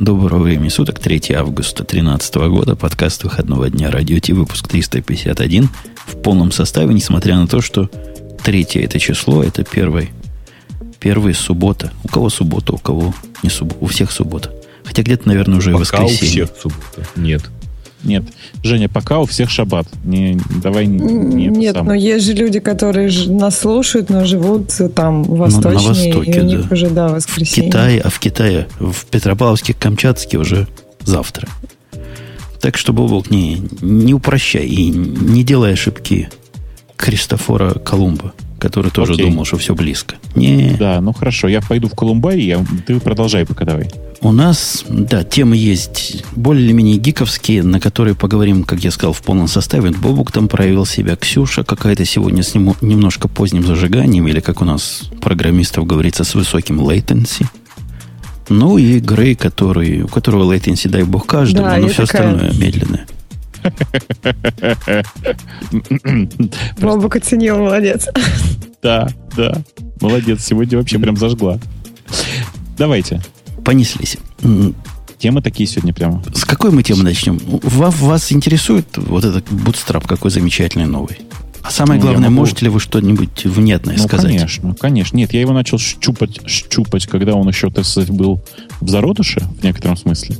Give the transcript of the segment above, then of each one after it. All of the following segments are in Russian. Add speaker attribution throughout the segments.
Speaker 1: Доброго времени суток, 3 августа 2013 года, подкаст выходного дня Радио Ти, выпуск 351 в полном составе, несмотря на то, что третье это число, это первый, первая суббота. У кого суббота, у кого не суббота, у всех суббота. Хотя где-то, наверное, уже
Speaker 2: Пока
Speaker 1: воскресенье.
Speaker 2: у всех суббота. Нет.
Speaker 3: Нет. Женя, пока у всех шаббат. Не, давай не
Speaker 4: Нет,
Speaker 3: сам.
Speaker 4: но есть же люди, которые нас слушают, но живут э, там восточнее,
Speaker 1: Востоке,
Speaker 4: и у них
Speaker 1: да.
Speaker 4: уже, да,
Speaker 1: В
Speaker 4: воскресенье.
Speaker 1: Китае, а в Китае, в Петропавловске, Камчатске уже завтра. Так что, Бобок, не, не упрощай и не делай ошибки Кристофора Колумба, который тоже
Speaker 3: Окей.
Speaker 1: думал, что все близко. Не,
Speaker 3: Да, ну хорошо, я пойду в Колумбарий, я, ты продолжай пока давай.
Speaker 1: у нас, да, темы есть более или менее гиковские, на которые поговорим, как я сказал, в полном составе. Бобук там проявил себя, Ксюша какая-то сегодня с нему немножко поздним зажиганием, или, как у нас программистов говорится, с высоким latency. Ну и Грей, который, у которого latency, дай бог, каждому,
Speaker 4: Да,
Speaker 1: но все
Speaker 4: такая.
Speaker 1: остальное медленное.
Speaker 4: Бобок оценил, молодец.
Speaker 3: Да, да. Молодец, сегодня вообще прям зажгла. Давайте.
Speaker 1: Понеслись.
Speaker 3: Темы такие сегодня прямо.
Speaker 1: С какой мы темы начнем? Вас, вас интересует вот этот бутстрап какой замечательный новый? А самое
Speaker 3: Ну,
Speaker 1: главное,
Speaker 3: могу-
Speaker 1: можете ли вы что-нибудь внятное
Speaker 3: Ну,
Speaker 1: сказать?
Speaker 3: конечно, конечно. Нет, я его начал щупать, щупать, когда он еще, так сказать, был в зародыше, в некотором смысле.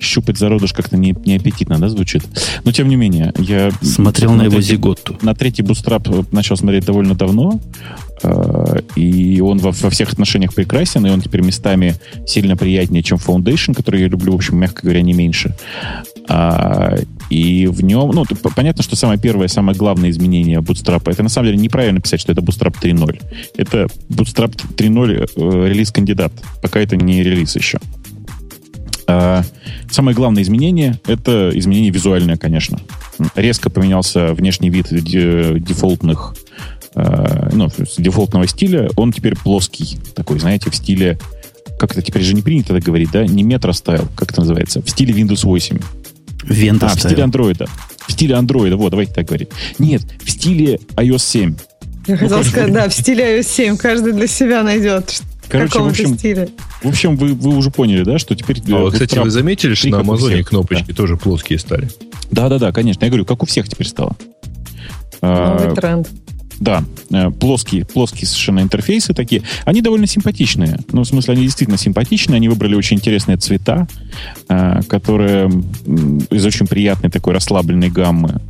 Speaker 3: Щупать зародыш как-то не, не аппетитно, да, звучит? Но, тем не менее, я...
Speaker 1: Смотрел на его
Speaker 3: третий-
Speaker 1: зиготу.
Speaker 3: на третий Bootstrap начал смотреть довольно давно, э, и он во, во всех отношениях прекрасен, и он теперь местами сильно приятнее, чем Foundation, который я люблю, в общем, мягко говоря, не меньше. И в нем, ну, понятно, что самое первое, самое главное изменение Bootstrap, это на самом деле неправильно писать, что это Bootstrap 3.0. Это Bootstrap 3.0 э, релиз-кандидат, пока это не релиз еще. А, самое главное изменение — это изменение визуальное, конечно. Резко поменялся внешний вид де- дефолтных, э, ну, дефолтного стиля. Он теперь плоский, такой, знаете, в стиле, как это теперь же не принято так говорить, да? Не метро-стайл, как это называется? В стиле Windows 8.
Speaker 1: Вента
Speaker 3: А, в стиле андроида. В стиле андроида, вот, давайте так говорить. Нет, в стиле iOS 7.
Speaker 4: Я хотел
Speaker 3: кажется,
Speaker 4: сказать, да, в стиле iOS 7 каждый для себя найдет.
Speaker 3: Короче, в общем,
Speaker 4: стиле.
Speaker 3: В общем, вы, вы уже поняли, да, что теперь...
Speaker 2: А вот, кстати, вы заметили, что на Амазоне
Speaker 3: всех,
Speaker 2: кнопочки тоже плоские стали?
Speaker 3: Да-да-да, конечно. Я говорю, как у всех теперь стало. А,
Speaker 4: Новый тренд.
Speaker 3: Да, э, плоские, плоские совершенно интерфейсы такие. Они довольно симпатичные. Ну, в смысле, они действительно симпатичные. Они выбрали очень интересные цвета, э, которые из очень приятной такой расслабленной гаммы.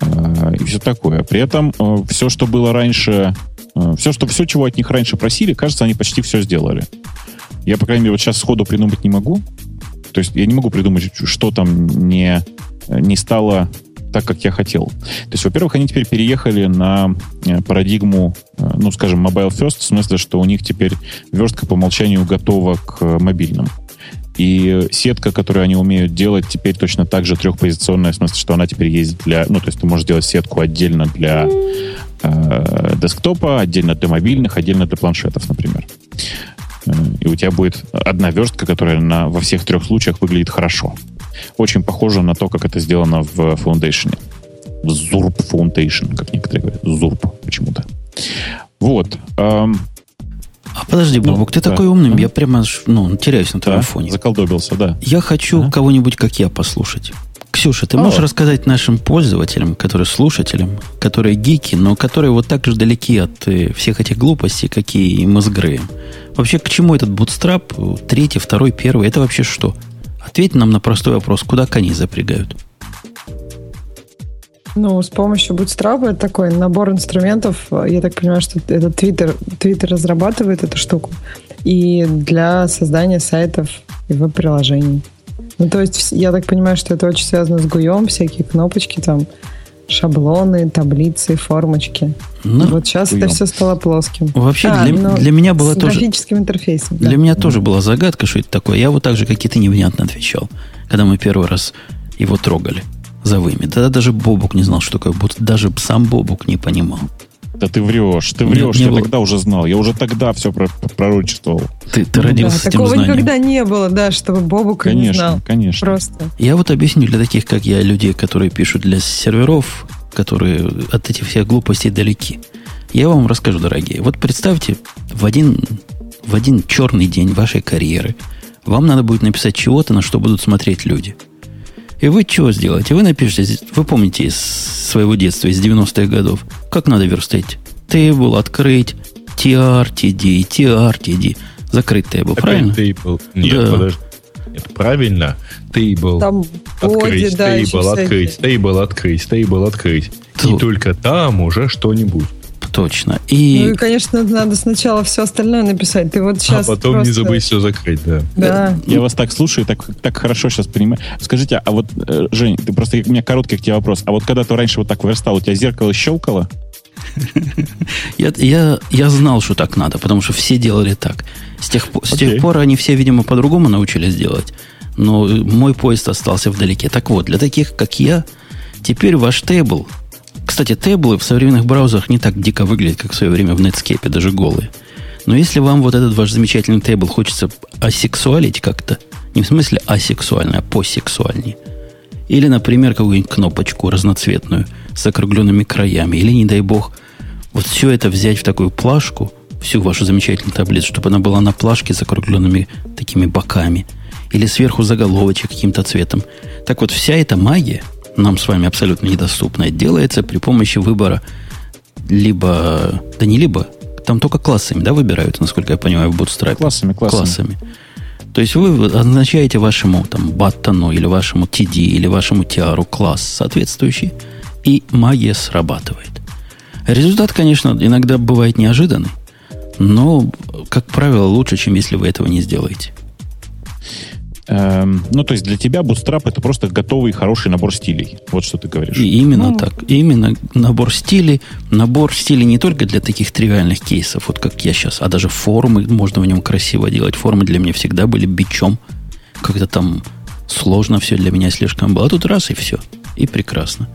Speaker 3: Э, И все такое. При этом все, что было раньше, все, что, все, чего от них раньше просили, кажется, они почти все сделали. Я, по крайней мере, вот сейчас сходу придумать не могу. То есть я не могу придумать, что там не, не стало так, как я хотел. То есть, во-первых, они теперь переехали на э, парадигму, э, ну, скажем, mobile first, в смысле, что у них теперь верстка по умолчанию готова к э, мобильным. И сетка, которую они умеют делать, теперь точно так же трехпозиционная, в смысле, что она теперь есть для... Ну, то есть ты можешь делать сетку отдельно для э, десктопа, отдельно для мобильных, отдельно для планшетов, например. И у тебя будет одна верстка, которая на, во всех трех случаях выглядит хорошо. Очень похоже на то, как это сделано в Foundation. В Zurb Foundation, как некоторые говорят. Zurb почему-то. Вот. эм,
Speaker 1: А подожди,
Speaker 3: Ну,
Speaker 1: Бобок, ты
Speaker 3: да.
Speaker 1: такой умный,
Speaker 3: Ага.
Speaker 1: я прямо ну, теряюсь на твоем
Speaker 3: да,
Speaker 1: фоне.
Speaker 3: заколдобился, да.
Speaker 1: Я хочу
Speaker 3: Ага.
Speaker 1: кого-нибудь, как я, послушать. Ксюша, ты
Speaker 3: О.
Speaker 1: можешь рассказать нашим пользователям, которые слушателям, которые гики, но которые вот так же далеки от э, всех этих глупостей, какие и мы с Греем. Вообще, к чему этот бутстрап? Третий, второй, первый, это вообще что? Ответь нам на простой вопрос, куда коней запрягают?
Speaker 4: Ну, с помощью Bootstrap это такой набор инструментов. Я так понимаю, что это Twitter, Twitter разрабатывает эту штуку. И для создания сайтов и веб-приложений. Ну, то есть, я так понимаю, что это очень связано с гуем, всякие кнопочки там, шаблоны, таблицы, формочки.
Speaker 1: Ну,
Speaker 4: вот сейчас
Speaker 3: гуем.
Speaker 4: это все стало плоским.
Speaker 1: Вообще,
Speaker 4: А,
Speaker 1: для,
Speaker 4: ну,
Speaker 1: для меня была
Speaker 4: с
Speaker 1: тоже...
Speaker 4: графическим интерфейсом.
Speaker 1: Для
Speaker 4: да.
Speaker 1: меня тоже была загадка, что это такое. Я вот так же, как и ты, невнятно отвечал, когда мы первый раз его трогали за выми. Тогда даже Бобук не знал, что такое бут. Даже сам Бобук не понимал.
Speaker 3: Да ты врешь, ты
Speaker 1: Не-
Speaker 3: врешь,
Speaker 1: не
Speaker 3: я
Speaker 1: было.
Speaker 3: тогда уже знал. Я уже тогда все пророчествовал.
Speaker 1: Ты, ты родился
Speaker 4: да,
Speaker 1: с этим
Speaker 4: такого
Speaker 1: знанием.
Speaker 4: никогда не было, да, чтобы Бобук не
Speaker 3: Конечно,
Speaker 4: знал.
Speaker 3: конечно.
Speaker 4: Просто.
Speaker 1: Я вот объясню для таких, как я, людей, которые пишут для серверов, которые от этих всех глупостей далеки. Я вам расскажу, дорогие. Вот представьте, в один, в один черный день вашей карьеры Вам надо будет написать чего-то, на что будут смотреть люди. И вы что сделаете? Вы напишите, вы помните из своего детства, из 90-х годов, как надо верстать? Тейбл открыть, TRTD, TRTD, закрыть тейбл,
Speaker 2: Опять
Speaker 1: правильно?
Speaker 2: table. Нет,
Speaker 1: Да.
Speaker 2: подожди. Нет, правильно. Тейбл.
Speaker 4: Там
Speaker 2: Открыть,
Speaker 4: боди, да,
Speaker 2: тейбл, открыть,
Speaker 4: всякие.
Speaker 2: тейбл, открыть, тейбл, открыть.
Speaker 1: Тут.
Speaker 2: И только там уже что-нибудь.
Speaker 1: Точно.
Speaker 4: Ну
Speaker 1: И
Speaker 4: и, конечно, надо сначала все остальное написать. Ты вот сейчас
Speaker 2: а потом не забыть все закрыть, да.
Speaker 4: Да.
Speaker 3: Я вас так слушаю, так, так хорошо сейчас понимаю. Скажите, а вот, э, Жень, ты просто, у меня короткий к тебе вопрос. А вот когда ты раньше вот так верстал, у тебя зеркало щелкало?
Speaker 1: я, я, я знал, что так надо, потому что все делали так. С тех, по- с тех пор они все, видимо, по-другому научились делать. Но э, мой поезд остался вдалеке. Так вот, для таких, как я, теперь ваш тейбл... Кстати, тейблы в современных браузерах не так дико выглядят, как в свое время в Netscape, даже голые. Но если вам вот этот ваш замечательный тейбл хочется асексуалить как-то, не в смысле асексуально, а посексуальнее, или, например, какую-нибудь кнопочку разноцветную с округленными краями. Или, не дай бог, вот все это взять в такую плашку, всю вашу замечательную таблицу, чтобы она была на плашке с округленными такими боками. Или сверху заголовочек каким-то цветом. Так вот, вся эта магия, нам с вами абсолютно недоступная, делается при помощи выбора либо... Да не либо, там только классами, да, выбирают, насколько я понимаю, в Bootstrap.
Speaker 3: Классами, классами.
Speaker 1: классами. То есть вы означаете вашему там баттону или вашему TD или вашему TR класс соответствующий, и магия срабатывает. Результат, конечно, иногда бывает неожиданный, но, как правило, лучше, чем если вы этого не сделаете.
Speaker 3: Эм, ну, то есть для тебя Bootstrap это просто готовый хороший набор стилей. Вот что ты говоришь.
Speaker 1: И именно
Speaker 3: Ну,
Speaker 1: так. Именно набор стилей. Набор стилей не только для таких тривиальных кейсов, вот как я сейчас, а даже формы можно в нем красиво делать. Формы для меня всегда были бичом. Как-то там сложно все для меня слишком было. А тут раз и все. И прекрасно.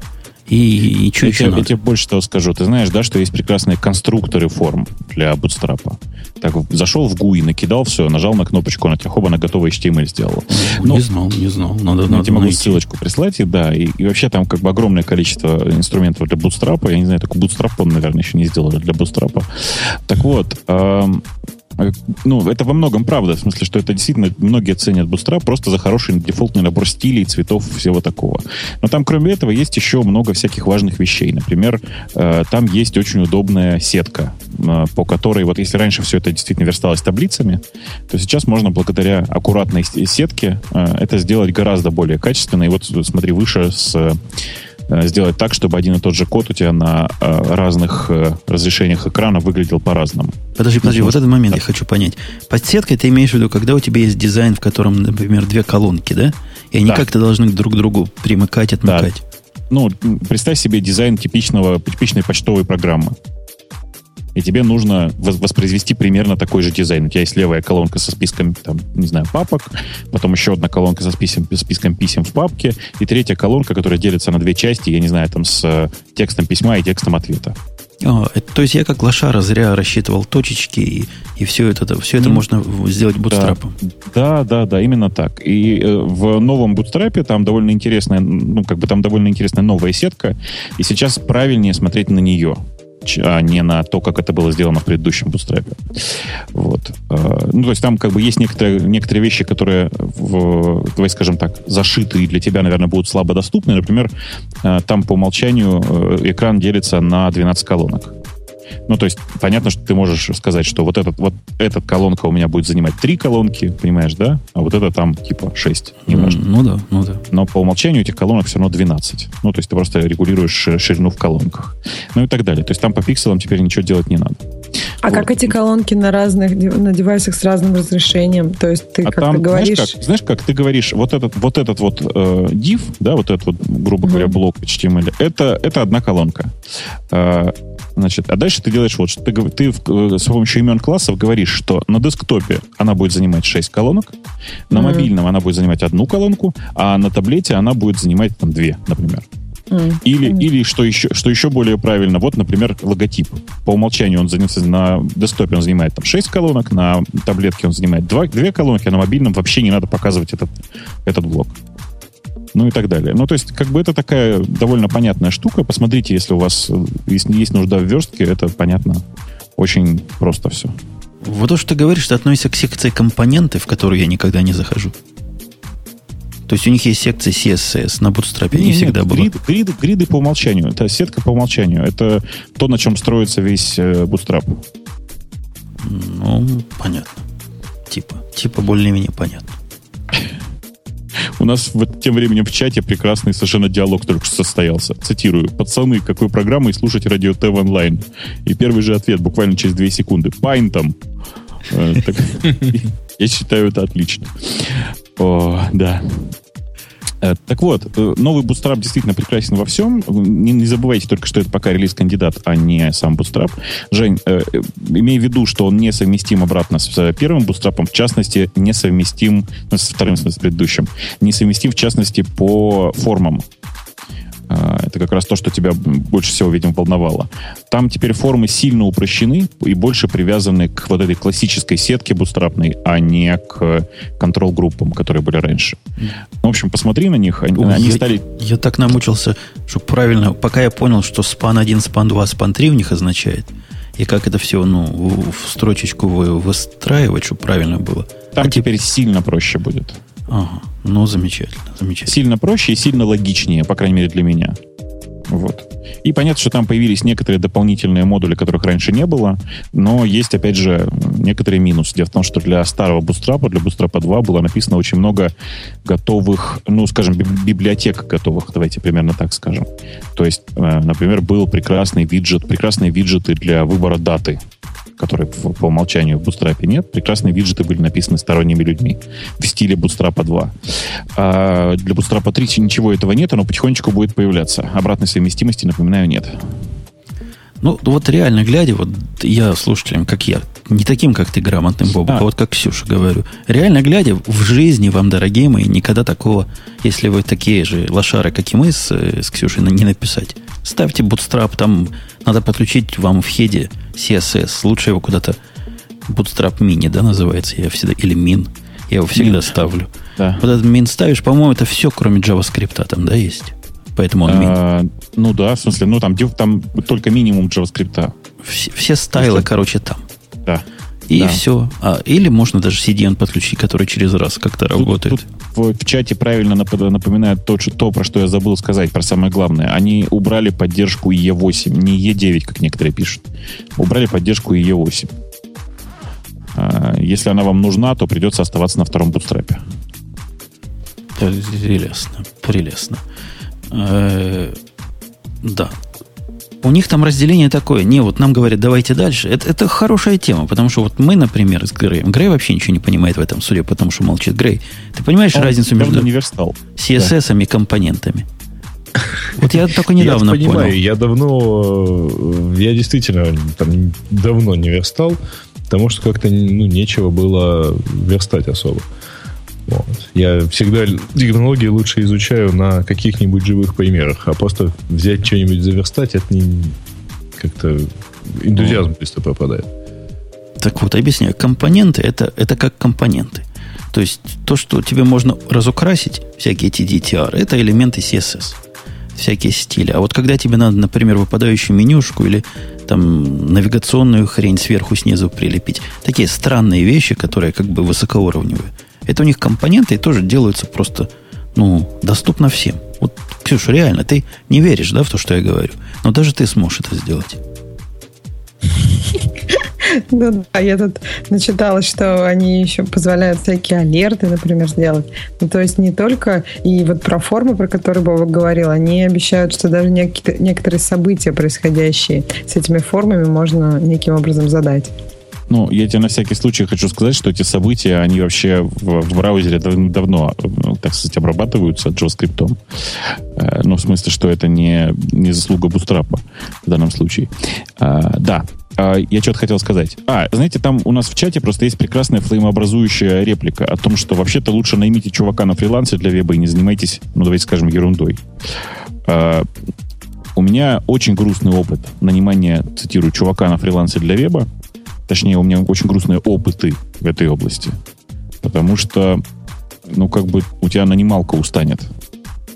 Speaker 1: И, и что
Speaker 3: Я
Speaker 1: еще
Speaker 3: тебе, я
Speaker 1: надо?
Speaker 3: тебе больше того скажу. Ты знаешь, да, что есть прекрасные конструкторы форм для Bootstrap. Так, зашел в GUI, накидал все, нажал на кнопочку, она тебе хоба, она готовый HTML сделала. Ну,
Speaker 1: не знал, не знал. Надо,
Speaker 3: Я
Speaker 1: надо
Speaker 3: тебе могу
Speaker 1: найти.
Speaker 3: ссылочку прислать, и да, и, и вообще там как бы огромное количество инструментов для Bootstrap. Я не знаю, такой Bootstrap, наверное, еще не сделали для Bootstrap. Так вот, эм, ну, это во многом правда, в смысле, что это действительно многие ценят Bootstrap просто за хороший дефолтный набор стилей, цветов, всего такого. Но там, кроме этого, есть еще много всяких важных вещей. Например, э, там есть очень удобная сетка, э, по которой, вот если раньше все это действительно версталось таблицами, то сейчас можно благодаря аккуратной сетке э, это сделать гораздо более качественно. И вот смотри выше с сделать так, чтобы один и тот же код у тебя на э, разных э, разрешениях экрана выглядел по-разному.
Speaker 1: Подожди, подожди,
Speaker 3: Ну,
Speaker 1: вот этот момент я хочу понять. Под сеткой ты имеешь в виду, когда у тебя есть дизайн, в котором, например, две колонки, да? И они
Speaker 3: Да.
Speaker 1: как-то должны друг к другу примыкать, отмыкать.
Speaker 3: Ну, м, представь себе дизайн типичного, типичной почтовой программы. И тебе нужно вос- воспроизвести примерно такой же дизайн. У тебя есть левая колонка со списком, там, не знаю, папок, потом еще одна колонка со списком, списком писем в папке, и третья колонка, которая делится на две части, я не знаю, там с э, текстом письма и текстом ответа.
Speaker 1: А, это- то есть я как лошара зря рассчитывал точечки, и, и все это, все это
Speaker 3: Ну,
Speaker 1: можно сделать бутстрапом.
Speaker 3: Да, да, да, именно так. И э, в новом Bootstrap там довольно интересная, ну, как бы там довольно интересная новая сетка, и сейчас правильнее смотреть на нее, а не на то, как это было сделано в предыдущем Bootstrap. Вот. Э, Ну, то есть там как бы есть некоторые, некоторые вещи, которые, в, давай скажем так, зашиты и для тебя, наверное, будут слабо доступны. Например, э, там по умолчанию э, экран делится на 12 колонок. Ну, то есть, понятно, что ты можешь сказать, что вот этот, вот эта колонка у меня будет занимать три колонки, понимаешь, да? А вот это там, типа, 6, неважно.
Speaker 1: М, Ну да, ну да.
Speaker 3: Но по умолчанию этих колонок все равно 12. Ну, то есть ты просто регулируешь ши- ширину в колонках. Ну и так далее. То есть там по пикселам теперь ничего делать не надо.
Speaker 4: А
Speaker 3: Вот.
Speaker 4: как эти колонки на разных на девайсах с разным разрешением? То есть ты
Speaker 3: а
Speaker 4: как
Speaker 3: там,
Speaker 4: говоришь...
Speaker 3: знаешь как, знаешь, как ты говоришь, вот этот вот, этот вот э, div, да, вот этот вот, грубо
Speaker 4: Мгм.
Speaker 3: говоря, блок HTML, это, это одна колонка. Э, значит, а дальше ты делаешь вот, что ты, ты в- э, с помощью имен классов говоришь, что на десктопе она будет занимать 6 колонок, на
Speaker 4: Мгм.
Speaker 3: мобильном она будет занимать одну колонку, а на таблете она будет занимать там две, например. Или,
Speaker 4: Понятно.
Speaker 3: или что, еще, что еще более правильно, вот, например, логотип. По умолчанию он занимается на десктопе он занимает там 6 колонок, на таблетке он занимает 2, 2 колонки, а на мобильном вообще не надо показывать этот, этот блок. Ну и так далее. Ну, то есть, как бы это такая довольно понятная штука. Посмотрите, если у вас э, если есть нужда в верстке, это понятно. Очень просто все.
Speaker 1: Вот то, что ты говоришь, это относится к секции компоненты, в которую я никогда не захожу. То есть у них есть секция CSS на Bootstrap, не,
Speaker 3: Нет,
Speaker 1: всегда было.
Speaker 3: грид- гриды, гриды по умолчанию. Это сетка по умолчанию. Это то, на чем строится весь э, Bootstrap.
Speaker 1: Ну, понятно. Типа, типа более-менее понятно.
Speaker 3: У нас в, тем временем в чате прекрасный совершенно диалог только что состоялся. Цитирую. «Пацаны, какой программой слушать радио ТВ онлайн?» И первый же ответ буквально через две секунды. «Пайнтом». Э, Я считаю, это отлично. О, да. Э, Так вот, э, новый Bootstrap действительно прекрасен во всем. Не, не забывайте только, что это пока релиз-кандидат, а не сам Bootstrap. Жень, э, э, имей в виду, что он несовместим обратно с первым Bootstrap, в частности, несовместим, ну, с вторым, в смысле, с предыдущим, несовместим, в частности, по формам. А, Это как раз то, что тебя больше всего, видимо, волновало. Там теперь формы сильно упрощены и больше привязаны к вот этой классической сетке бутстрапной, а не к контрол-группам, которые были раньше. В общем, посмотри на них. Они,
Speaker 1: Ой,
Speaker 3: они
Speaker 1: я,
Speaker 3: стали...
Speaker 1: я так намучился, чтобы правильно, пока я понял, что спан 1, спан 2, спан 3 у них означает, и как это все ну, в, строчечку вы, выстраивать, чтобы правильно было.
Speaker 3: Там теперь сильно проще будет.
Speaker 1: Ага, ну замечательно, замечательно.
Speaker 3: Сильно проще и сильно логичнее, по крайней мере, для меня. Вот. И понятно, что там появились некоторые дополнительные модули, которых раньше не было, но есть, опять же, некоторые минусы. Дело в том, что для старого Bootstrap, для Bootstrap 2 было написано очень много готовых, ну, скажем, би- библиотек готовых, давайте примерно так скажем. То есть, э, например, был прекрасный виджет, прекрасные виджеты для выбора даты, которые в- по умолчанию в Bootstrap нет. Прекрасные виджеты были написаны сторонними людьми в стиле Bootstrap 2. А для Bootstrap 3 ничего этого нет, оно потихонечку будет появляться. Обратной совместимости, напоминаю, нет.
Speaker 1: Ну, вот реально глядя, вот я слушателям, как я, не таким, как ты, грамотным Бобок, а,
Speaker 3: А.
Speaker 1: вот как Ксюша говорю, реально глядя, в жизни вам, дорогие мои, никогда такого, если вы такие же лошары, как и мы с, э, с Ксюшей, не написать. Ставьте Bootstrap, там надо подключить вам в хеде CSS, лучше его куда-то Bootstrap Mini, да, называется, я всегда, или Min, я его всегда
Speaker 3: Min.
Speaker 1: ставлю.
Speaker 3: Да.
Speaker 1: Вот этот Min ставишь, по-моему, это все, кроме JavaScript там, да, есть? Поэтому он Min.
Speaker 3: А, ну да, в смысле, ну там, там только минимум JavaScript.
Speaker 1: Все, все стайлы,
Speaker 3: Что?
Speaker 1: короче, там.
Speaker 3: Да.
Speaker 1: И
Speaker 3: Да.
Speaker 1: все. А, или можно даже CDN подключить, который через раз как-то
Speaker 3: Тут-
Speaker 1: работает.
Speaker 3: тут в, чате правильно нап- напоминают то, что- то, про что я забыл сказать, про самое главное. Они убрали поддержку E8, не E9, как некоторые пишут. Убрали поддержку E8. А, Если она вам нужна, то придется оставаться на втором бутстрапе.
Speaker 1: Прелестно, прелестно. Э, да. У них там разделение такое. Не, вот нам говорят, давайте дальше. Это, это хорошая тема, потому что вот мы, например, с Греем. Грей вообще ничего не понимает в этом, судя по тому, что молчит Грей. Ты понимаешь
Speaker 3: Он
Speaker 1: разницу между
Speaker 3: не верстал.
Speaker 1: CSS и компонентами? Вот я только
Speaker 2: Я
Speaker 1: недавно
Speaker 2: понимаю,
Speaker 1: понял.
Speaker 2: я давно, э, я действительно там давно не верстал, потому что как-то ну, нечего было верстать особо. Вот. Я всегда технологии лучше изучаю на каких-нибудь живых примерах, а просто взять что-нибудь заверстать, это не как-то энтузиазм быстро пропадает.
Speaker 1: Так вот, объясняю. Компоненты это, это как компоненты. То есть то, что тебе можно разукрасить, всякие эти DTR, это элементы CSS. Всякие стили. А вот когда тебе надо, например, выпадающую менюшку или там навигационную хрень сверху снизу прилепить, такие странные вещи, которые как бы высокоуровневые, это у них компоненты и тоже делаются просто, ну, доступно всем. Вот, Ксюша, реально, ты не веришь, да, в то, что я говорю? Но даже ты сможешь это сделать.
Speaker 4: Ну да, я тут начитала, что они еще позволяют всякие алерты, например, сделать. Ну, то есть не только... И вот про формы, про которые Бова говорил, они обещают, что даже некоторые события, происходящие с этими формами, можно неким образом задать.
Speaker 3: Ну, я тебе на всякий случай хочу сказать, что эти события, они вообще в, в браузере дав- давно, ну, так сказать, обрабатываются JavaScript. Э, Ну, в смысле, что это не, не заслуга Bootstrap в данном случае. А, да, А, я что-то хотел сказать. А, знаете, там у нас в чате просто есть прекрасная флеймообразующая реплика о том, что вообще-то лучше наймите чувака на фрилансе для веба и не занимайтесь, ну, давайте скажем, ерундой. А, у меня очень грустный опыт нанимания, цитирую, чувака на фрилансе для веба. Точнее, у меня очень грустные опыты в этой области. Потому что, ну, как бы у тебя нанималка устанет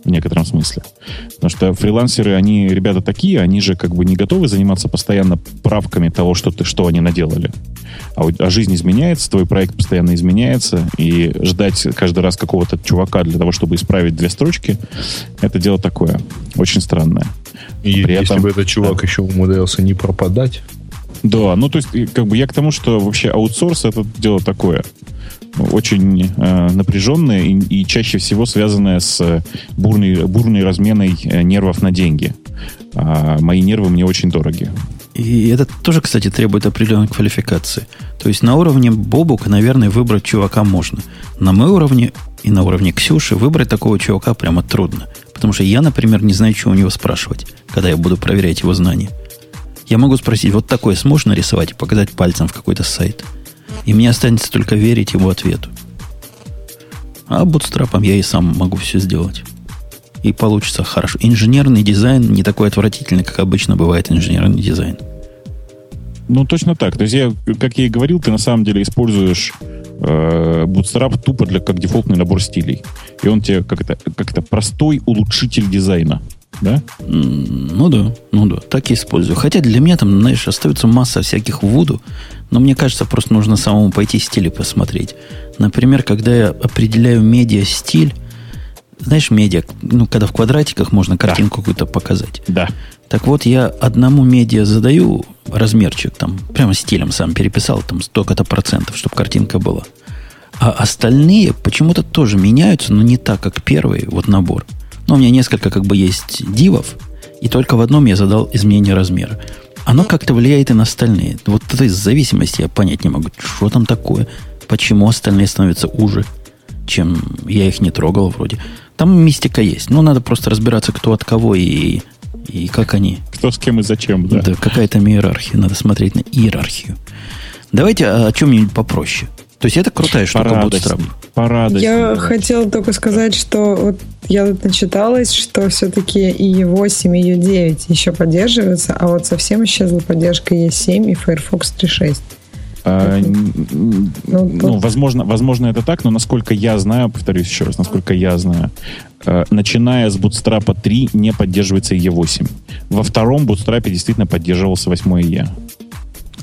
Speaker 3: в некотором смысле. Потому что фрилансеры, они ребята такие, они же как бы не готовы заниматься постоянно правками того, что, ты, что они наделали. А, а жизнь изменяется, твой проект постоянно изменяется, и ждать каждый раз какого-то чувака для того, чтобы исправить две строчки, это дело такое, очень странное.
Speaker 2: И При если этом, бы этот чувак да. еще умудрился не пропадать.
Speaker 3: Да, ну то есть, как бы я к тому, что вообще аутсорс это дело такое очень э, напряженное и, и чаще всего связанное с бурной, бурной разменой э, нервов на деньги. А мои нервы мне очень дороги.
Speaker 1: И это тоже, кстати, требует определенной квалификации. То есть на уровне Бобука, наверное, выбрать чувака можно. На мой уровне и на уровне Ксюши выбрать такого чувака прямо трудно. Потому что я, например, не знаю, чего у него спрашивать, когда я буду проверять его знания. Я могу спросить, вот такое сможешь нарисовать и показать пальцем в какой-то сайт? И мне останется только верить его ответу. А бутстрапом я и сам могу все сделать. И получится хорошо. Инженерный дизайн не такой отвратительный, как обычно бывает инженерный дизайн.
Speaker 3: Ну, точно так. То есть, я, как я и говорил, ты на самом деле используешь э, Bootstrap тупо для, как дефолтный набор стилей. И он тебе как это, как это простой улучшитель дизайна. Да?
Speaker 1: Ну да, ну да, так и использую. Хотя для меня там, знаешь, остается масса всяких вуду, но мне кажется, просто нужно самому пойти стили посмотреть. Например, когда я определяю медиа-стиль, знаешь, медиа, ну, когда в квадратиках можно картинку да. какую-то показать.
Speaker 3: Да.
Speaker 1: Так вот, я одному медиа задаю размерчик, там, прямо стилем сам переписал, там, столько-то процентов, чтобы картинка была. А остальные почему-то тоже меняются, но не так, как первый вот набор. Но у меня несколько как бы есть дивов, и только в одном я задал изменение размера. Оно как-то влияет и на остальные. Вот этой зависимости я понять не могу. Что там такое? Почему остальные становятся уже, чем я их не трогал вроде. Там мистика есть. Но надо просто разбираться, кто от кого и, и как они.
Speaker 3: Кто с кем и зачем, да.
Speaker 1: Да, какая там иерархия. Надо смотреть на иерархию. Давайте о, о чем-нибудь попроще. То есть это крутая штука Bootstrap.
Speaker 4: Порадость. Я хотела только сказать, что вот я тут начиталась, что все-таки и 8, и 9 еще поддерживаются, а вот совсем исчезла поддержка E7 и Firefox 3.6.
Speaker 3: А, ну, ну, возможно, возможно, это так, но насколько я знаю, повторюсь еще раз, насколько я знаю, э, начиная с Bootstrap 3 не поддерживается E8. Во втором Bootstrap действительно поддерживался 8 E.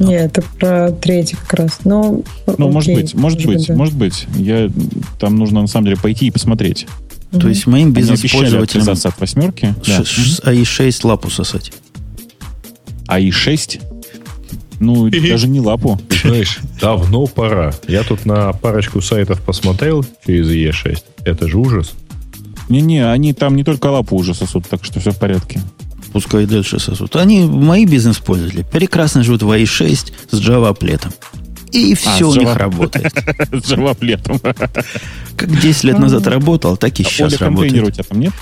Speaker 4: Нет, это про третий как раз. Но,
Speaker 3: ну, окей, может быть, может быть, да. может быть. Я, там нужно на самом деле пойти и посмотреть.
Speaker 1: То есть моим бизнес-пользователям...
Speaker 3: от восьмерки.
Speaker 1: Ш- да. АИ-6 лапу сосать.
Speaker 3: АИ-6? Ну, даже не лапу.
Speaker 2: Знаешь, давно пора. Я тут на парочку сайтов посмотрел через E6. Это же ужас.
Speaker 3: Не-не, они там не только лапу уже сосут, так что все в порядке
Speaker 1: пускай дальше сосут. Они, мои бизнес-пользователи, прекрасно живут в i6 с Java плетом. И все а, у Java... них работает.
Speaker 3: С Java плетом.
Speaker 1: Как 10 лет назад работал, так и а сейчас работает. у тебя там нет?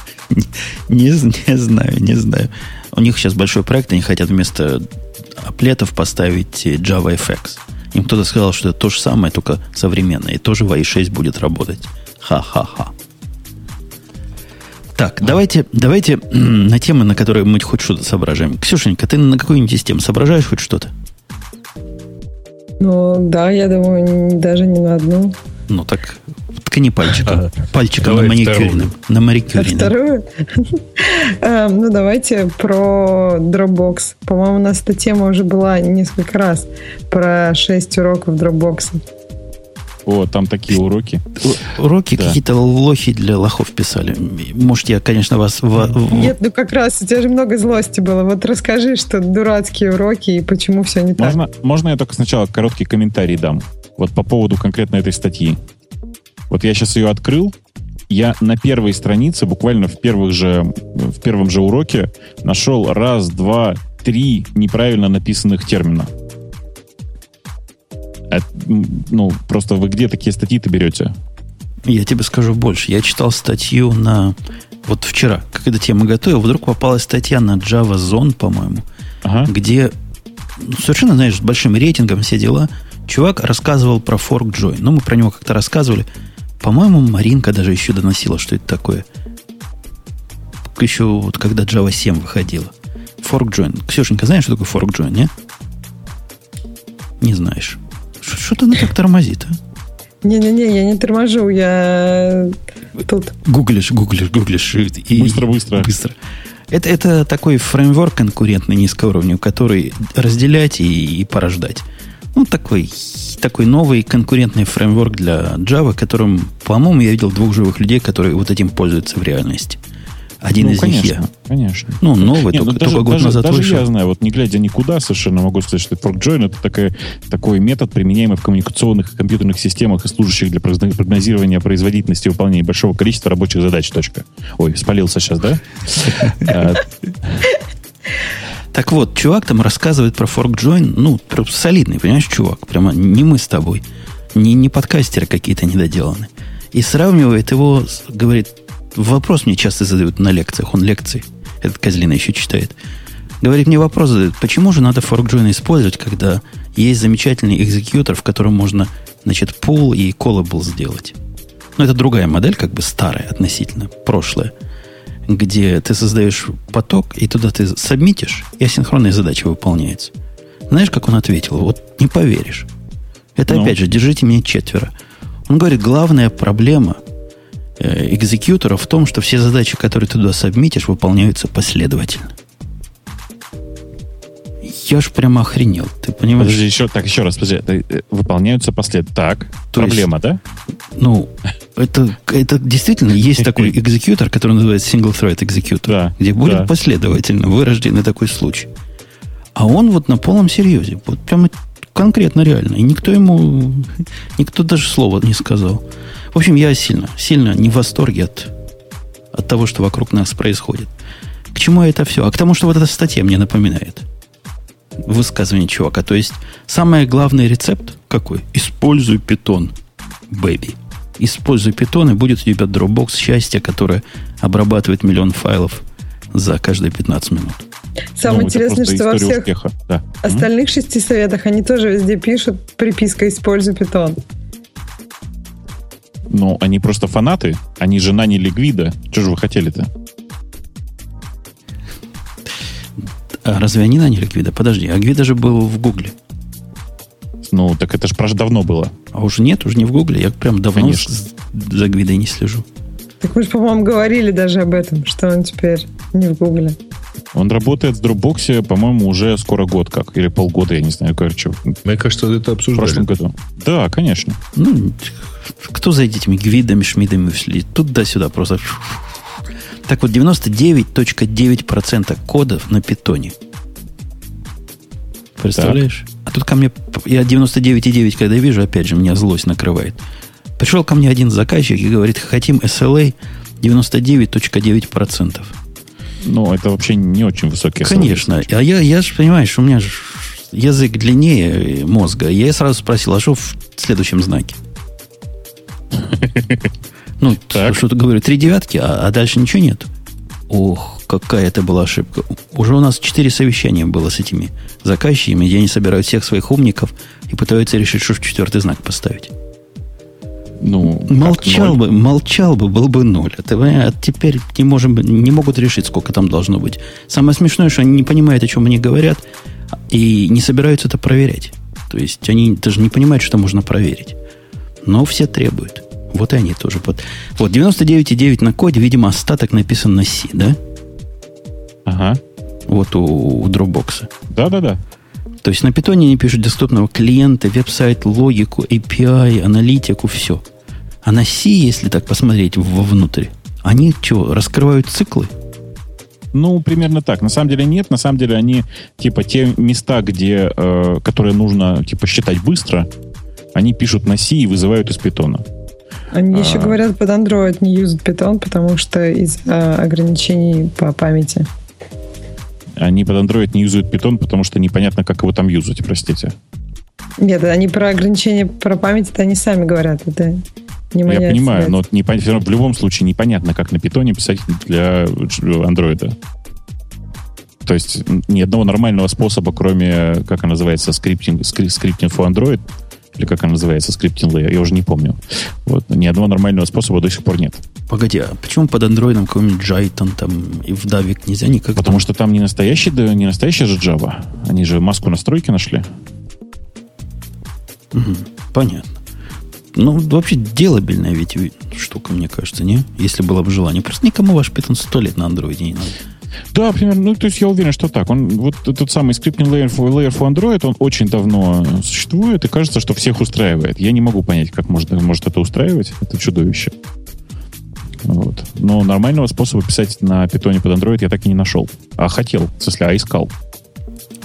Speaker 1: Не, не знаю, не знаю. У них сейчас большой проект, они хотят вместо аплетов поставить Java FX. Им кто-то сказал, что это то же самое, только современное. И тоже в i6 будет работать. Ха-ха-ха. Так, давайте, давайте на темы, на которые мы хоть что-то соображаем. Ксюшенька, ты на какую-нибудь из тем соображаешь хоть что-то?
Speaker 4: Ну, да, я думаю, даже не на одну.
Speaker 1: Ну, так ткани пальчиком. Пальчиком на маникюренном. На маникюренном.
Speaker 4: Вторую? Эм, ну, давайте про Dropbox. По-моему, у нас эта тема уже была несколько раз. Про 6 уроков Dropbox.
Speaker 3: О, там такие уроки.
Speaker 1: Уроки да. какие-то лохи для лохов писали. Может, я, конечно, вас... В...
Speaker 4: Нет, ну как раз, у тебя же много злости было. Вот расскажи, что дурацкие уроки и почему все не
Speaker 3: можно,
Speaker 4: так.
Speaker 3: Можно я только сначала короткий комментарий дам? Вот по поводу конкретно этой статьи. Вот я сейчас ее открыл, я на первой странице, буквально в, первых же, в первом же уроке, нашел раз, два, три неправильно написанных термина. А, ну, просто вы где такие статьи-то берете?
Speaker 1: Я тебе скажу больше. Я читал статью на... Вот вчера, как эта тема готовил, вдруг попалась статья на Java Zone, по-моему, ага. где ну, совершенно, знаешь, с большим рейтингом все дела, чувак рассказывал про Fork Joy. Ну, мы про него как-то рассказывали. По-моему, Маринка даже еще доносила, что это такое. Еще вот когда Java 7 выходила. Fork Join. Ксюшенька, знаешь, что такое Fork Join, не? Не знаешь. Что-то она так тормозит, а?
Speaker 4: Не-не-не, я не торможу, я тут.
Speaker 1: Гуглишь, гуглишь, гуглишь.
Speaker 3: И быстро, быстро.
Speaker 1: Быстро. Это, это такой фреймворк конкурентный низкого уровня, который разделять и, и порождать. Ну, такой, такой новый конкурентный фреймворк для Java, которым, по-моему, я видел двух живых людей, которые вот этим пользуются в реальности. Один
Speaker 3: ну,
Speaker 1: из
Speaker 3: конечно,
Speaker 1: них я.
Speaker 3: Конечно.
Speaker 1: Ну, новый,
Speaker 3: Не,
Speaker 1: только,
Speaker 3: ну, даже,
Speaker 1: только год
Speaker 3: даже,
Speaker 1: назад
Speaker 3: даже
Speaker 1: вышел.
Speaker 3: я знаю, вот не глядя никуда, совершенно могу сказать, что ForkJoin это такая, такой метод, применяемый в коммуникационных и компьютерных системах и служащих для прогноз- прогнозирования производительности выполнения большого количества рабочих задач. Точка. Ой, спалился сейчас, да? А,
Speaker 1: Так вот, чувак там рассказывает про ForkJoin, ну, прям солидный, понимаешь, чувак, прямо не мы с тобой, не, не подкастеры какие-то недоделанные. И сравнивает его, говорит, вопрос мне часто задают на лекциях, он лекции, этот козлина еще читает. Говорит, мне вопрос задают, почему же надо ForkJoin использовать, когда есть замечательный экзекьютор, в котором можно, значит, pull и callable сделать. Ну, это другая модель, как бы старая относительно, прошлая где ты создаешь поток, и туда ты сабмитишь, и асинхронная задача выполняется. Знаешь, как он ответил? Вот не поверишь. Это
Speaker 3: Ну?
Speaker 1: опять же, держите меня четверо. Он говорит, главная проблема экзекьютора в том, что все задачи, которые ты туда сабмитишь, выполняются последовательно. Я ж прямо охренел. Ты понимаешь?
Speaker 3: Подожди, еще, так, еще раз, подожди. Э, Выполняются послед. Так,
Speaker 1: То есть-
Speaker 3: проблема, да?
Speaker 1: Ну, это, это действительно есть такой экзекьютор, который называется Single Thread экзекьютор,
Speaker 3: Да,
Speaker 1: где будет
Speaker 3: да.
Speaker 1: последовательно вырожденный такой случай. А он вот на полном серьезе, вот прямо конкретно реально. И никто ему, никто даже слова не сказал. В общем, я сильно, сильно не в восторге от, от того, что вокруг нас происходит. К чему это все? А к тому, что вот эта статья мне напоминает. Высказывание чувака. То есть, самый главный рецепт какой? Используй питон, бэби. Используй питон, и будет у тебя Dropbox счастья, которое обрабатывает миллион файлов за каждые 15 минут.
Speaker 4: Самое
Speaker 3: Ну,
Speaker 4: интересное, что во всех
Speaker 3: успеха. Да.
Speaker 4: Остальных шести советах они тоже везде пишут приписка «Используй питон».
Speaker 3: Ну, они просто фанаты. Они же наняли Гвида. Что же вы хотели-то?
Speaker 1: А разве они наняли Гвида? Подожди, а Гвида же был в Гугле.
Speaker 3: Ну, так это же про давно было.
Speaker 1: А уже нет, уже не в Гугле. Я прям давно
Speaker 3: Конечно.
Speaker 1: с- за Гвидой не слежу.
Speaker 4: Так мы же, по-моему, говорили даже об этом, что он теперь не в Гугле.
Speaker 3: Он работает в Dropbox, по-моему, уже скоро год как. Или полгода, я не знаю, короче, в
Speaker 2: Мне кажется, это обсуждали.
Speaker 3: прошлом году. Да, конечно.
Speaker 1: Ну, кто за этими гвидами, шмидами шли? Туда-сюда просто. Так вот, 99.9% кодов на питоне. Представляешь? А тут ко мне, я 99,9 когда вижу, опять же, меня злость накрывает. Пришел ко мне один заказчик и говорит, хотим SLA 99.9%.
Speaker 3: Ну, это вообще не очень высокий
Speaker 1: Конечно. А я, я же, понимаешь, у меня же язык длиннее мозга. Я сразу спросил, а что в следующем знаке? Ну, что-то говорю, три девятки, а, а дальше ничего нет. Ох, какая это была ошибка. Уже у нас четыре совещания было с этими заказчиками, где они собирают всех своих умников и пытаются решить, что в четвертый знак поставить.
Speaker 3: Ну,
Speaker 1: Молчал бы, молчал бы, был бы ноль. Понимаешь, а теперь не, можем, не могут решить, сколько там должно быть. Самое смешное, что они не понимают, о чем они говорят, и не собираются это проверять. То есть они даже не понимают, что можно проверить. Но все требуют. Вот и они тоже. Вот, вот 99,9 на коде, видимо, остаток написан на C, да?
Speaker 3: Ага.
Speaker 1: Вот у, у Dropbox.
Speaker 3: Да-да-да.
Speaker 1: То есть на питоне они пишут доступного клиента, веб-сайт, логику, API, аналитику, все. А на C, если так посмотреть вовнутрь, они что, раскрывают циклы?
Speaker 3: Ну, примерно так. На самом деле нет. На самом деле они, типа, те места, где, э, которые нужно, типа, считать быстро, они пишут на C и вызывают из питона.
Speaker 4: Они еще
Speaker 3: А.
Speaker 4: говорят, под Android не юзают питон, потому что из ограничений по памяти.
Speaker 3: Они под Android не юзают питон, потому что непонятно, как его там юзать, простите.
Speaker 4: Нет, они про ограничения про память это они сами говорят. Это не моя
Speaker 3: Я понимаю, но не, всё равно в любом случае непонятно, как на питоне писать для Android. То есть ни одного нормального способа, кроме, как она называется, скриптинг, скри- scripting for Android, или как она называется, скриптинг layer, я уже не помню. Вот, ни одного нормального способа до сих пор нет.
Speaker 1: Погоди, а почему под андроидом какой-нибудь Jython там и в Давик нельзя никак?
Speaker 3: Потому что там не настоящий, да, не настоящая же Java. Они же маску настройки нашли.
Speaker 1: Мгм, понятно. Ну, вообще делабельная ведь штука, мне кажется, не? Если было бы желание. Просто никому ваш питон сто лет на андроиде не надо.
Speaker 3: Да, примерно. Ну, то есть я уверен, что так. Он, вот этот самый scripting layer layer for Android, он очень давно существует, и кажется, что всех устраивает. Я не могу понять, как может, может это устраивать. Это чудовище. Вот. Но нормального способа писать на питоне под Android я так и не нашел. А хотел, в смысле, а искал.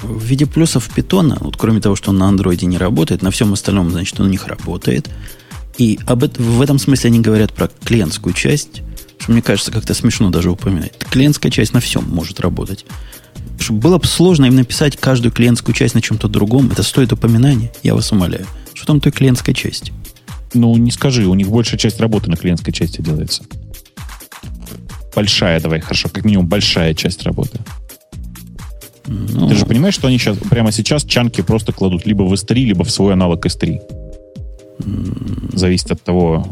Speaker 1: В виде плюсов питона, вот кроме того, что он на андроиде не работает, на всем остальном, значит, он у них работает. И об в этом смысле они говорят про клиентскую часть, что мне кажется, как-то смешно даже упоминать. Клиентская часть на всем может работать. Чтобы было бы сложно им написать каждую клиентскую часть на чем-то другом, это стоит упоминания, я вас умоляю. Что там той клиентской части?
Speaker 3: Ну, не скажи, у них большая часть работы на клиентской части делается. Большая, давай, хорошо, как минимум большая часть работы. Ну, Ты же понимаешь, что они сейчас, прямо сейчас чанки просто кладут либо в S3, либо в свой аналог S3. Зависит от того,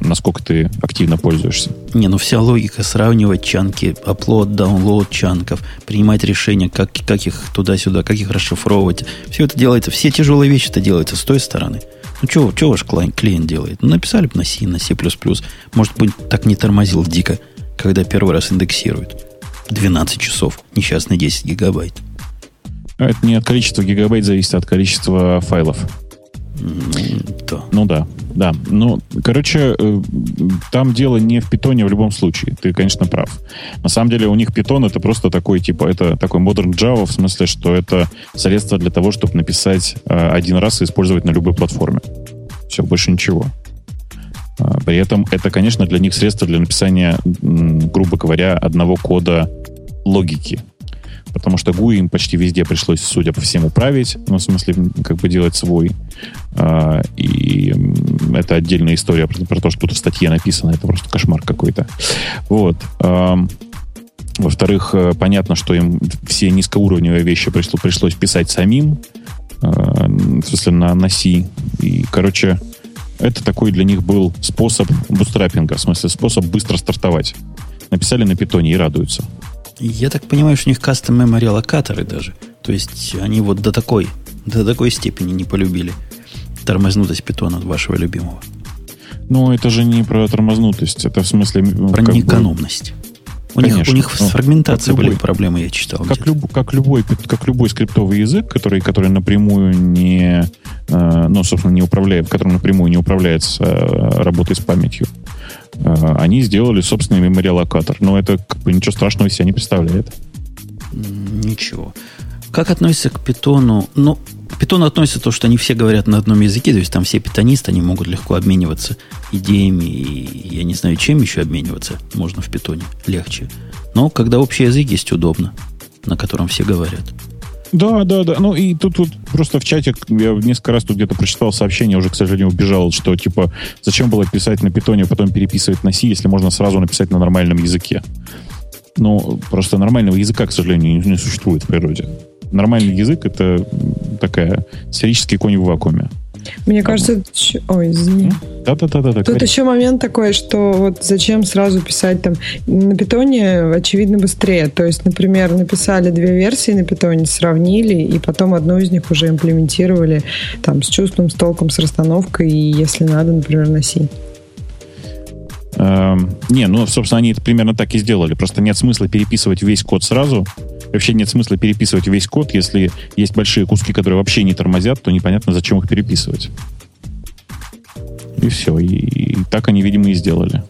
Speaker 3: насколько ты активно пользуешься.
Speaker 1: Не, ну вся логика сравнивать чанки, upload, download чанков, принимать решения, как, как их туда-сюда, как их расшифровывать. Все это делается, все тяжелые вещи это делается с той стороны. Ну, что, что ваш клиент делает? Ну, написали бы на C, на C++. Может быть, так не тормозил дико, когда первый раз индексирует. 12 часов, несчастные 10 гигабайт.
Speaker 3: А это не от количества гигабайт зависит, а от количества файлов.
Speaker 1: Да.
Speaker 3: Ну да, да. Ну, короче, э, там дело не в питоне в любом случае. Ты, конечно, прав. На самом деле у них питон это просто такой, типа, это такой modern Java, в смысле, что это средство для того, чтобы написать э, один раз и использовать на любой платформе. Все, больше ничего. А, при этом это, конечно, для них средство для написания, грубо говоря, одного кода логики потому что GUI им почти везде пришлось, судя по всему, править, ну, в смысле, как бы делать свой. А, и это отдельная история про, про то, что тут в статье написано, это просто кошмар какой-то. Вот. Во-вторых, э, понятно, что им все низкоуровневые вещи пришло, пришлось писать самим, а, в смысле, на, на C. И, короче, это такой для них был способ бустрапинга, в смысле, способ быстро стартовать. Написали на питоне и радуются.
Speaker 1: Я так понимаю, что у них кастом memory локаторы даже. То есть они вот до такой, до такой степени не полюбили тормознутость питона вашего любимого.
Speaker 3: Ну, это же не про тормознутость, это в смысле...
Speaker 1: Про неэкономность. Бы... У Конечно, них, у них ну, с фрагментацией были любой, проблемы, я читал.
Speaker 3: Как, люб, как, любой, как любой скриптовый язык, который, который напрямую не, э, ну, собственно, не управляет, в котором напрямую не управляется э, работой с памятью, э, они сделали собственный мемориалокатор. Но это как бы ничего страшного из себя не представляет.
Speaker 1: Ничего. Как относится к питону? Ну, к питону относится то, что они все говорят на одном языке, то есть там все питонисты, они могут легко обмениваться идеями, и я не знаю, чем еще обмениваться можно в питоне, легче. Но когда общий язык есть, удобно, на котором все говорят.
Speaker 3: Да, да, да. Ну и тут, тут просто в чате я несколько раз тут где-то прочитал сообщение, уже, к сожалению, убежал, что типа зачем было писать на питоне, а потом переписывать на C, если можно сразу написать на нормальном языке. Ну, просто нормального языка, к сожалению, не существует в природе. Нормальный язык — это такая сферический конь в вакууме.
Speaker 4: Мне кажется, это... ой, извини.
Speaker 3: Да-да-да.
Speaker 4: Тут говори. еще момент такой, что вот зачем сразу писать там на питоне, очевидно, быстрее. То есть, например, написали две версии на питоне, сравнили, и потом одну из них уже имплементировали там с чувством, с толком, с расстановкой, и если надо, например, на C.
Speaker 3: Эм, не, ну, собственно, они это примерно так и сделали. Просто нет смысла переписывать весь код сразу. Вообще нет смысла переписывать весь код. Если есть большие куски, которые вообще не тормозят, то непонятно, зачем их переписывать. И все. И, и так они, видимо, и сделали.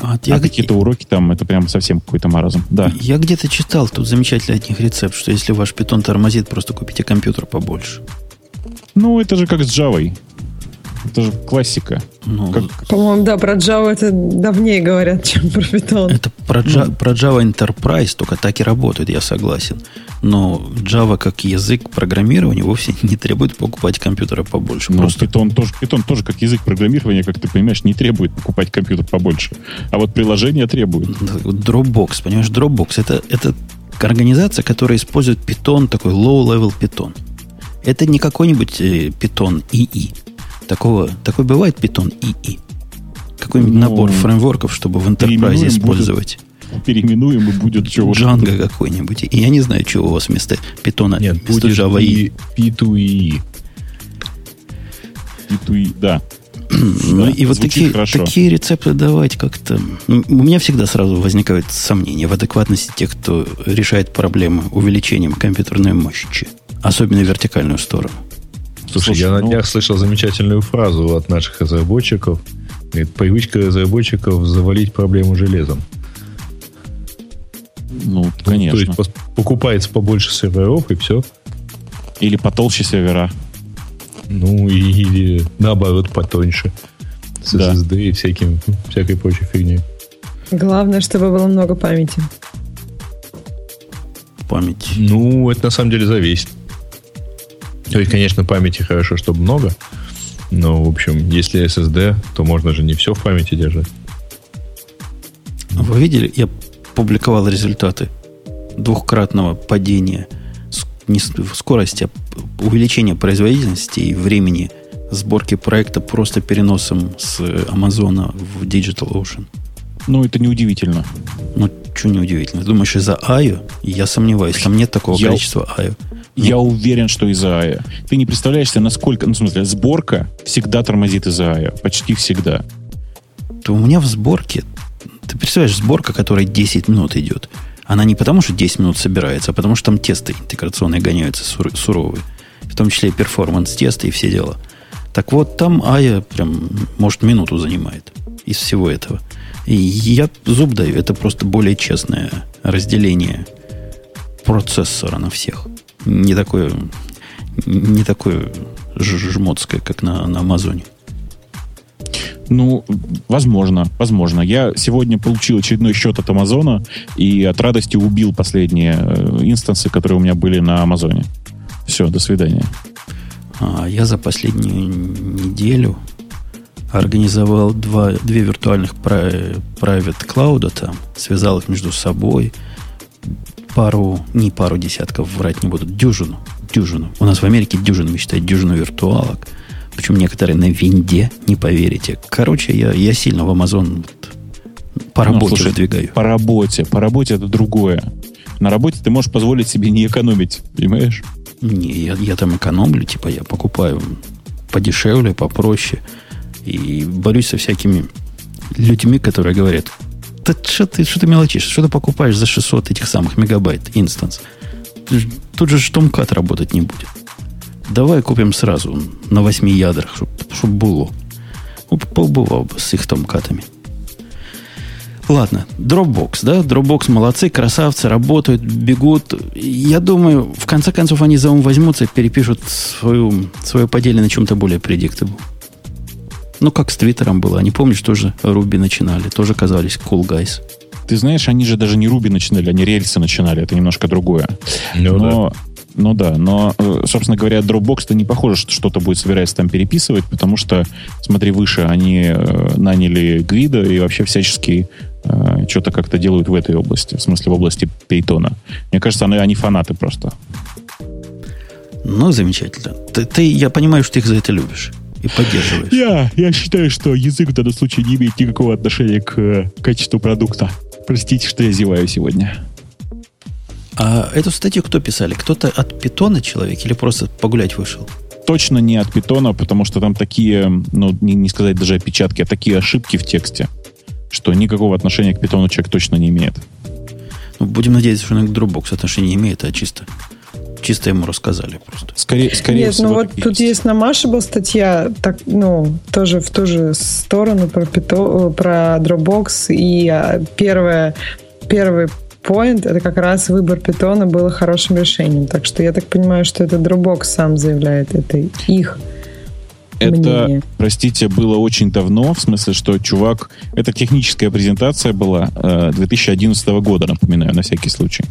Speaker 3: А, а какие-то уроки там, это прям совсем какой-то маразм. Да.
Speaker 1: Я где-то читал тут замечательный от них рецепт, что если ваш питон тормозит, просто купите компьютер побольше.
Speaker 3: Ну, это же как с Java. Это же классика.
Speaker 4: Ну, как... По-моему, да, про Java это давнее говорят, чем про Python.
Speaker 1: Это про, Java, ну. про Java Enterprise только так и работает, я согласен. Но Java как язык программирования вовсе не требует покупать компьютера побольше.
Speaker 3: Ну, Просто... Python, тоже, Python тоже как язык программирования, как ты понимаешь, не требует покупать компьютер побольше. А вот приложение требует.
Speaker 1: Dropbox, понимаешь, Dropbox это, это организация, которая использует Python, такой low-level Python. Это не какой-нибудь э, Python II. Такого, такой бывает Python II? Какой-нибудь ну, набор фреймворков, чтобы в Enterprise использовать?
Speaker 3: Будет, переименуем и будет чего
Speaker 1: Django какой-нибудь. И я не знаю, чего у вас вместо Python,
Speaker 3: Нет,
Speaker 1: вместо
Speaker 3: будет Java E. P2E. P2E, да.
Speaker 1: Ну и вот такие, такие рецепты давать как-то... У меня всегда сразу возникает сомнение в адекватности тех, кто решает проблемы увеличением компьютерной мощи. Особенно вертикальную сторону.
Speaker 2: Слушай, Слушай я ну... на днях слышал замечательную фразу от наших разработчиков. Говорит, привычка разработчиков завалить проблему железом.
Speaker 3: Ну, конечно.
Speaker 2: Ну, то есть покупается побольше серверов и все.
Speaker 3: Или потолще сервера.
Speaker 2: Ну, и, или наоборот потоньше. С да. SSD и всяким, всякой прочей фигней.
Speaker 4: Главное, чтобы было много памяти.
Speaker 1: Память.
Speaker 2: Ну, это на самом деле зависит. То есть, конечно, памяти хорошо, чтобы много. Но, в общем, если SSD, то можно же не все в памяти держать.
Speaker 1: Вы видели, я публиковал результаты двухкратного падения скорости, а увеличения производительности и времени сборки проекта просто переносом с Амазона в Digital Ocean.
Speaker 3: Ну, это неудивительно.
Speaker 1: Ну, что неудивительно? Думаешь, из-за IO? Я сомневаюсь, там нет такого я, количества IO.
Speaker 3: Я уверен, что из-за IO. Ты не представляешь себе, насколько... Ну, в смысле, сборка всегда тормозит из-за IO. Почти всегда.
Speaker 1: То у меня в сборке... Ты представляешь, сборка, которая 10 минут идет. Она не потому, что 10 минут собирается, а потому, что там тесты интеграционные гоняются суровые. В том числе перформанс-тесты и все дела. Так вот, там Ая прям, может, минуту занимает из всего этого. И я зуб даю, это просто более честное разделение процессора на всех. Не такое, не такое жмотское, как на, на Амазоне.
Speaker 3: Ну, возможно, возможно. Я сегодня получил очередной счет от Амазона и от радости убил последние э, инстансы, которые у меня были на Амазоне. Все, до свидания.
Speaker 1: А я за последнюю неделю организовал два, две виртуальных private клауда там, связал их между собой, пару, не пару десятков, врать не буду, дюжину, дюжину. У нас в Америке дюжину считают, дюжину виртуалок. Причем некоторые на винде, не поверите. Короче, я, я сильно в Amazon по работе ну, слушай, выдвигаю.
Speaker 3: По работе. По работе это другое. На работе ты можешь позволить себе не экономить, понимаешь?
Speaker 1: Не, я, я там экономлю, типа я покупаю подешевле, попроще. И борюсь со всякими людьми, которые говорят, да что ты, что ты мелочишь? Что ты покупаешь за 600 этих самых мегабайт инстанс? Тут же штумкат работать не будет. Давай купим сразу на 8 ядрах, чтобы чтоб было. Побывал бы с их томкатами. Ладно, Dropbox, да? Dropbox молодцы, красавцы, работают, бегут. Я думаю, в конце концов они за ум возьмутся и перепишут свою, свое поделие на чем-то более predictable. Ну, как с Твиттером было. Они, помнишь, тоже Руби начинали. Тоже казались cool guys.
Speaker 3: Ты знаешь, они же даже не Руби начинали, они рельсы начинали. Это немножко другое. Ну, Но да. Ну да, но, э, собственно говоря, Dropbox-то не похоже, что что-то будет собираться там переписывать, потому что, смотри, выше они э, наняли Гвида и вообще всячески э, что-то как-то делают в этой области, в смысле в области Пейтона. Мне кажется, они, они фанаты просто.
Speaker 1: Ну, замечательно. Ты, ты, я понимаю, что ты их за это любишь и поддерживаешь.
Speaker 3: Я, я считаю, что язык в данном случае не имеет никакого отношения к качеству продукта. Простите, что я зеваю сегодня.
Speaker 1: А эту статью кто писали? Кто-то от питона человек или просто погулять вышел?
Speaker 3: Точно не от питона, потому что там такие, ну, не, не сказать даже опечатки, а такие ошибки в тексте, что никакого отношения к питону человек точно не имеет.
Speaker 1: Ну, будем надеяться, что он к Dropbox отношения не имеет, а чисто чисто ему рассказали просто.
Speaker 4: Скорее, скорее Нет, ну всего, ну вот тут есть. есть на Маше была статья, так, ну, тоже в ту же сторону про, пито, про Dropbox, и а, первое, первый point, это как раз выбор питона был хорошим решением. Так что я так понимаю, что это Dropbox сам заявляет, это их
Speaker 3: это, мнение. простите, было очень давно, в смысле, что чувак... Это техническая презентация была э, 2011 года, напоминаю, на всякий случай.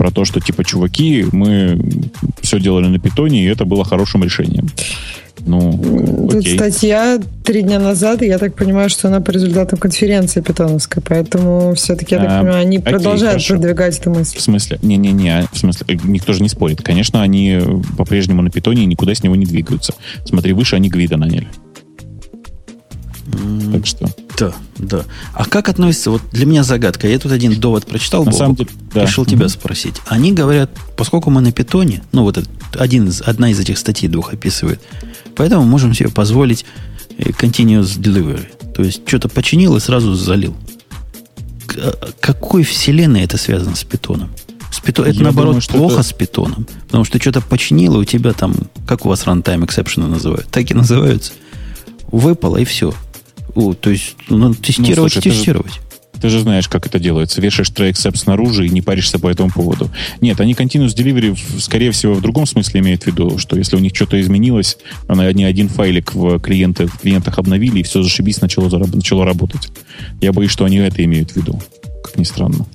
Speaker 3: Про то, что, типа, чуваки, мы все делали на питоне, и это было хорошим решением. Ну,
Speaker 4: Тут окей. статья три дня назад, и я так понимаю, что она по результатам конференции питоновской, поэтому все-таки, я так а, понимаю, они окей, продолжают хорошо. продвигать эту мысль.
Speaker 3: В смысле? Не-не-не, в смысле, э, никто же не спорит. Конечно, они по-прежнему на питоне никуда с него не двигаются. Смотри, выше они Гвида наняли.
Speaker 1: Так что. Да, да. А как относится, вот для меня загадка, я тут один довод прочитал, на самом деле, да. решил тебя mm спросить. Они говорят, поскольку мы на питоне, ну вот один из, одна из этих статей двух описывает, поэтому можем себе позволить continuous delivery. То есть что-то починил и сразу залил. К- какой вселенной это связано с питоном? С питон... Это
Speaker 3: Я
Speaker 1: наоборот
Speaker 3: думаю,
Speaker 1: плохо
Speaker 3: это-
Speaker 1: с питоном. Потому что что-то починило, у тебя там, как у вас runtime exception называют, так и называются. Выпало и все. О, то есть, ну, надо тестировать,
Speaker 3: слушай, ты же-
Speaker 1: тестировать.
Speaker 3: Ты же знаешь, как это делается. Вешаешь except снаружи и не паришься по этому поводу. Нет, они continuous delivery, скорее всего, в другом смысле имеют в виду, что если у них что-то изменилось, они один файлик в, клиенты, в клиентах обновили, и все зашибись, начало, начало работать. Я боюсь, что они это имеют в виду. Как ни странно.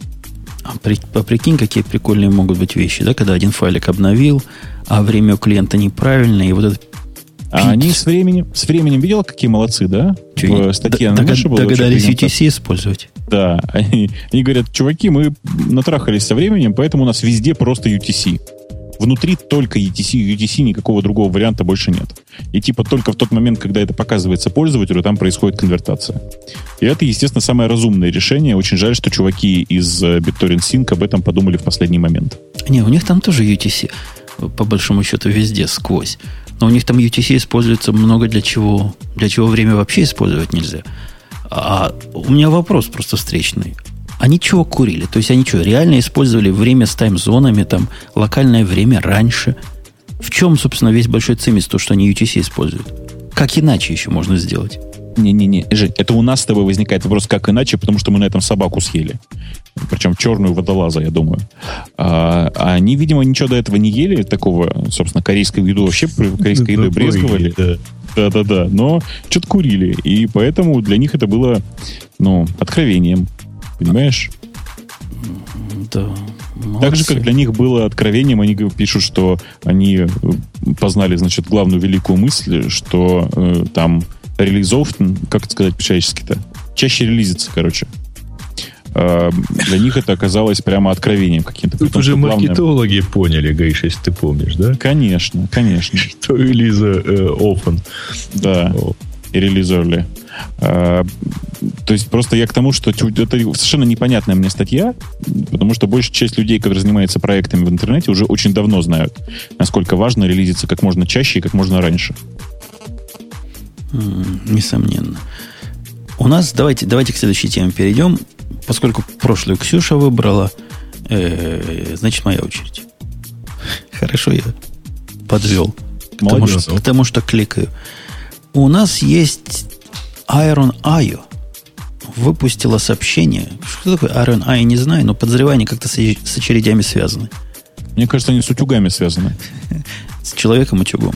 Speaker 1: А, при- а прикинь, какие прикольные могут быть вещи, да, когда один файлик обновил, а время у клиента неправильное, и вот это
Speaker 3: А они с временем, с временем видел, какие молодцы, да? В
Speaker 1: не-
Speaker 3: статье
Speaker 1: д-
Speaker 3: на было
Speaker 1: догадались. UTC использовать.
Speaker 3: Да, они, они говорят, чуваки, мы натрахались со временем, поэтому у нас везде просто UTC. Внутри только UTC, UTC никакого другого варианта больше нет. И типа только в тот момент, когда это показывается пользователю, там происходит конвертация. И это, естественно, самое разумное решение. Очень жаль, что чуваки из э, BitTorrent Sync об этом подумали в последний момент.
Speaker 1: Не, у них там тоже UTC, по большому счету, везде сквозь. Но у них там UTC используется много для чего, для чего время вообще использовать нельзя. А у меня вопрос просто встречный. Они чего курили? То есть они что, реально использовали время с таймзонами, там, локальное время раньше? В чем, собственно, весь большой цимис, то, что они UTC используют? Как иначе еще можно сделать?
Speaker 3: Не-не-не, Жень, это у нас с тобой возникает вопрос, как иначе, потому что мы на этом собаку съели. Причем черную водолаза, я думаю. А, а они, видимо, ничего до этого не ели, такого, собственно, корейскую еду вообще корейской едой брезговали.
Speaker 2: Да.
Speaker 3: Да-да-да, но что-то курили. И поэтому для них это было, ну, откровением. Понимаешь?
Speaker 1: Да,
Speaker 3: Так же,
Speaker 1: молодцы.
Speaker 3: как для них было откровением, они пишут, что они э, познали, значит, главную великую мысль, что э, там релизов, м, как это сказать по-человечески-то, чаще релизится, короче. А, для них это оказалось прямо откровением каким-то.
Speaker 2: Тут уже
Speaker 3: что главное-
Speaker 2: маркетологи поняли, Гриш, если ты помнишь, да?
Speaker 3: Конечно, конечно.
Speaker 2: Что релиза э, open.
Speaker 3: Да.
Speaker 2: О,
Speaker 3: и early. А, то есть просто я к тому, что это совершенно непонятная мне статья, потому что большая часть людей, которые занимаются проектами в интернете, уже очень давно знают, насколько важно релизиться как можно чаще и как можно раньше.
Speaker 1: Несомненно. У нас, давайте, давайте к следующей теме перейдем. Поскольку прошлую Ксюша выбрала, э, значит, моя очередь. Хорошо, я подвел. К тому,
Speaker 3: Молодец.
Speaker 1: что, к тому, что кликаю. У нас есть Iron IO. Выпустила сообщение. Что такое Iron IO, не знаю, но подозревания как-то с, с очередями связаны.
Speaker 3: Мне кажется, они с утюгами связаны.
Speaker 1: С человеком-утюгом.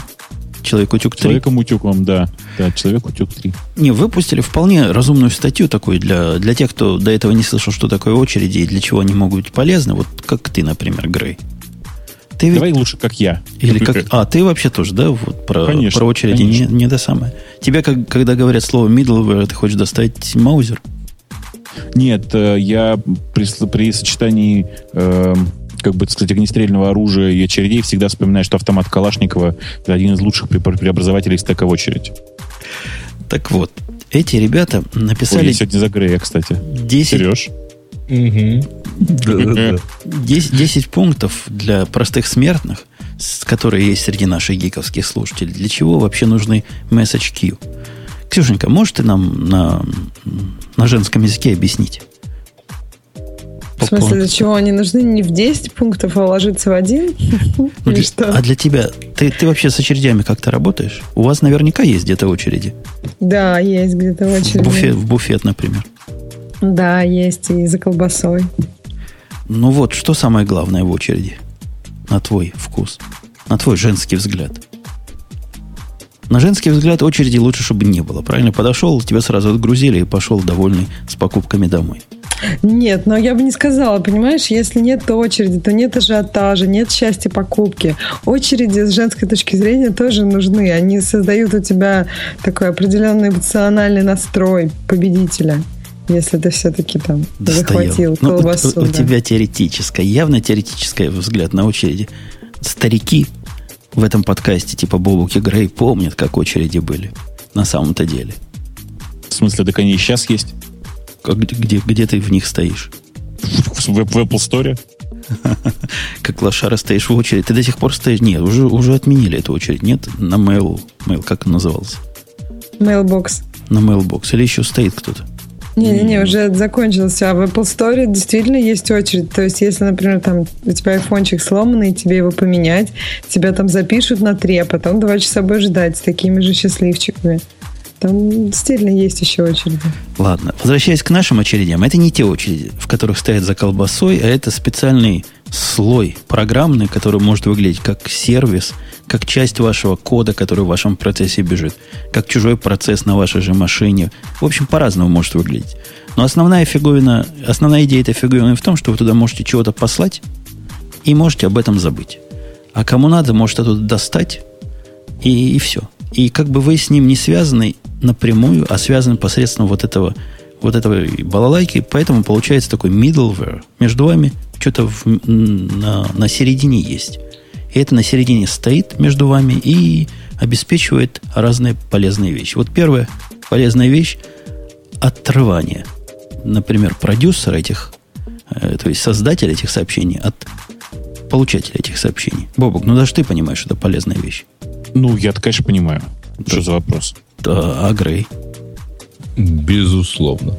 Speaker 1: Человек-утюг 3.
Speaker 3: Человеком-утюгом, да. Да, человек-утюг 3.
Speaker 1: Не, выпустили вполне разумную статью такую для, для тех, кто до этого не слышал, что такое очереди и для чего они могут быть полезны. Вот как ты, например, Грей. Ты ведь-
Speaker 3: Давай лучше, как я.
Speaker 1: Или как... А, ты вообще тоже, да? Вот про,
Speaker 3: Конечно,
Speaker 1: про очереди не,
Speaker 3: конечно.
Speaker 1: не до самое. Тебе, как, когда говорят слово middleware, ты хочешь достать маузер?
Speaker 3: Нет, э, я при, при сочетании, э, как бы, так сказать, огнестрельного оружия и очередей всегда вспоминаю, что автомат Калашникова – это один из лучших пре- преобразователей стека в очередь.
Speaker 1: Так вот, эти ребята
Speaker 3: Ой,
Speaker 1: написали
Speaker 3: я сегодня за Грея, кстати.
Speaker 1: 10,
Speaker 3: Сереж?
Speaker 2: Да-да-да.
Speaker 1: 10, 10 пунктов для простых смертных, которые есть среди наших гиковских слушателей. Для чего вообще нужны message queue? Ксюшенька, можешь ты нам на, на женском языке объяснить?
Speaker 4: В смысле, для чего они нужны не в 10 пунктов, а ложиться в один?
Speaker 1: Ну,
Speaker 4: Или что?
Speaker 1: А для тебя, ты, ты вообще с очередями как-то работаешь? У вас наверняка есть где-то очереди.
Speaker 4: Да, есть где-то
Speaker 1: В
Speaker 4: очередь.
Speaker 1: буфет, в буфет, например.
Speaker 4: Да, есть и за колбасой.
Speaker 1: Ну вот, что самое главное в очереди? На твой вкус. На твой женский взгляд. На женский взгляд очереди лучше, чтобы не было. Правильно? Подошел, тебя сразу отгрузили и пошел довольный с покупками домой.
Speaker 4: Нет, но я бы не сказала, понимаешь, если нет очереди, то нет ажиотажа, нет счастья покупки. Очереди с женской точки зрения тоже нужны. Они создают у тебя такой определенный эмоциональный настрой победителя, если ты все-таки там
Speaker 1: Достоял.
Speaker 4: захватил
Speaker 1: Ну, у-
Speaker 4: колбасу.
Speaker 1: у, у
Speaker 4: да.
Speaker 1: тебя теоретическое, явно теоретическое взгляд на очереди. Старики в этом подкасте, типа Бобуки Грей, помнят, как очереди были. На самом-то деле.
Speaker 3: В смысле, так они и сейчас есть?
Speaker 1: Как- где, где ты в них стоишь?
Speaker 3: В, в Apple Store?
Speaker 1: как лошара стоишь в очередь. Ты до сих пор стоишь? Нет, уже, уже отменили эту очередь. Нет, на Mail, Mail как он назывался?
Speaker 4: Mailbox.
Speaker 1: На Mailbox. Или еще стоит кто-то?
Speaker 4: Не-не-не, уже закончился. А в Apple Store действительно есть очередь. То есть, если, например, там у тебя айфончик сломанный, тебе его поменять, тебя там запишут на три, а потом два часа будешь ждать с такими же счастливчиками. Там действительно есть еще очереди.
Speaker 1: Ладно, возвращаясь к нашим очередям, это не те очереди, в которых стоят за колбасой, а это специальный слой программный, который может выглядеть как сервис, как часть вашего кода, который в вашем процессе бежит, как чужой процесс на вашей же машине. В общем, по-разному может выглядеть. Но основная фиговина, основная идея этой фиговины в том, что вы туда можете чего-то послать и можете об этом забыть. А кому надо, может оттуда достать, и, и все. И как бы вы с ним не связаны напрямую, а связаны посредством вот этого, вот этого балалайки, поэтому получается такой middleware. Между вами что-то на, на середине есть. И это на середине стоит между вами и обеспечивает разные полезные вещи. Вот первая полезная вещь – отрывание. Например, продюсера этих, э, то есть создателя этих сообщений от получателя этих сообщений. Бобок, ну даже ты понимаешь, что это полезная вещь.
Speaker 3: Ну, я-то, конечно, понимаю. Да. Что за вопрос?
Speaker 1: Да, а Грей?
Speaker 2: Безусловно.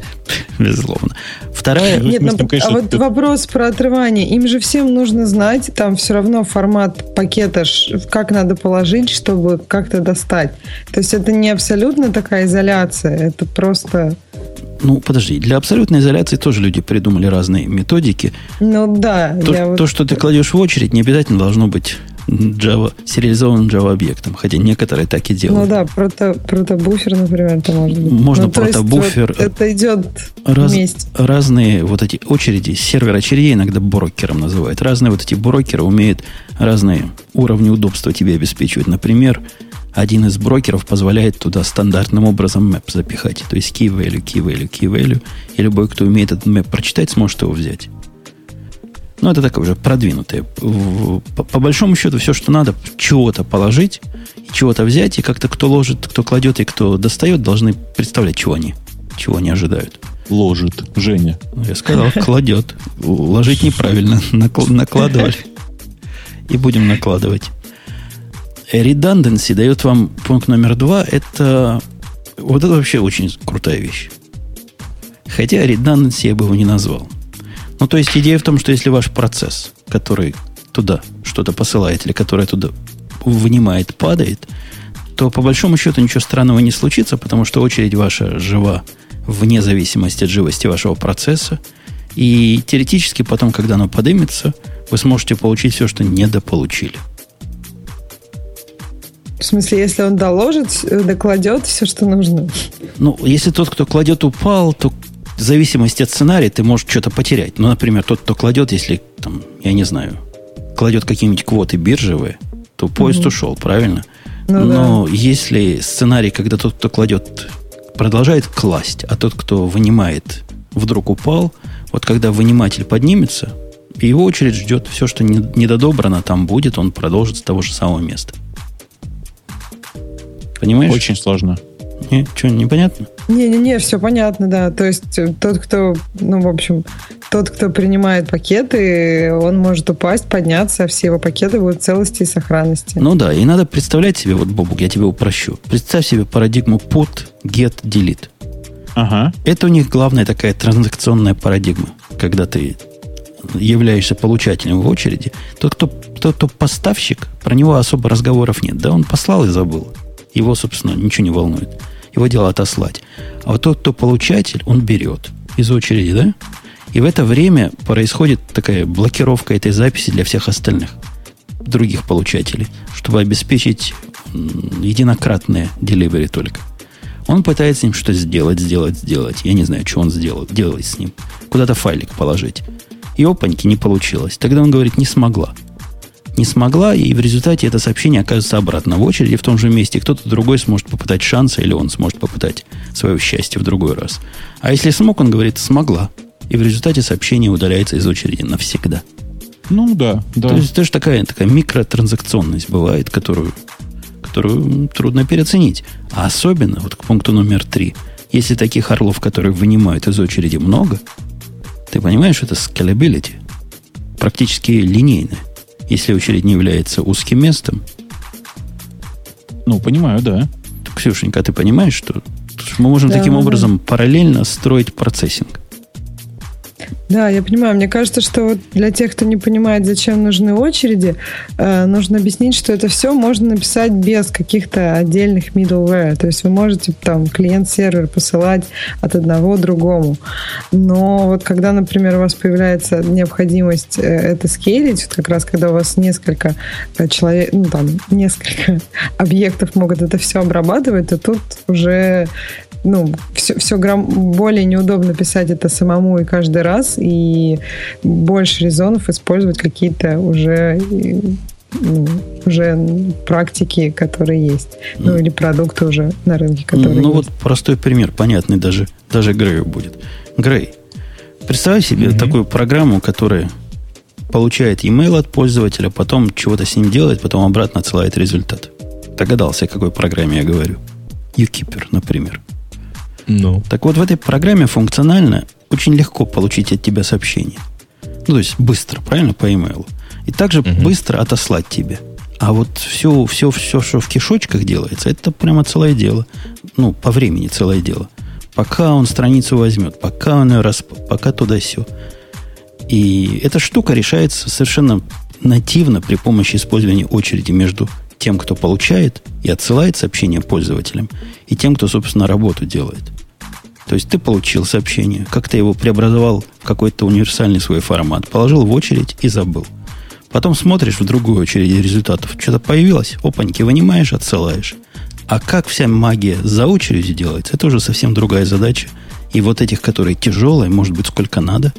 Speaker 1: Безусловно. Вторая...
Speaker 4: Нет, ну, конечно, а вот это... вопрос про отрывание. Им же всем нужно знать, там все равно формат пакета, как надо положить, чтобы как-то достать. То есть это не абсолютно такая изоляция, это просто...
Speaker 1: Ну, подожди, для абсолютной изоляции тоже люди придумали разные методики.
Speaker 4: Ну да.
Speaker 1: То, то вот... что ты кладешь в очередь, не обязательно должно быть Java, сериализованным Java объектом, хотя некоторые так и делают.
Speaker 4: Ну да, прото, протобуфер, например, это может быть.
Speaker 1: Можно ну, протобуфер.
Speaker 4: Вот это идет
Speaker 1: раз, вместе. Разные вот эти очереди, сервер очередей иногда брокером называют. Разные вот эти брокеры умеют разные уровни удобства тебе обеспечивать. Например, один из брокеров позволяет туда стандартным образом мэп запихать. То есть key value, key value, key value. И любой, кто умеет этот мэп прочитать, сможет его взять. Ну, это такое уже продвинутое. По, по большому счету, все, что надо, чего-то положить, чего-то взять, и как-то кто ложит, кто кладет и кто достает, должны представлять, чего они, чего они ожидают.
Speaker 3: Ложит. Женя.
Speaker 1: Я сказал, кладет. Ложить неправильно. Накладывали. И будем накладывать. Redundancy дает вам пункт номер два. Это вот это вообще очень крутая вещь. Хотя redundancy я бы его не назвал. Ну, то есть идея в том, что если ваш процесс, который туда что-то посылает или который туда вынимает, падает, то по большому счету ничего странного не случится, потому что очередь ваша жива вне зависимости от живости вашего процесса. И теоретически потом, когда оно подымется, вы сможете получить все, что недополучили.
Speaker 4: В смысле, если он доложит, докладет все, что нужно?
Speaker 1: Ну, если тот, кто кладет, упал, то в зависимости от сценария ты можешь что-то потерять. Ну, например, тот, кто кладет, если, там, я не знаю, кладет какие-нибудь квоты биржевые, то поезд угу. ушел, правильно? Ну, Но да. если сценарий, когда тот, кто кладет, продолжает класть, а тот, кто вынимает, вдруг упал, вот когда выниматель поднимется, его очередь ждет все, что недодобрано там будет, он продолжит с того же самого места. Понимаешь?
Speaker 3: Очень сложно.
Speaker 1: Не, что, непонятно?
Speaker 4: Не-не-не, все понятно, да. То есть э, тот, кто, ну, в общем, тот, кто принимает пакеты, он может упасть, подняться, а все его пакеты будут в целости и сохранности.
Speaker 1: Ну да, и надо представлять себе, вот, Бобук, я тебе упрощу. Представь себе парадигму put, get, delete.
Speaker 3: Ага.
Speaker 1: Это у них главная такая транзакционная парадигма, когда ты являешься получателем в очереди, тот, кто, тот, кто поставщик, про него особо разговоров нет. Да, он послал и забыл. Его, собственно, ничего не волнует. Его дело отослать. А вот тот, кто получатель, он берет из очереди, да? И в это время происходит такая блокировка этой записи для всех остальных других получателей, чтобы обеспечить единократное delivery только. Он пытается с ним что-то сделать, сделать, сделать. Я не знаю, что он сделал, делает с ним. Куда-то файлик положить. И опаньки не получилось. Тогда он говорит, не смогла не смогла, и в результате это сообщение оказывается обратно в очереди в том же месте. Кто-то другой сможет попытать шанса, или он сможет попытать свое счастье в другой раз. А если смог, он говорит, смогла. И в результате сообщение удаляется из очереди навсегда.
Speaker 3: Ну да, да.
Speaker 1: То есть тоже такая, такая микротранзакционность бывает, которую, которую трудно переоценить. А особенно, вот к пункту номер три, если таких орлов, которые вынимают из очереди много, ты понимаешь, это scalability, практически линейное если очередь не является узким местом.
Speaker 3: Ну, понимаю, да.
Speaker 1: Так Ксюшенька, а ты понимаешь, что мы можем да, таким образом да. параллельно строить процессинг?
Speaker 4: Да, я понимаю. Мне кажется, что вот для тех, кто не понимает, зачем нужны очереди, э, нужно объяснить, что это все можно написать без каких-то отдельных middleware. То есть вы можете там клиент-сервер посылать от одного другому. Но вот когда, например, у вас появляется необходимость э, это скейлить, вот как раз когда у вас несколько э, человек, ну там несколько объектов могут это все обрабатывать, то тут уже ну, все, все грам... более неудобно писать это самому и каждый раз, и больше резонов использовать какие-то уже ну, уже практики, которые есть. Ну, или продукты уже на рынке, которые
Speaker 1: Ну,
Speaker 4: есть.
Speaker 1: вот простой пример, понятный даже, даже Грею будет. Грей, представь себе mm-hmm. такую программу, которая получает email от пользователя, потом чего-то с ним делает, потом обратно отсылает результат. Догадался, о какой программе я говорю. UKeeper, например.
Speaker 2: Ну.
Speaker 1: Так вот, в этой программе функционально очень легко получить от тебя сообщение. Ну, то есть быстро, правильно, по имейлу. И также угу. быстро отослать тебе. А вот все, все, все, что в кишочках делается, это прямо целое дело. Ну, по времени целое дело. Пока он страницу возьмет, пока он ее расп... пока туда все. И эта штука решается совершенно нативно при помощи использования очереди между тем, кто получает и отсылает сообщение пользователям, и тем, кто, собственно, работу делает. То есть ты получил сообщение, как-то его преобразовал в какой-то универсальный свой формат, положил в очередь и забыл. Потом смотришь в другую очередь результатов. Что-то появилось, опаньки, вынимаешь, отсылаешь. А как вся магия за очередью делается, это уже совсем другая задача. И вот этих, которые тяжелые, может быть, сколько надо.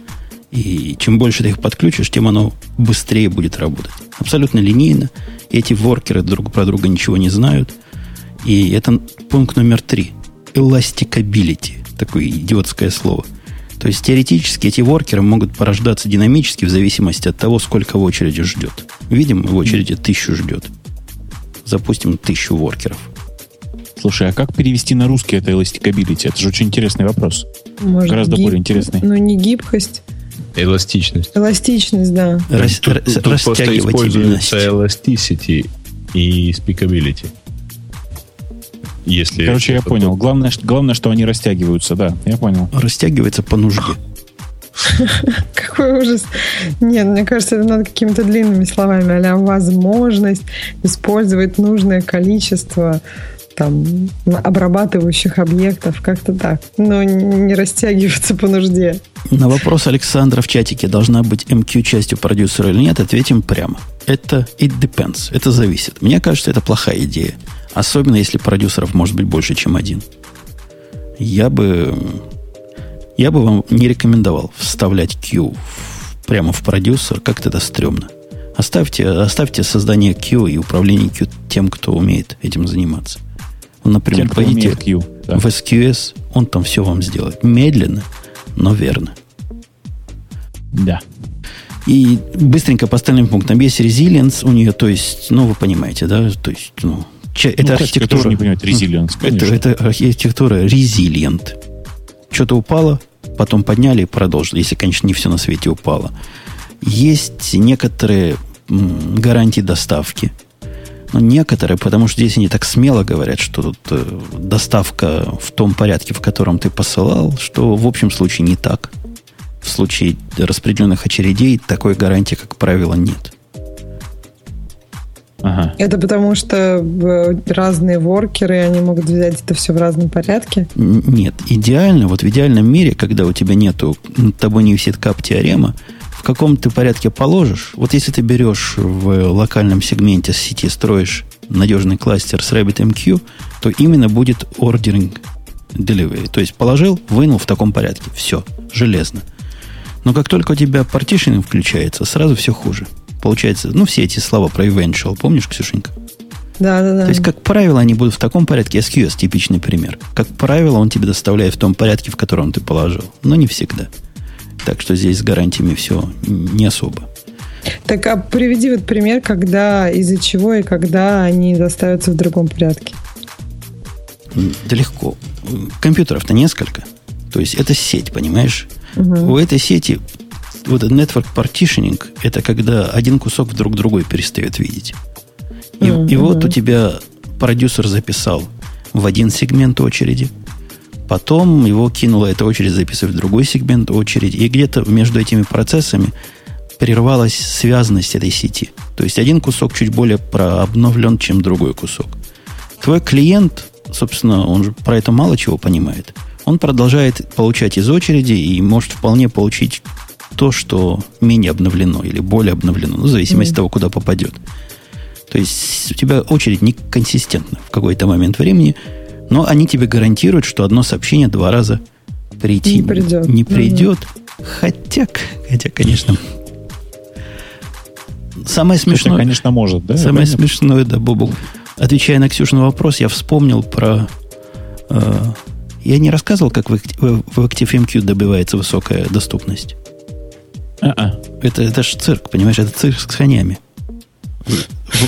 Speaker 1: И чем больше ты их подключишь, тем оно быстрее будет работать. Абсолютно линейно. Эти воркеры друг про друга ничего не знают. И это пункт номер три. Elasticability такое идиотское слово. То есть теоретически эти воркеры могут порождаться динамически в зависимости от того, сколько в очереди ждет. Видим, в очереди тысячу ждет. Запустим тысячу воркеров.
Speaker 3: Слушай, а как перевести на русский это elasticability? Это же очень интересный вопрос.
Speaker 4: Может,
Speaker 3: Гораздо
Speaker 4: гиб...
Speaker 3: более интересный.
Speaker 4: Ну, не гибкость.
Speaker 2: Эластичность.
Speaker 4: Эластичность, да.
Speaker 1: Рас...
Speaker 2: Тут, тут, тут просто используется elasticity и speakability. Если
Speaker 3: Короче, я понял. Главное, что, главное, что они растягиваются, да, я понял.
Speaker 1: Растягивается по нужде.
Speaker 4: Какой ужас. Нет, мне кажется, это надо какими-то длинными словами, а возможность использовать нужное количество там, обрабатывающих объектов, как-то так. Но не растягиваться по нужде.
Speaker 1: На вопрос Александра в чатике, должна быть MQ частью продюсера или нет, ответим прямо. Это it depends, это зависит. Мне кажется, это плохая идея. Особенно если продюсеров может быть больше, чем один. Я бы, я бы вам не рекомендовал вставлять Q прямо в продюсер, как-то это стрёмно. Оставьте, оставьте создание Q и управление Q тем, кто умеет этим заниматься. Например, тем, пойдите Q, да. в SQS, он там все вам сделает. Медленно, но верно.
Speaker 3: Да.
Speaker 1: И быстренько по остальным пунктам. Есть resilience у нее, то есть, ну, вы понимаете, да, то есть, ну, это ну, архитектура...
Speaker 3: не понимать, resilience,
Speaker 1: это, это архитектура resilient. Что-то упало, потом подняли и продолжили, если, конечно, не все на свете упало. Есть некоторые гарантии доставки. Но некоторые, потому что здесь они так смело говорят, что тут э, доставка в том порядке, в котором ты посылал, что в общем случае не так. В случае распределенных очередей такой гарантии, как правило, нет.
Speaker 4: Ага. Это потому что э, разные воркеры, они могут взять это все в разном порядке?
Speaker 1: Нет. Идеально, вот в идеальном мире, когда у тебя нету, над тобой не висит кап теорема, в каком ты порядке положишь, вот если ты берешь в локальном сегменте сети, строишь надежный кластер с RabbitMQ, то именно будет ordering delivery. То есть положил, вынул в таком порядке. Все, железно. Но как только у тебя партишинг включается, сразу все хуже. Получается, ну, все эти слова про eventual, помнишь, Ксюшенька?
Speaker 4: Да, да, да.
Speaker 1: То есть, как правило, они будут в таком порядке. SQS типичный пример. Как правило, он тебе доставляет в том порядке, в котором ты положил. Но не всегда. Так что здесь с гарантиями все не особо.
Speaker 4: Так, а приведи вот пример, когда, из-за чего и когда они доставятся в другом порядке.
Speaker 1: Да легко. Компьютеров-то несколько. То есть это сеть, понимаешь?
Speaker 4: Угу.
Speaker 1: У этой сети вот этот network partitioning – это когда один кусок вдруг другой перестает видеть. И, mm-hmm. и вот у тебя продюсер записал в один сегмент очереди. Потом его кинула эта очередь записывать в другой сегмент очереди. И где-то между этими процессами прервалась связанность этой сети. То есть один кусок чуть более прообновлен, чем другой кусок. Твой клиент, собственно, он же про это мало чего понимает. Он продолжает получать из очереди и может вполне получить то, что менее обновлено или более обновлено, ну, в зависимости mm. от того, куда попадет. То есть у тебя очередь неконсистентна в какой-то момент времени, но они тебе гарантируют, что одно сообщение два раза прийти
Speaker 4: не придет.
Speaker 1: Не придет. Mm-hmm. Хотя, хотя, конечно, самое смешное...
Speaker 3: Это, конечно, может, да?
Speaker 1: Самое Понятно. смешное, да, Бобу. Отвечая на Ксюшин вопрос, я вспомнил про... Э, я не рассказывал, как в, в ActiveMQ добивается высокая доступность.
Speaker 3: А-а.
Speaker 1: Это, это же цирк, понимаешь? Это цирк с конями.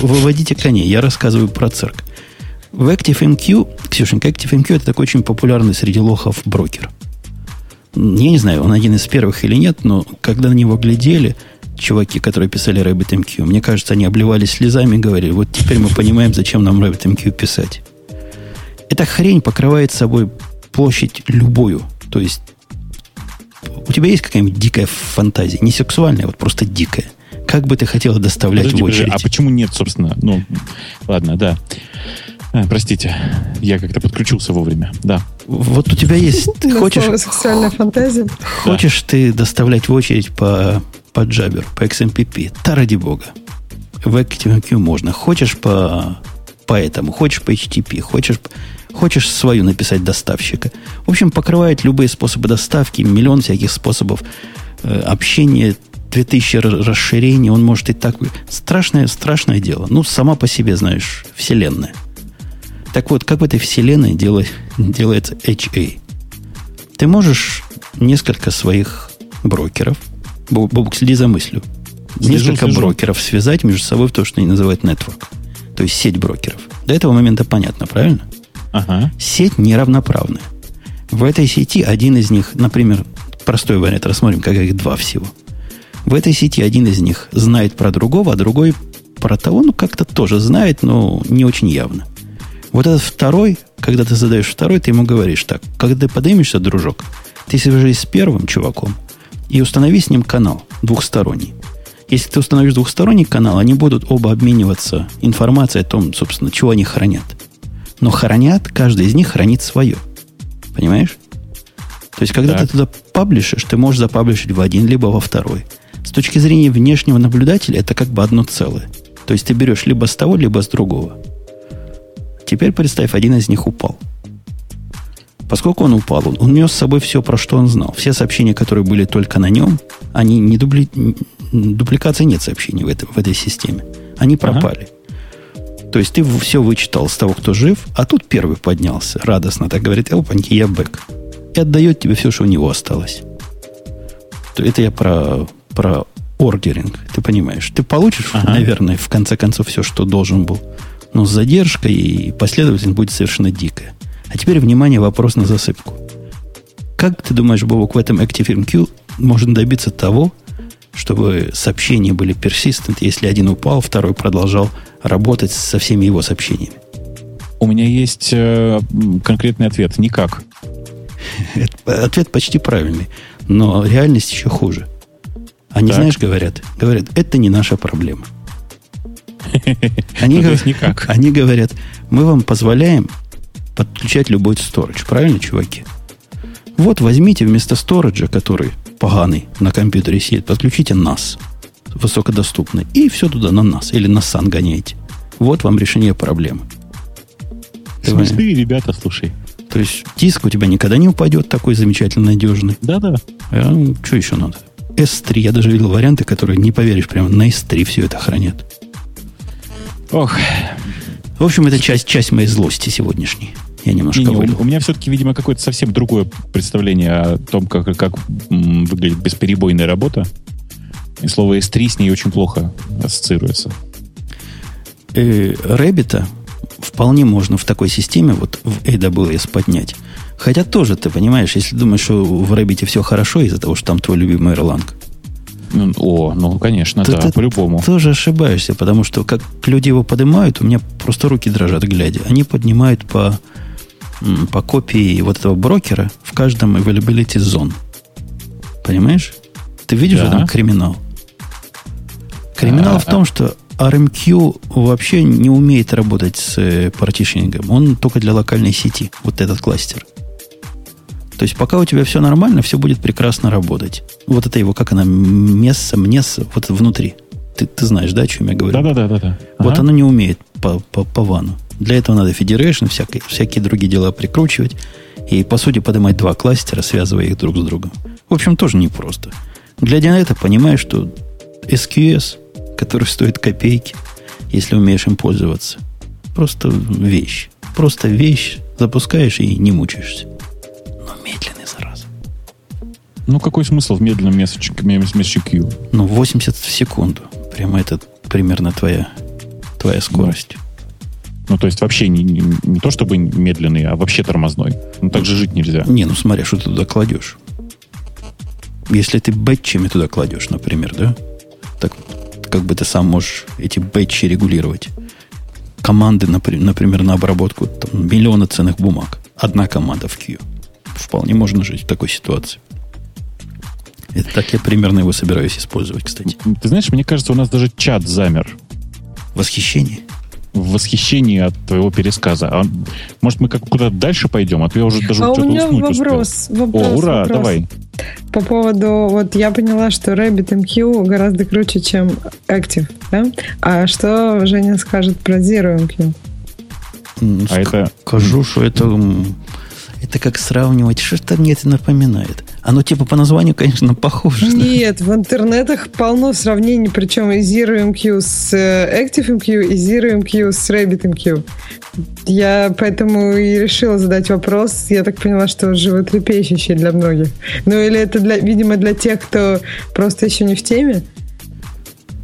Speaker 1: Выводите коней. Я рассказываю про цирк. В ActiveMQ, Ксюшенька, ActiveMQ это такой очень популярный среди лохов брокер. Я не знаю, он один из первых или нет, но когда на него глядели, чуваки, которые писали RabbitMQ, мне кажется, они обливались слезами и говорили, вот теперь мы понимаем, зачем нам RabbitMQ писать. Эта хрень покрывает собой площадь любую. То есть у тебя есть какая-нибудь дикая фантазия? Не сексуальная, вот просто дикая. Как бы ты хотела доставлять Подожди, в очередь?
Speaker 3: а почему нет, собственно? Ну, ладно, да. А, простите, я как-то подключился вовремя, да.
Speaker 1: Вот у тебя есть... Ты хочешь...
Speaker 4: Сексуальная фантазия.
Speaker 1: Хочешь ты доставлять в очередь по, по Jabber, по XMPP? Да ради бога. В ActiveMQ можно. Хочешь по, по этому, хочешь по HTTP, хочешь Хочешь свою написать доставщика. В общем, покрывает любые способы доставки, миллион всяких способов э, общения, 2000 расширений, он может и так... Страшное, страшное дело. Ну, сама по себе, знаешь, вселенная. Так вот, как в этой вселенной делает, делается HA? Ты можешь несколько своих брокеров, Бобук, следи за мыслью, слежу, несколько слежу. брокеров связать между собой в то, что они называют network. То есть сеть брокеров. До этого момента понятно, правильно?
Speaker 3: Ага.
Speaker 1: Сеть неравноправная. В этой сети один из них, например, простой вариант, рассмотрим, как их два всего. В этой сети один из них знает про другого, а другой про того, ну, как-то тоже знает, но не очень явно. Вот этот второй, когда ты задаешь второй, ты ему говоришь так, когда ты поднимешься, дружок, ты свяжись с первым чуваком и установи с ним канал двухсторонний. Если ты установишь двухсторонний канал, они будут оба обмениваться информацией о том, собственно, чего они хранят. Но хранят, каждый из них хранит свое. Понимаешь? То есть, когда так. ты туда паблишишь, ты можешь запаблишить в один, либо во второй. С точки зрения внешнего наблюдателя, это как бы одно целое. То есть, ты берешь либо с того, либо с другого. Теперь представь, один из них упал. Поскольку он упал, он, он нес с собой все, про что он знал. Все сообщения, которые были только на нем, они не дубли... дупликации нет сообщений в, этой в этой системе. Они пропали. Ага. То есть ты все вычитал с того, кто жив, а тут первый поднялся, радостно так говорит, опаньки, я бэк. И отдает тебе все, что у него осталось. Это я про, про ордеринг, ты понимаешь. Ты получишь, ага. наверное, в конце концов все, что должен был. Но с задержкой и последовательность будет совершенно дикая. А теперь, внимание, вопрос на засыпку. Как ты думаешь, Бобок, в этом ActiveMQ можно добиться того, чтобы сообщения были persistent, если один упал, второй продолжал работать со всеми его сообщениями?
Speaker 3: У меня есть э, конкретный ответ. Никак.
Speaker 1: Ответ почти правильный. Но реальность еще хуже. Они, так. знаешь, говорят, говорят, это не наша проблема. Они, говорят, никак. они говорят, мы вам позволяем подключать любой сторож. Правильно, чуваки? Вот возьмите вместо сториджа, который поганый на компьютере сидит, подключите нас высокодоступный, и все туда на нас, или на сан гоняйте. Вот вам решение проблемы.
Speaker 3: Смешные ребята, слушай.
Speaker 1: То есть диск у тебя никогда не упадет, такой замечательно надежный.
Speaker 3: Да-да.
Speaker 1: А, ну, что еще надо? S3, я даже видел варианты, которые, не поверишь, прямо на S3 все это хранят.
Speaker 3: Ох.
Speaker 1: В общем, это часть, часть моей злости сегодняшней. Я немножко не,
Speaker 3: не, у, у меня все-таки, видимо, какое-то совсем другое представление о том, как, как выглядит бесперебойная работа. И слово S3 с ней очень плохо ассоциируется.
Speaker 1: Э, Рэббита вполне можно в такой системе вот в AWS поднять. Хотя тоже, ты понимаешь, если думаешь, что в Рэббите все хорошо из-за того, что там твой любимый Erlang.
Speaker 3: Ну, о, ну, конечно, то да, по-любому.
Speaker 1: Ты тоже ошибаешься, потому что как люди его поднимают, у меня просто руки дрожат, глядя. Они поднимают по по копии вот этого брокера в каждом availability zone. Понимаешь? Ты видишь да. этом криминал? Криминал а, в том, что RMQ вообще не умеет работать с э, партишингом. Он только для локальной сети, вот этот кластер. То есть пока у тебя все нормально, все будет прекрасно работать. Вот это его, как она, место, мнесса, вот внутри. Ты, ты знаешь, да, о чем я говорю?
Speaker 3: Да-да-да. да.
Speaker 1: Вот ага. оно не умеет по, по, по вану. Для этого надо Federation, всякие, всякие другие дела прикручивать. И, по сути, поднимать два кластера, связывая их друг с другом. В общем, тоже непросто. Глядя на это, понимаешь, что SQS который стоит копейки, если умеешь им пользоваться. Просто вещь. Просто вещь. Запускаешь и не мучаешься. Но медленный, зараза.
Speaker 3: Ну, какой смысл в медленном месячке Q?
Speaker 1: Ну, 80 в секунду. Прямо это примерно твоя, твоя скорость.
Speaker 3: Ну, то есть вообще не, не, не то чтобы медленный, а вообще тормозной. Ну, так же жить нельзя.
Speaker 1: Не, ну смотри, что ты туда кладешь. Если ты бэтчами туда кладешь, например, да? Так как бы ты сам можешь эти бэтчи регулировать. Команды, например, на обработку там, миллиона ценных бумаг. Одна команда в Q. Вполне можно жить в такой ситуации. Это так я примерно его собираюсь использовать, кстати.
Speaker 3: Ты знаешь, мне кажется, у нас даже чат замер.
Speaker 1: Восхищение?
Speaker 3: в восхищении от твоего пересказа. А, может, мы как куда-то дальше пойдем? А то я уже даже
Speaker 4: а что-то у меня уснуть вопрос, успел. вопрос.
Speaker 3: О, ура,
Speaker 4: вопрос.
Speaker 3: давай.
Speaker 4: По поводу, вот я поняла, что RabbitMQ гораздо круче, чем Active, да? А что Женя скажет про ZeroMQ?
Speaker 1: А это... Скажу, что это это как сравнивать, что-то мне это напоминает. Оно типа по названию, конечно, похоже.
Speaker 4: Нет, в интернетах полно сравнений, причем и ZeroMQ с э, ActiveMQ, и ZeroMQ с RabbitMQ. Я поэтому и решила задать вопрос. Я так поняла, что животрепещущий для многих. Ну или это, для, видимо, для тех, кто просто еще не в теме?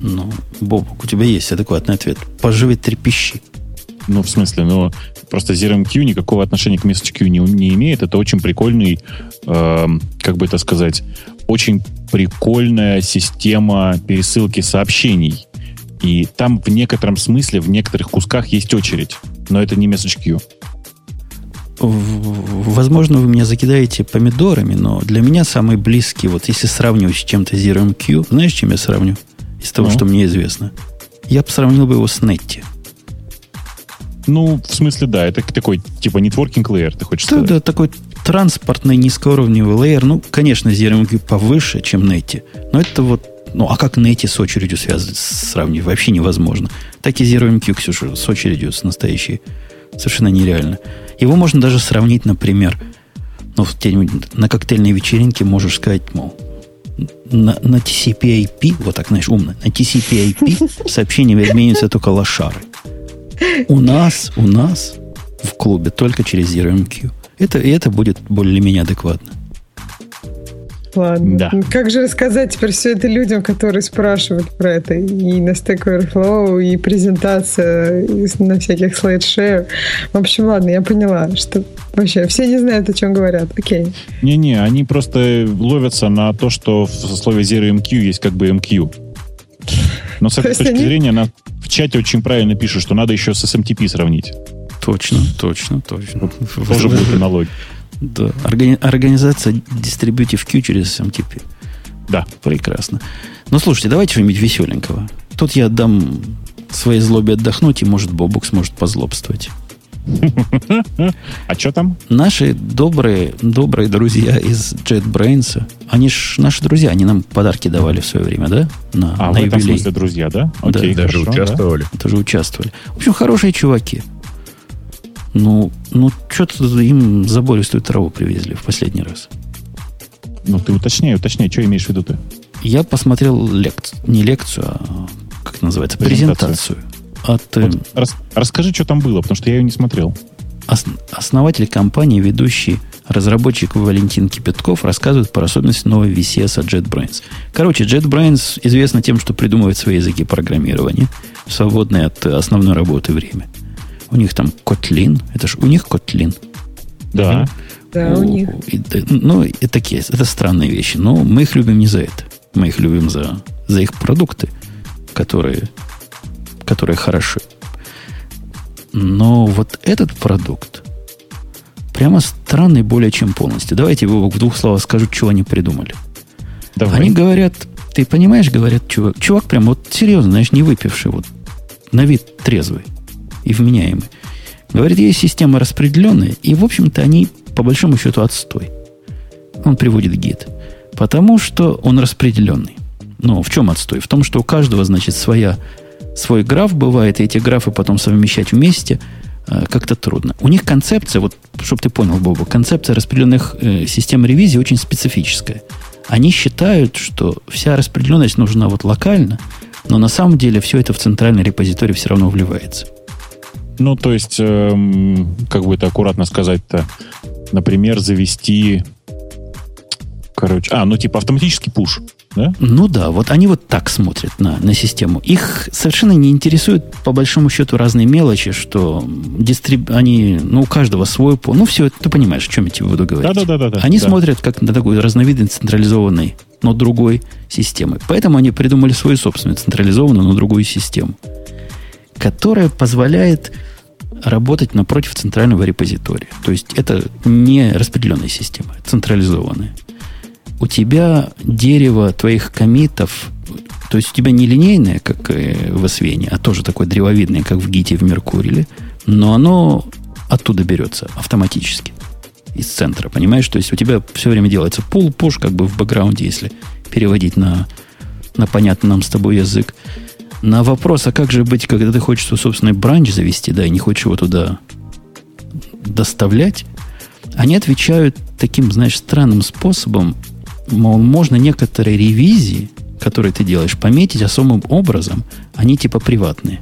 Speaker 1: Ну, Бобок, у тебя есть адекватный ответ. Поживет трепещи.
Speaker 3: Ну, в смысле, ну, просто ZRMQ никакого отношения к MessageQ не, не имеет. Это очень прикольный, э, как бы это сказать, очень прикольная система пересылки сообщений. И там в некотором смысле, в некоторых кусках есть очередь. Но это не MessageQ.
Speaker 1: Возможно, вы меня закидаете помидорами, но для меня самый близкий, вот если сравнивать с чем-то ZRMQ, знаешь, чем я сравню? Из того, ну? что мне известно. Я бы сравнил бы его с Netty.
Speaker 3: Ну, в смысле, да, это такой, типа, networking layer, ты хочешь да, сказать?
Speaker 1: Да, такой транспортный низкоуровневый лейер. Ну, конечно, ZRMQ повыше, чем Netty. Но это вот, ну, а как Netty с очередью связывать, сравнивать? Вообще невозможно. Так и ZRMQ, Ксюша, с очередью, с настоящей. Совершенно нереально. Его можно даже сравнить, например, ну, на коктейльной вечеринке можешь сказать, мол, на, на TCP-IP, вот так, знаешь, умно, на TCP-IP сообщениями обмениваются только лошары. У нас, у нас в клубе только через ZeroMQ. Это, и это будет более-менее адекватно.
Speaker 4: Ладно. Да. Как же рассказать теперь все это людям, которые спрашивают про это? И на Stack Overflow, и презентация и на всяких слайд-шею. В общем, ладно, я поняла, что вообще все не знают, о чем говорят. Окей.
Speaker 3: Не-не, они просто ловятся на то, что в слове Zero MQ есть как бы MQ. Но с этой точки они... зрения на, чате очень правильно пишут, что надо еще с SMTP сравнить.
Speaker 1: Точно, точно, точно.
Speaker 3: Тоже будет аналогия.
Speaker 1: Да. Органи- организация Distributive Q через SMTP.
Speaker 3: Да.
Speaker 1: Прекрасно. Ну, слушайте, давайте что-нибудь веселенького. Тут я дам своей злобе отдохнуть, и, может, Бобук сможет позлобствовать.
Speaker 3: А что там?
Speaker 1: Наши добрые, добрые друзья из JetBrains, они ж наши друзья, они нам подарки давали в свое время, да?
Speaker 3: На, а, на в этом смысле друзья, да?
Speaker 2: Окей, да, даже участвовали.
Speaker 1: Да? Тоже участвовали. В общем, хорошие чуваки. Ну, ну что-то им забористую траву привезли в последний раз.
Speaker 3: Ну, ты уточняй, уточняй, что имеешь в виду ты?
Speaker 1: Я посмотрел лекцию, не лекцию, а как это называется, презентацию. презентацию от...
Speaker 3: Вот, рас, расскажи, что там было, потому что я ее не смотрел.
Speaker 1: Ос, основатель компании, ведущий разработчик Валентин Кипятков рассказывает про особенности новой VCS от JetBrains. Короче, JetBrains известна тем, что придумывает свои языки программирования в свободное от основной работы время. У них там Kotlin. Это ж у них Kotlin.
Speaker 3: Да.
Speaker 4: Да, у, у них.
Speaker 1: И, ну, и такие, это странные вещи. Но мы их любим не за это. Мы их любим за, за их продукты, которые которые хороши. Но вот этот продукт прямо странный более чем полностью. Давайте в двух словах скажу, что они придумали.
Speaker 3: Давай.
Speaker 1: Они говорят, ты понимаешь, говорят, чувак, чувак прям вот серьезно, знаешь, не выпивший, вот на вид трезвый и вменяемый. Говорит, есть система распределенная, и, в общем-то, они по большому счету отстой. Он приводит гид. Потому что он распределенный. Ну, в чем отстой? В том, что у каждого, значит, своя, свой граф бывает, и эти графы потом совмещать вместе э, как-то трудно. У них концепция, вот, чтобы ты понял, Боба, концепция распределенных э, систем ревизии очень специфическая. Они считают, что вся распределенность нужна вот локально, но на самом деле все это в центральный репозиторий все равно вливается.
Speaker 3: Ну, то есть, эм, как бы это аккуратно сказать-то, например, завести, короче, а, ну типа автоматический пуш, да?
Speaker 1: Ну да, вот они вот так смотрят на, на систему. Их совершенно не интересуют, по большому счету, разные мелочи, что дистриб... они, ну, у каждого свой пол. Ну, все, ты понимаешь, о чем я тебе буду говорить.
Speaker 3: Да-да-да.
Speaker 1: Они
Speaker 3: да.
Speaker 1: смотрят как на такой разновидность централизованной, но другой системы. Поэтому они придумали свою собственную централизованную, но другую систему, которая позволяет работать напротив центрального репозитория. То есть это не распределенная система, централизованная. У тебя дерево твоих комитов, то есть у тебя не линейное, как в Освене, а тоже такое древовидное, как в Гите в Меркуриле, но оно оттуда берется автоматически из центра, понимаешь? То есть у тебя все время делается пул, пуш, как бы в бэкграунде, если переводить на, на понятный нам с тобой язык. На вопрос, а как же быть, когда ты хочешь свой собственный бранч завести, да, и не хочешь его туда доставлять, они отвечают таким, знаешь, странным способом, мол, можно некоторые ревизии, которые ты делаешь, пометить особым образом, они типа приватные.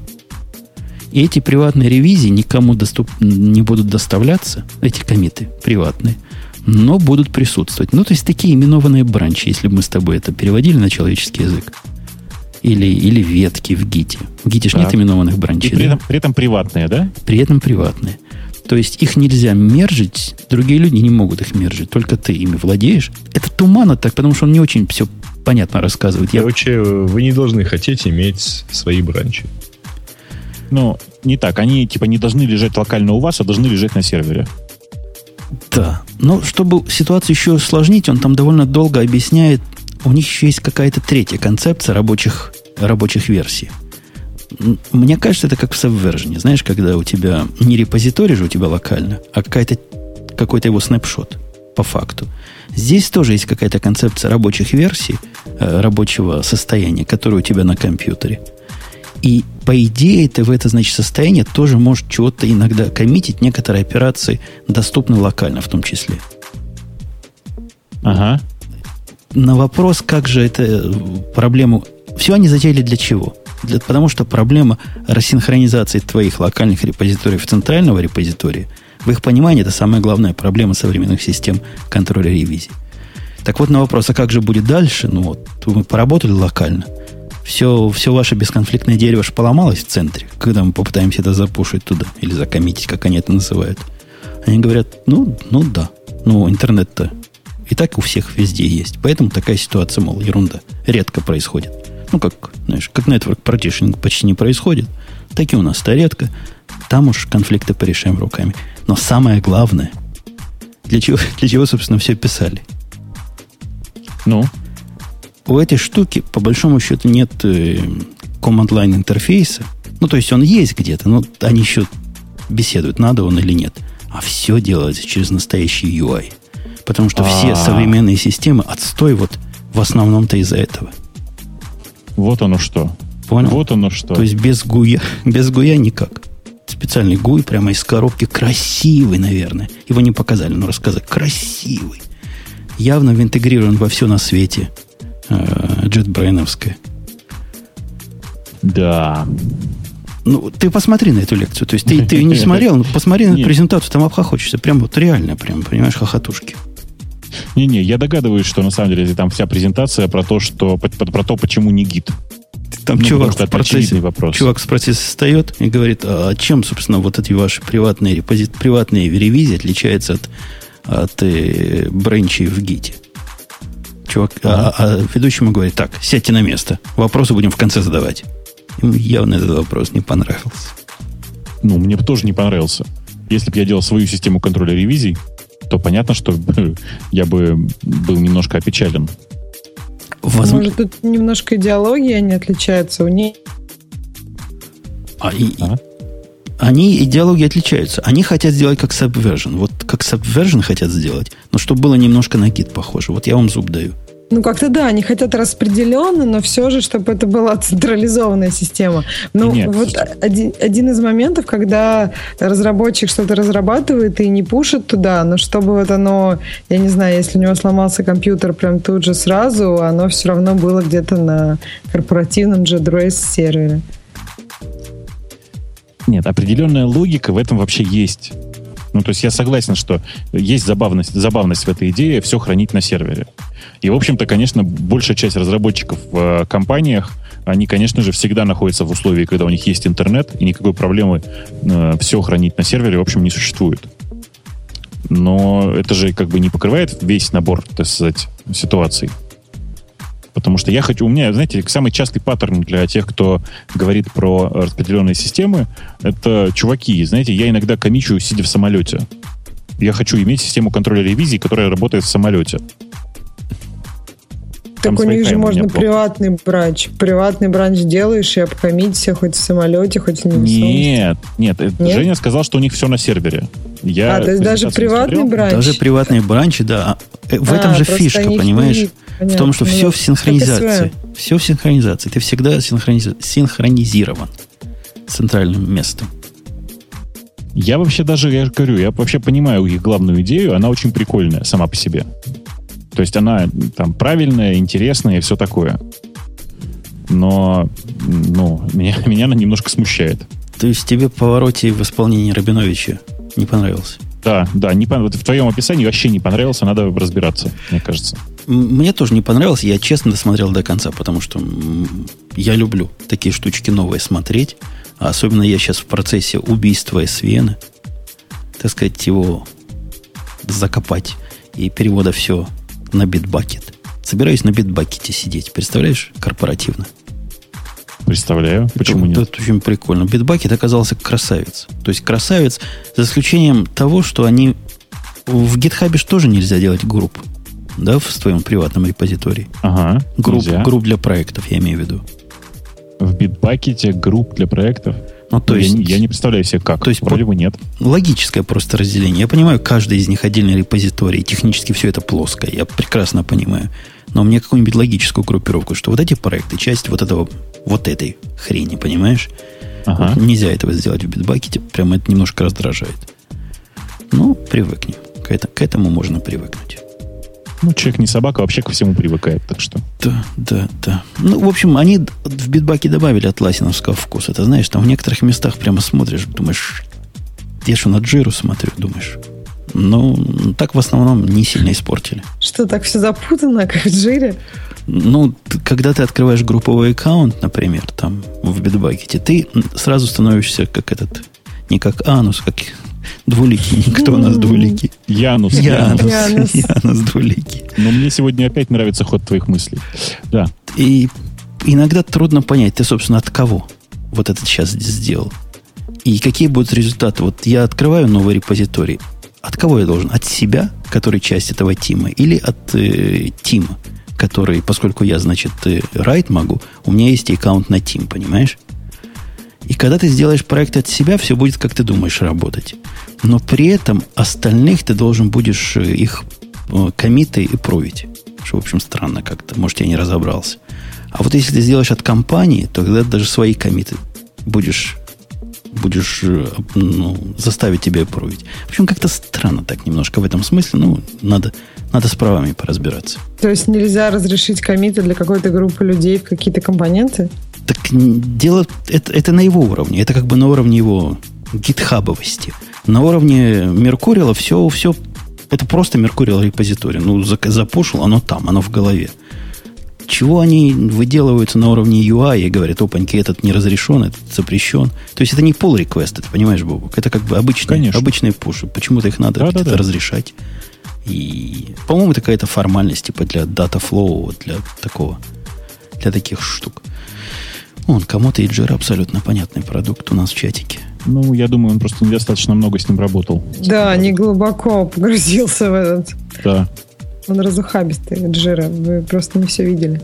Speaker 1: И эти приватные ревизии никому доступ, не будут доставляться, эти комиты приватные, но будут присутствовать. Ну, то есть такие именованные бранчи, если бы мы с тобой это переводили на человеческий язык. Или, или ветки в гите. В гите же нет именованных бранчей.
Speaker 3: И при, да? этом, при этом приватные, да?
Speaker 1: При этом приватные. То есть их нельзя мержить, другие люди не могут их мержить, только ты ими владеешь. Это туманно так, потому что он не очень все понятно рассказывает.
Speaker 2: Я... Короче, вы не должны хотеть иметь свои бранчи.
Speaker 3: Ну, не так. Они типа не должны лежать локально у вас, а должны лежать на сервере.
Speaker 1: Да. Но чтобы ситуацию еще усложнить, он там довольно долго объясняет, у них еще есть какая-то третья концепция рабочих, рабочих версий. Мне кажется, это как в Subversion. Знаешь, когда у тебя не репозиторий же у тебя локально, а какая-то, какой-то его снапшот по факту. Здесь тоже есть какая-то концепция рабочих версий, э, рабочего состояния, которое у тебя на компьютере. И по идее ты в это, значит, состояние тоже можешь чего-то иногда коммитить. Некоторые операции доступны локально в том числе.
Speaker 3: Ага
Speaker 1: на вопрос, как же это проблему... Все они затеяли для чего? Для, потому что проблема рассинхронизации твоих локальных репозиториев центрального репозитория, в их понимании, это самая главная проблема современных систем контроля ревизии. Так вот, на вопрос, а как же будет дальше? Ну вот, мы поработали локально. Все, все ваше бесконфликтное дерево же поломалось в центре, когда мы попытаемся это запушить туда, или закоммитить, как они это называют. Они говорят, ну, ну да. Ну, интернет-то и так у всех везде есть. Поэтому такая ситуация, мол, ерунда. Редко происходит. Ну, как, знаешь, как network partitioning почти не происходит, так и у нас-то редко. Там уж конфликты порешаем руками. Но самое главное, для чего, для чего собственно, все писали?
Speaker 3: Ну?
Speaker 1: У этой штуки, по большому счету, нет э, command-line интерфейса. Ну, то есть он есть где-то, но они еще беседуют, надо он или нет. А все делается через настоящий UI. Потому что все а. современные системы отстой вот в основном-то из-за этого.
Speaker 3: Вот оно что.
Speaker 1: Понял?
Speaker 3: Вот оно что.
Speaker 1: То есть без гуя, без гуя никак. Специальный гуй прямо из коробки. Красивый, наверное. Его не показали, но рассказать. Красивый. Явно интегрирован во все на свете. Э, JetBrains.
Speaker 3: Да.
Speaker 1: Ну, ты посмотри на эту лекцию. То есть ты, ты не смотрел, но посмотри на презентацию, там обхохочешься. Прям вот реально, прям, понимаешь, хохотушки.
Speaker 3: Не-не, я догадываюсь, что на самом деле там вся презентация про то, что про то, почему не гид.
Speaker 1: Там ну, чувак, в процессе, вопрос. чувак с процесса встает и говорит, а чем, собственно, вот эти ваши приватные, репозит, приватные ревизии отличаются от, от э, бренчей в гите? Чувак, а, а ведущему говорит, так, сядьте на место, вопросы будем в конце задавать. Ему явно этот вопрос не понравился.
Speaker 3: Ну, мне бы тоже не понравился. Если бы я делал свою систему контроля ревизий, то понятно, что я бы был немножко опечален.
Speaker 4: Возможно, тут немножко идеология не отличается. У ней
Speaker 1: а, и, а? Они идеологии отличаются. Они хотят сделать как Subversion. Вот как Subversion хотят сделать, но чтобы было немножко на гид похоже. Вот я вам зуб даю.
Speaker 4: Ну, как-то да, они хотят распределенно, но все же, чтобы это была централизованная система. Ну, Нет, вот один, один из моментов, когда разработчик что-то разрабатывает и не пушит туда, но чтобы вот оно, я не знаю, если у него сломался компьютер прям тут же сразу, оно все равно было где-то на корпоративном JDRS сервере.
Speaker 3: Нет, определенная логика в этом вообще есть. Ну, то есть я согласен, что есть забавность, забавность в этой идее все хранить на сервере. И, в общем-то, конечно, большая часть разработчиков в э, компаниях, они, конечно же, всегда находятся в условии, когда у них есть интернет, и никакой проблемы э, все хранить на сервере, в общем, не существует. Но это же как бы не покрывает весь набор, так сказать, ситуаций. Потому что я хочу... У меня, знаете, самый частый паттерн для тех, кто говорит про распределенные системы, это чуваки. Знаете, я иногда комичу, сидя в самолете. Я хочу иметь систему контроля ревизии, которая работает в самолете.
Speaker 4: Так у них же можно плохо. приватный бранч. Приватный бранч делаешь и обхамить хоть в самолете, хоть в
Speaker 3: Нет, нет, нет. Женя сказал, что у них все на сервере.
Speaker 4: Я а, то есть даже приватный бранч?
Speaker 1: Даже приватные бранчи, да. Э, в а, этом же фишка, понимаешь? Понятно. В том, что все в синхронизации. Все в синхронизации. Ты всегда синхрониз... синхронизирован с центральным местом.
Speaker 3: Я вообще даже, я говорю, я вообще понимаю их главную идею, она очень прикольная сама по себе. То есть она там правильная, интересная и все такое. Но, ну, меня, меня она немножко смущает.
Speaker 1: То есть тебе повороте в исполнении Рабиновича не понравился?
Speaker 3: Да, да, не, вот в твоем описании вообще не понравился, надо разбираться, мне кажется.
Speaker 1: Мне тоже не понравилось, я честно досмотрел до конца, потому что я люблю такие штучки новые смотреть. А особенно я сейчас в процессе убийства SVN, так сказать, его закопать и перевода все на битбакет. Собираюсь на битбакете сидеть, представляешь, корпоративно.
Speaker 3: Представляю. Почему
Speaker 1: это,
Speaker 3: нет?
Speaker 1: Это очень прикольно. Битбакет оказался красавец. То есть красавец, за исключением того, что они... В GitHub тоже нельзя делать групп. Да, в твоем приватном репозитории.
Speaker 3: Ага,
Speaker 1: групп, групп для проектов, я имею в виду.
Speaker 3: В битбакете групп для проектов?
Speaker 1: Ну, то есть,
Speaker 3: я, я не представляю себе как. То есть, Вроде бы нет.
Speaker 1: Логическое просто разделение. Я понимаю, каждый из них отдельный репозиторий. Технически все это плоское. Я прекрасно понимаю. Но мне какую-нибудь логическую группировку, что вот эти проекты, часть вот этого, вот этой хрени, понимаешь? Ага. Вот нельзя этого сделать в битбакете. Прямо это немножко раздражает. Ну, привыкнем. К, это, к этому можно привыкнуть.
Speaker 3: Ну, человек не собака, вообще ко всему привыкает, так что.
Speaker 1: Да, да, да. Ну, в общем, они в битбаке добавили от ласиновского вкуса. Ты знаешь, там в некоторых местах прямо смотришь, думаешь, я что, на джиру смотрю, думаешь. Ну, так в основном не сильно испортили.
Speaker 4: Что, так все запутано, как в джире?
Speaker 1: Ну, когда ты открываешь групповой аккаунт, например, там в битбакете, ты сразу становишься как этот, не как анус, как Двуликий. Кто у нас двуликий?
Speaker 3: Янус.
Speaker 1: Янус. Янус. Янус двуликий.
Speaker 3: Но мне сегодня опять нравится ход твоих мыслей. Да.
Speaker 1: И иногда трудно понять, ты, собственно, от кого вот это сейчас сделал. И какие будут результаты. Вот я открываю новый репозиторий. От кого я должен? От себя, который часть этого тима, или от э, тима, который, поскольку я, значит, э, райт могу, у меня есть аккаунт на тим, понимаешь? И когда ты сделаешь проект от себя, все будет, как ты думаешь, работать. Но при этом остальных ты должен будешь э, их э, комиты и провить. Что, в общем, странно как-то. Может, я не разобрался. А вот если ты сделаешь от компании, то тогда даже свои комиты будешь, будешь э, ну, заставить тебя провить. В общем, как-то странно так немножко в этом смысле. Ну, надо, надо с правами поразбираться.
Speaker 4: То есть нельзя разрешить комиты для какой-то группы людей в какие-то компоненты?
Speaker 1: Так дело это, это на его уровне. Это как бы на уровне его гитхабовости. На уровне Меркурила все, все это просто Меркурил репозиторий. Ну, запушил, оно там, оно в голове. Чего они выделываются на уровне UI и говорят, опаньки, этот не разрешен, этот запрещен. То есть это не pull request, это понимаешь, Бобук? Это как бы обычные, обычные пуши. Почему-то их надо да, да, да. разрешать. И, по-моему, это какая-то формальность, типа для data flow, для такого, для таких штук. Он кому-то и Jira абсолютно понятный продукт у нас в чатике.
Speaker 3: Ну, я думаю, он просто недостаточно много с ним работал.
Speaker 4: Да, не глубоко погрузился в этот.
Speaker 3: Да.
Speaker 4: Он разухабистый от жира. Вы просто не все видели.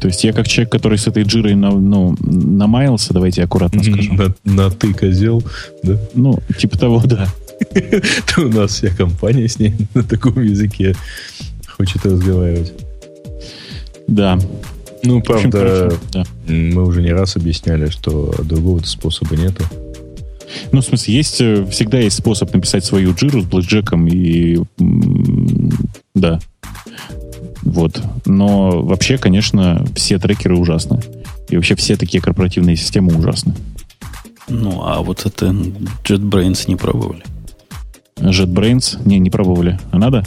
Speaker 3: То есть я как человек, который с этой джирой на, ну, намаялся, давайте аккуратно скажем.
Speaker 2: На, на ты козел, да?
Speaker 3: Ну, типа того, да.
Speaker 2: То у нас вся компания с ней на таком языке хочет разговаривать.
Speaker 3: Да.
Speaker 2: Ну, правда, мы уже не раз объясняли, что другого способа нету.
Speaker 3: Ну, в смысле, есть, э, всегда есть способ написать свою джиру с блэкджеком и... Да. Вот. Но вообще, конечно, все трекеры ужасны. И вообще все такие корпоративные системы ужасны.
Speaker 1: Ну, а вот это JetBrains не пробовали.
Speaker 3: JetBrains? Не, не пробовали. А надо?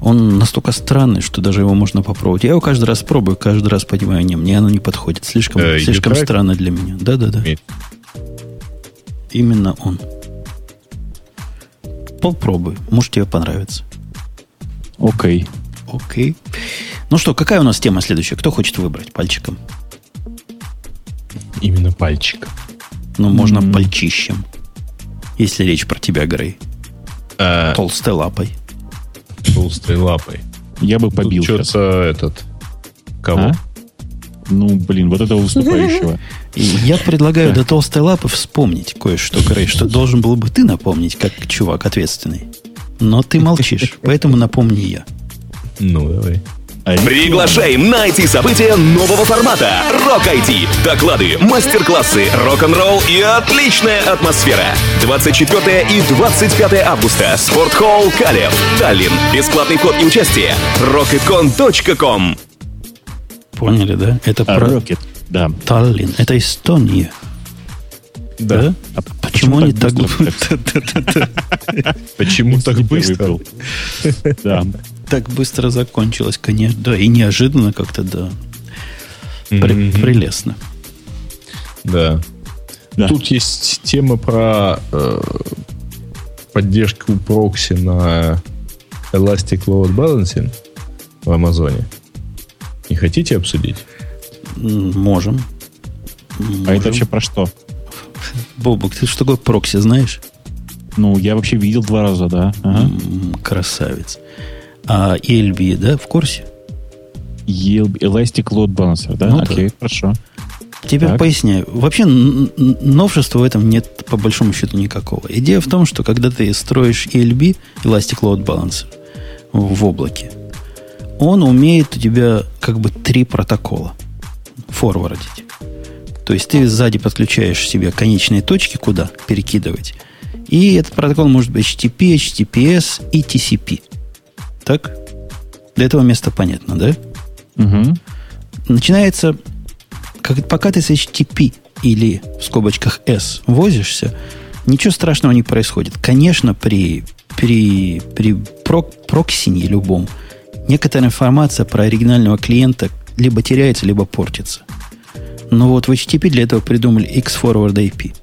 Speaker 1: Он настолько странный, что даже его можно попробовать. Я его каждый раз пробую, каждый раз понимаю, не, мне оно не подходит. Слишком,
Speaker 2: Э,
Speaker 1: слишком
Speaker 2: U-Track?
Speaker 1: странно для меня. Да-да-да. Именно он. Попробуй. Может, тебе понравится.
Speaker 3: Окей.
Speaker 1: Окей. Ну что, какая у нас тема следующая? Кто хочет выбрать пальчиком?
Speaker 2: Именно пальчик.
Speaker 1: Ну, можно
Speaker 3: М.
Speaker 1: пальчищем. Если речь про тебя, Грей.
Speaker 2: А,
Speaker 1: Толстой лапой.
Speaker 2: толстой лапой.
Speaker 3: Я бы побил
Speaker 2: Тут что-то этот... Кого?
Speaker 3: А? Ну, блин, вот этого выступающего.
Speaker 1: Я предлагаю до толстой лапы вспомнить кое-что, Грей, что должен был бы ты напомнить, как чувак ответственный. Но ты молчишь, поэтому напомни я.
Speaker 2: Ну, давай.
Speaker 5: Приглашаем на IT-события нового формата «Рок IT». Доклады, мастер-классы, рок-н-ролл и отличная атмосфера. 24 и 25 августа. Спортхолл Калев. Таллин. Бесплатный вход и участие. rocketcon.com
Speaker 1: Поняли, да? Это
Speaker 3: А,
Speaker 1: про
Speaker 3: Rocket, да.
Speaker 1: Таллин. Это Эстония. Да?
Speaker 3: А
Speaker 1: Почему они так...
Speaker 3: быстро
Speaker 2: Почему так быстро?
Speaker 3: Да.
Speaker 1: так быстро закончилось, конечно. Да, и неожиданно как-то, да. Прелестно.
Speaker 2: Да. Тут есть тема про э, поддержку прокси на Elastic Load Balancing в Амазоне. Не хотите обсудить?
Speaker 1: Можем.
Speaker 3: А
Speaker 1: Можем.
Speaker 3: это вообще про что?
Speaker 1: Бобук, ты что такое прокси знаешь?
Speaker 3: Ну, я вообще видел два раза, да. Ага.
Speaker 1: М, Красавец. А ELB, да, в курсе?
Speaker 3: ELB, Elastic Load Balancer, да?
Speaker 1: Ну да.
Speaker 3: Окей, хорошо.
Speaker 1: Теперь
Speaker 3: Так.
Speaker 1: поясняю. Вообще новшества в этом нет по большому счету никакого. Идея в том, что когда ты строишь ELB, Elastic Load Balancer, в облаке, он умеет у тебя как бы три протокола форвардить. То есть ты сзади подключаешь себе конечные точки, куда перекидывать. И этот протокол может быть HTTP, HTTPS и TCP. Так? Для этого места понятно, да?
Speaker 3: Угу.
Speaker 1: начинается, как, пока ты с HTTP или в скобочках S возишься, ничего страшного не происходит. Конечно, при, при, при прок, проксине любом некоторая информация про оригинального клиента либо теряется, либо портится. Но вот в HTTP для этого придумали X-Forward IP.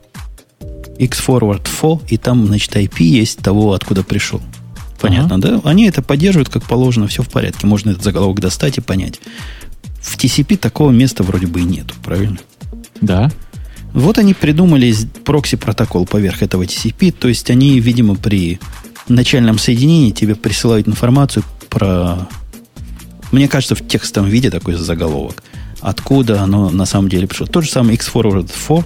Speaker 1: X-Forward FO, и там, значит, IP есть того, откуда пришел. Понятно, да? Они это поддерживают как положено, все в порядке. Можно этот заголовок достать и понять. В TCP такого места вроде бы и нету, правильно?
Speaker 3: Да.
Speaker 1: Вот они придумали прокси-протокол поверх этого TCP, то есть они, видимо, при начальном соединении тебе присылают информацию про... Мне кажется, в текстовом виде такой заголовок. Откуда оно на самом деле пришло. Тот же самый X-Forward 4,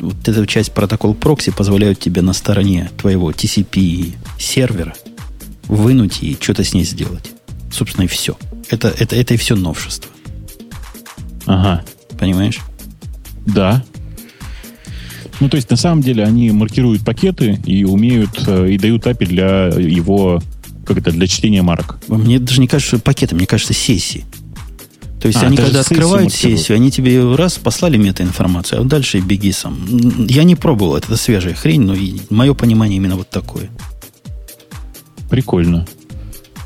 Speaker 1: вот эта часть протокол прокси позволяет тебе на стороне твоего TCP сервера вынуть и что-то с ней сделать. Собственно, и все. Это, это, это и все новшество.
Speaker 3: Ага.
Speaker 1: Понимаешь?
Speaker 3: Да. Ну, то есть, на самом деле, они маркируют пакеты и умеют, э, и дают API для его, как это, для чтения марок.
Speaker 1: Мне даже не кажется, что пакеты, мне кажется, сессии. То есть
Speaker 3: А,
Speaker 1: они, когда открывают сессию, они тебе раз послали метаинформацию, а дальше беги сам. Я не пробовал, это свежая хрень, но мое понимание именно вот такое.
Speaker 3: Прикольно.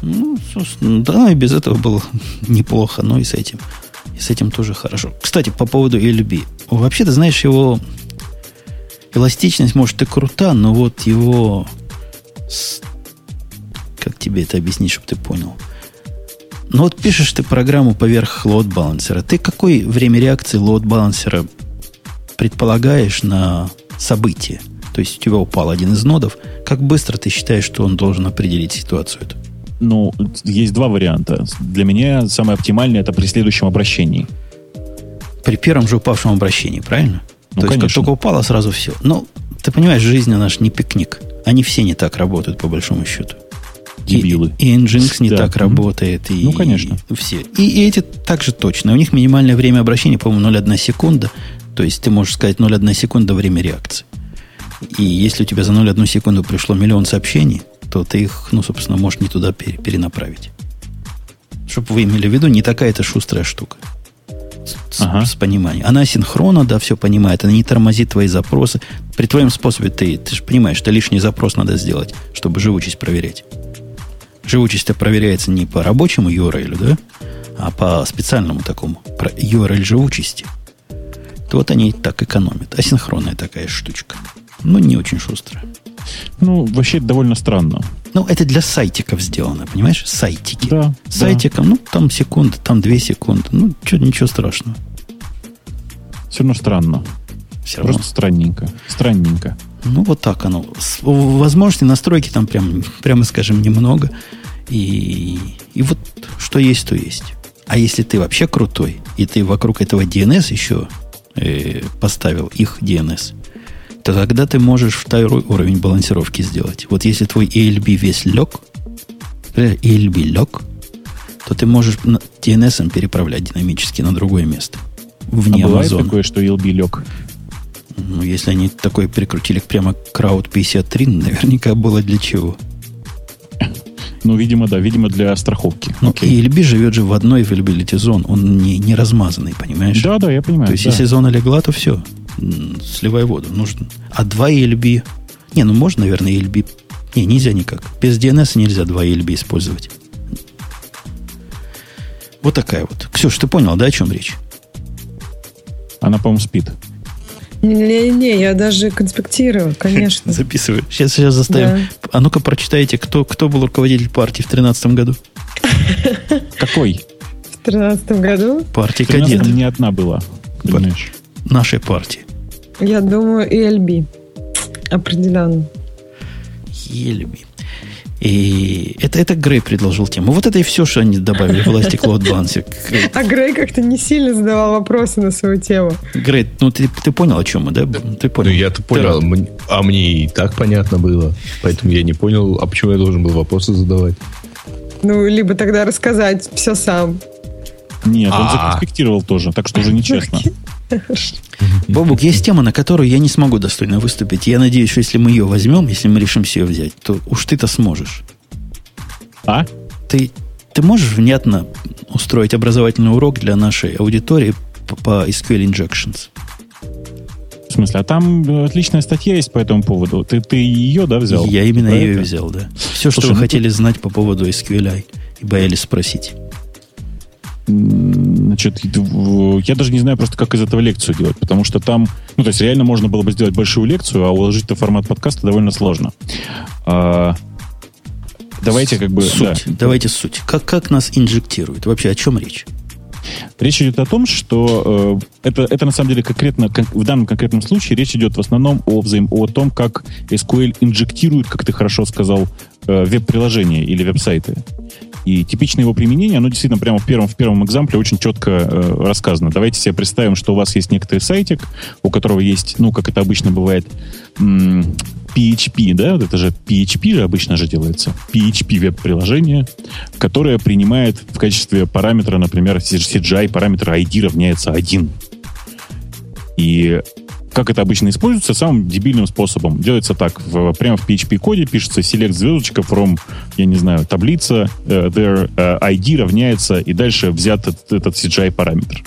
Speaker 1: Ну, собственно, да, и без этого было неплохо, но и с этим. И с этим тоже хорошо. Кстати, по поводу LB. Вообще, ты знаешь, его эластичность, может, и крута, но вот его... Как тебе это объяснить, чтобы ты понял? Ну вот пишешь ты программу поверх лоад балансера. Ты какое время реакции лоад балансера предполагаешь на событие, то есть у тебя упал один из нодов, как быстро ты считаешь, что он должен определить ситуацию эту?
Speaker 3: Ну, есть два варианта. Для меня самый оптимальный это при следующем обращении.
Speaker 1: При первом же упавшем обращении, правильно?
Speaker 3: Ну,
Speaker 1: То есть, как
Speaker 3: конечно.
Speaker 1: только упало, сразу все. Ну, ты понимаешь, жизнь она же не пикник. Они все не так работают, по большому счету.
Speaker 3: Дебилы.
Speaker 1: И, и Nginx не
Speaker 3: Да.
Speaker 1: так работает. И,
Speaker 3: Ну, конечно.
Speaker 1: и все. И, и эти также точно. У них минимальное время обращения, по-моему, 0,1 секунда. То есть ты можешь сказать 0,1 секунда время реакции. И если у тебя за 0,1 секунду пришло миллион сообщений, то ты их, ну, собственно, можешь не туда пере- перенаправить. Чтобы вы имели в виду, не такая это шустрая штука. С,
Speaker 3: Ага.
Speaker 1: с пониманием. Она синхронно, да, все понимает. Она не тормозит твои запросы. При твоем способе ты, ты же понимаешь, что лишний запрос надо сделать, чтобы живучесть проверять. Живучесть-то проверяется не по рабочему URL, да, а по специальному такому про URL живучести. То вот они так экономят. Асинхронная такая штучка. Ну, не очень шустрая.
Speaker 3: Ну, вообще это довольно странно.
Speaker 1: Ну, это для сайтиков сделано, понимаешь? Сайтики.
Speaker 3: Да,
Speaker 1: Сайтиком, ну, там секунда, там две секунды. Ну, чё, ничего страшного.
Speaker 3: Все равно странно.
Speaker 1: Все равно.
Speaker 3: Просто странненько. Странненько.
Speaker 1: Ну, вот так оно. Возможности настройки там прям, прямо скажем, немного. И, и вот что есть, то есть. А если ты вообще крутой, и ты вокруг этого DNS еще э, поставил их DNS, то тогда ты можешь второй уровень балансировки сделать. Вот если твой ELB весь лег, э, ELB лег, то ты можешь DNS переправлять динамически на другое место. Вне
Speaker 3: а бывает
Speaker 1: Амазона.
Speaker 3: такое, что ELB лег?
Speaker 1: Ну, если они такое прикрутили прямо к Crowd 53, наверняка было для чего.
Speaker 3: Ну, видимо, да. Видимо, для страховки.
Speaker 1: Ну,
Speaker 3: Окей.
Speaker 1: и ELB живет же в одной availability zone. Он не, не размазанный, понимаешь?
Speaker 3: Да, да, я понимаю.
Speaker 1: То есть,
Speaker 3: да.
Speaker 1: если зона легла, то все. Сливай воду. Нужно. А два ELB... Не, ну можно, наверное, ELB... Не, нельзя никак. Без DNS нельзя два ELB использовать. Вот такая вот. Ксюш, ты понял, да, о чем речь?
Speaker 3: Она, по-моему, спит.
Speaker 4: Не-не, я даже конспектирую, конечно.
Speaker 1: Записываю. Сейчас, сейчас заставим. А ну-ка прочитайте, кто, кто был руководитель партии в 2013 году.
Speaker 3: Какой?
Speaker 4: В тринадцатом году,
Speaker 1: Партии
Speaker 3: В 13-м
Speaker 1: кадетов.
Speaker 3: не одна была. Понимаешь?
Speaker 1: Нашей партии.
Speaker 4: я думаю, ELB. Определенно.
Speaker 1: ELB. И это, это Грей предложил тему. Вот это и все, что они добавили в власти Cloud Balance.
Speaker 4: А Грей как-то не сильно задавал вопросы на свою тему.
Speaker 1: Грей, ну ты, ты понял, о чем мы, да? Ты понял.
Speaker 2: Ну, я-то понял, м- а мне и так понятно было. Поэтому я не понял, а почему я должен был вопросы задавать.
Speaker 4: Ну, либо тогда рассказать все сам.
Speaker 3: Нет, он
Speaker 2: А.
Speaker 3: законспектировал тоже, так что уже нечестно.
Speaker 1: Бобук, есть тема, на которую я не смогу достойно выступить. Я надеюсь, что если мы ее возьмем, если мы решимся ее взять, то уж ты-то сможешь.
Speaker 3: А?
Speaker 1: Ты, ты можешь внятно устроить образовательный урок для нашей аудитории по, по SQL Injections?
Speaker 3: В смысле, а там э, отличная статья есть по этому поводу. Ты, ты ее, да, взял?
Speaker 1: Я именно ее
Speaker 3: это?
Speaker 1: взял, да. Все, что
Speaker 3: Слушай,
Speaker 1: вы
Speaker 3: ну
Speaker 1: хотели знать по поводу SQLI и боялись спросить.
Speaker 3: Значит, я даже не знаю просто, как из этого лекцию делать, потому что там, ну, то есть реально можно было бы сделать большую лекцию, а уложить это в формат подкаста довольно сложно. А, давайте как бы...
Speaker 1: Суть.
Speaker 3: да.
Speaker 1: Давайте суть. Как, как нас инжектируют? Вообще, о чем речь?
Speaker 3: Речь идет о том, что э, это, это на самом деле конкретно, кон- в данном конкретном случае речь идет в основном о, взаим, о том, как SQL инжектирует, как ты хорошо сказал, э, веб-приложения или веб-сайты. И типичное его применение, оно действительно прямо в первом, в первом экзампле очень четко э, рассказано. Давайте себе представим, что у вас есть некоторый сайтик, у которого есть, ну, как это обычно бывает, м, PHP, да, вот это же PHP же обычно же делается. PHP веб-приложение, которое принимает в качестве параметра, например, CGI параметр ID равняется 1. И как это обычно используется? Самым дебильным способом. Делается так. В, прямо в PHP-коде пишется select звездочка from, я не знаю, таблица, э, there э, ID равняется, и дальше взят этот, этот CGI параметр.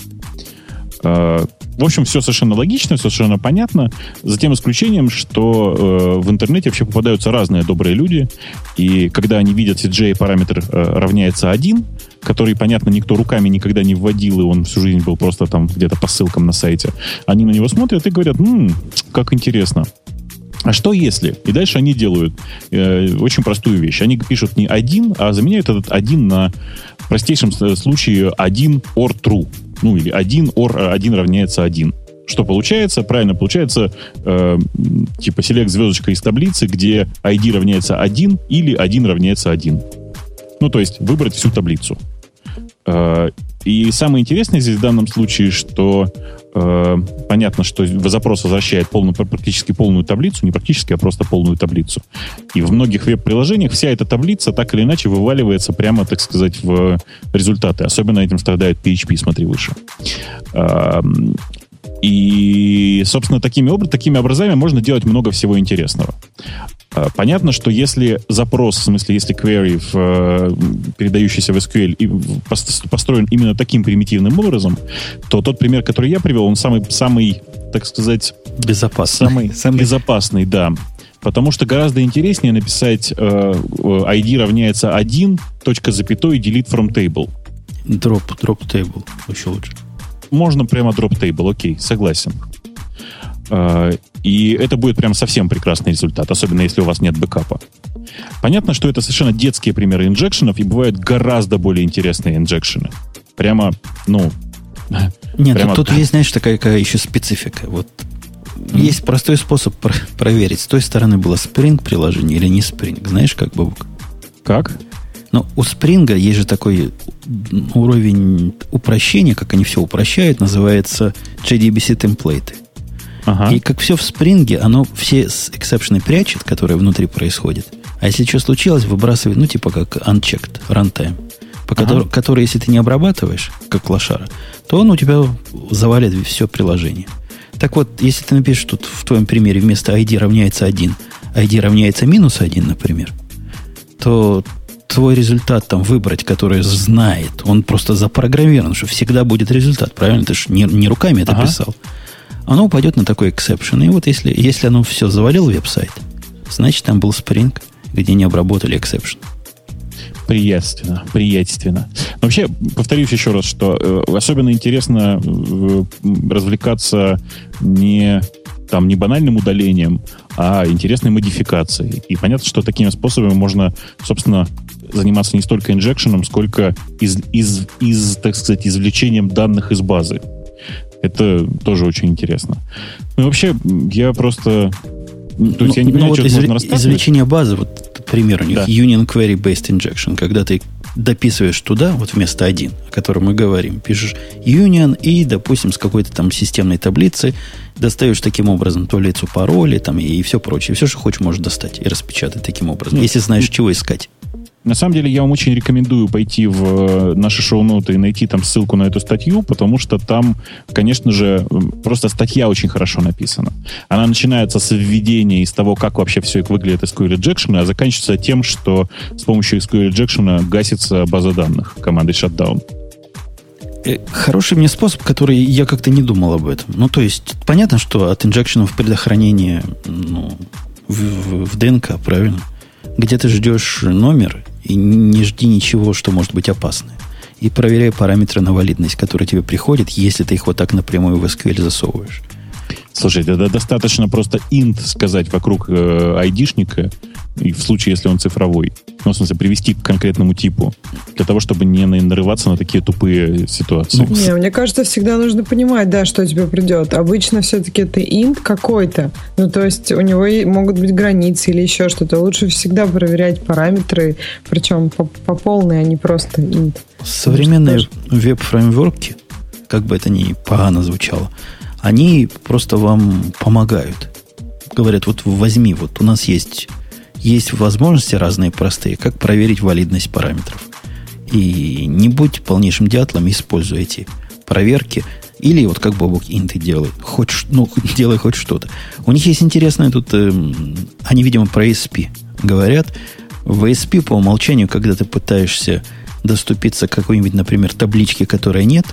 Speaker 3: В общем, все совершенно логично, все совершенно понятно, за тем исключением, что э, в интернете вообще попадаются разные добрые люди, и когда они видят CGI параметр э, равняется 1, который, понятно, никто руками никогда не вводил, и он всю жизнь был просто там где-то по ссылкам на сайте, они на него смотрят и говорят, «М, как интересно. А что если? И дальше они делают э, очень простую вещь. Они пишут не один, а заменяют этот один на в простейшем случае один or true. Ну, или один or 1 равняется 1. Что получается? Правильно получается, э, типа select звездочка из таблицы, где ID равняется 1 или 1 равняется 1. Ну, то есть выбрать всю таблицу. Э, и самое интересное здесь в данном случае, что э, понятно, что запрос возвращает полную, практически полную таблицу, не практически, а просто полную таблицу. И в многих веб-приложениях вся эта таблица так или иначе вываливается прямо, так сказать, в результаты. Особенно этим страдает PHP, смотри выше. И, собственно, такими, такими образами можно делать много всего интересного. А, понятно, что если запрос, в смысле, если query, в, э, передающийся в SQL, построен именно таким примитивным образом, то тот пример, который я привел, он самый, самый так сказать...
Speaker 1: Безопасный.
Speaker 3: Самый, самый безопасный, да. Потому что гораздо интереснее написать э, ID равняется 1, точка запятой, delete from table.
Speaker 1: Drop, drop table. Еще лучше.
Speaker 3: Можно прямо table, окей, согласен. Э, и это будет прям совсем прекрасный результат, особенно если у вас нет бэкапа. Понятно, что это совершенно детские примеры инжекшенов, и бывают гораздо более интересные инжекшены. Прямо, ну...
Speaker 1: Нет, прямо... тут, тут есть, знаешь, такая, такая еще специфика. Вот mm. есть простой способ про- проверить, с той стороны было Spring приложение или не Spring. Знаешь, как, Бабук?
Speaker 3: Как?
Speaker 1: Ну, у Spring есть же такой уровень упрощения, как они все упрощают, называется JDBC темплейты. Ага. И как все в спринге, оно все с эксепшены прячет, которые внутри происходят. А если что случилось, выбрасывает, ну, типа как unchecked, runtime, по ага. который, который, если ты не обрабатываешь, как лошара, то он у тебя завалит все приложение. Так вот, если ты напишешь тут в твоем примере вместо ID равняется 1, ID равняется минус 1, например, то твой результат там выбрать, который знает, он просто запрограммирован, что всегда будет результат, правильно? Ты же не, не руками это ага. писал оно упадет на такой exception. И вот если, если оно все завалил веб-сайт, значит, там был Spring, где не обработали эксепшн.
Speaker 3: Приятственно, приятственно. Но вообще, повторюсь еще раз, что э, особенно интересно э, развлекаться не, там, не банальным удалением, а интересной модификацией. И понятно, что такими способами можно, собственно, заниматься не столько инжекшеном, сколько из, из, из, так сказать, извлечением данных из базы. Это тоже очень интересно. Ну, вообще, я просто...
Speaker 1: То есть ну, я не понимаю, ну, вот что извле- можно Извлечение базы, вот пример у них, да. Union Query Based Injection, когда ты дописываешь туда, вот вместо один, о котором мы говорим, пишешь union и, допустим, с какой-то там системной таблицы достаешь таким образом таблицу пароли там, и все прочее. Все, что хочешь, можешь достать и распечатать таким образом, ну, если знаешь, чего искать.
Speaker 3: На самом деле, я вам очень рекомендую пойти в э, наши шоу-ноты и найти там ссылку на эту статью, потому что там, конечно же, просто статья очень хорошо написана. Она начинается с введения из того, как вообще все выглядит SQL Injection, а заканчивается тем, что с помощью SQL Injection гасится база данных командой shutdown.
Speaker 1: Э, хороший мне способ, который я как-то не думал об этом. Ну, то есть, понятно, что от инжекшенов предохранения ну, в, в, в ДНК, правильно? Где ты ждешь номер, и не жди ничего, что может быть опасное. И проверяй параметры на валидность, которые тебе приходят, если ты их вот так напрямую в SQL засовываешь.
Speaker 3: Слушай, да, достаточно просто int сказать вокруг э, айдишника, и в случае, если он цифровой. Ну, в смысле, привести к конкретному типу. Для того, чтобы не нарываться на такие тупые ситуации.
Speaker 4: Ну, не, мне кажется, всегда нужно понимать, да, что тебе придет. Обычно все-таки это int какой-то. Ну, то есть у него могут быть границы или еще что-то. Лучше всегда проверять параметры, причем по, по полной, а не просто int.
Speaker 1: Современные веб-фреймворки, как бы это ни погано звучало, они просто вам помогают. Говорят, вот возьми, вот у нас есть есть возможности разные простые, как проверить валидность параметров. И не будь полнейшим дятлом, используй эти проверки. Или вот как Бобок Инты делает. Хоть, ну, делай хоть что-то. У них есть интересное тут... Э, они, видимо, про ESP говорят. В ESP по умолчанию, когда ты пытаешься доступиться к какой-нибудь, например, табличке, которой нет,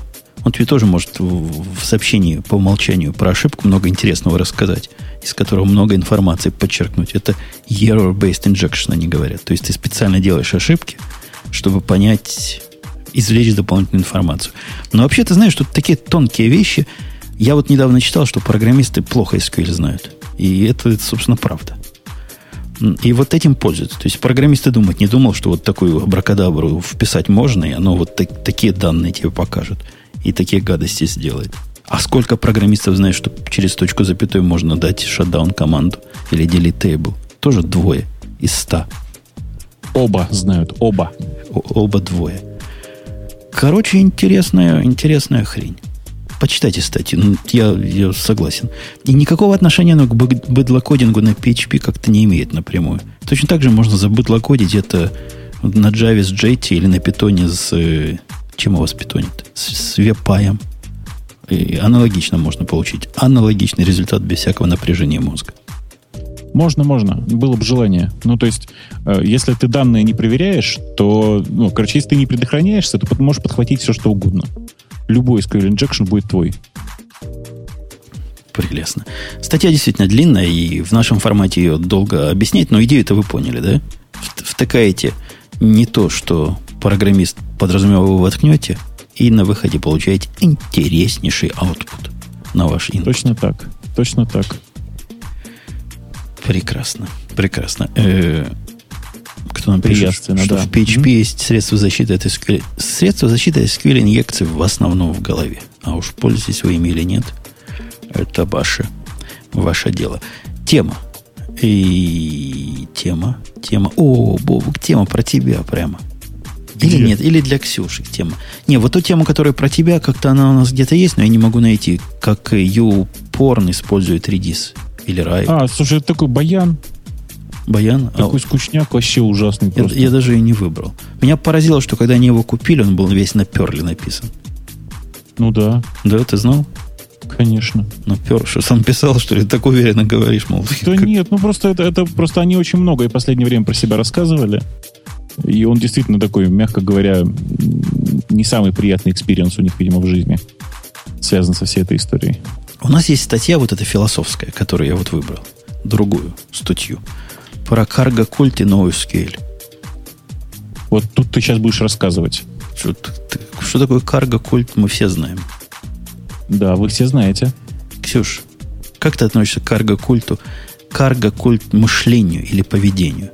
Speaker 1: он тебе тоже может в, сообщении по умолчанию про ошибку много интересного рассказать из которого много информации подчеркнуть. Это error-based injection, они говорят. То есть ты специально делаешь ошибки, чтобы понять, извлечь дополнительную информацию. Но вообще, ты знаешь, тут такие тонкие вещи. Я вот недавно читал, что программисты плохо SQL знают. И это, собственно, правда. И вот этим пользуются. То есть программисты думать не думал, что вот такую абракадабру вписать можно, и оно вот так, такие данные тебе покажет. И такие гадости сделает. А сколько программистов знает, что через точку запятой можно дать шатдаун команду или delete table? Тоже двое из ста.
Speaker 3: Оба знают, оба.
Speaker 1: О- оба двое. Короче, интересная, интересная хрень. Почитайте статью. Ну, я, я согласен. И никакого отношения оно к бэдлокодингу на PHP как-то не имеет напрямую. Точно так же можно забыдлокодить это на Java с JT или на питоне с... Чем у вас питонит? С, с веб-паем. И аналогично можно получить. Аналогичный результат без всякого напряжения мозга.
Speaker 3: Можно, можно. Было бы желание. Ну, то есть, э, если ты данные не проверяешь, то, ну, короче, если ты не предохраняешься, то можешь подхватить все, что угодно. Любой SQL injection будет твой.
Speaker 1: Прелестно. Статья действительно длинная, и в нашем формате ее долго объяснять, но идею-то вы поняли, да? Втыкаете не то, что программист подразумевал, вы воткнете, и на выходе получаете интереснейший output на ваш input.
Speaker 3: Точно так. Точно так.
Speaker 1: Прекрасно. Прекрасно. Э, кто нам пишет, что
Speaker 3: да.
Speaker 1: в PHP
Speaker 3: Мгм.
Speaker 1: есть средства защиты от SQL. Средства защиты от SQL инъекций в основном в голове. А уж пользуетесь вы ими или нет, это ваше, ваше дело. Тема. И тема, тема. О, Бобук, тема про тебя прямо. Или
Speaker 2: Где?
Speaker 1: нет, или для Ксюши тема. Не, вот ту тему, которая про тебя, как-то она у нас где-то есть, но я не могу найти, как YouPorn использует Redis или Rai.
Speaker 3: А, слушай, это такой баян,
Speaker 1: Баян. А,
Speaker 3: такой скучняк, вообще ужасный
Speaker 1: я,
Speaker 3: просто.
Speaker 1: я даже и не выбрал. Меня поразило, что когда они его купили, он был весь на перле написан.
Speaker 3: Ну да,
Speaker 1: Да, ты знал?
Speaker 3: конечно.
Speaker 1: Пер, что сам писал, что ли? Так уверенно говоришь, мол.
Speaker 3: Да
Speaker 1: как-
Speaker 3: нет, ну просто это, это просто они очень много и в последнее время про себя рассказывали. И он действительно такой, мягко говоря, не самый приятный experience у них, видимо, в жизни. Связан со всей этой историей.
Speaker 1: У нас есть статья вот эта философская, которую я вот выбрал. Другую статью. Про карго-культ и NoSQL.
Speaker 3: Вот тут ты сейчас будешь рассказывать.
Speaker 1: Что, т- т- что такое карго-культ, мы все знаем.
Speaker 3: Да, вы все знаете.
Speaker 1: Ксюш, как ты относишься к карго-культу? Карго-культ мышлению или поведению?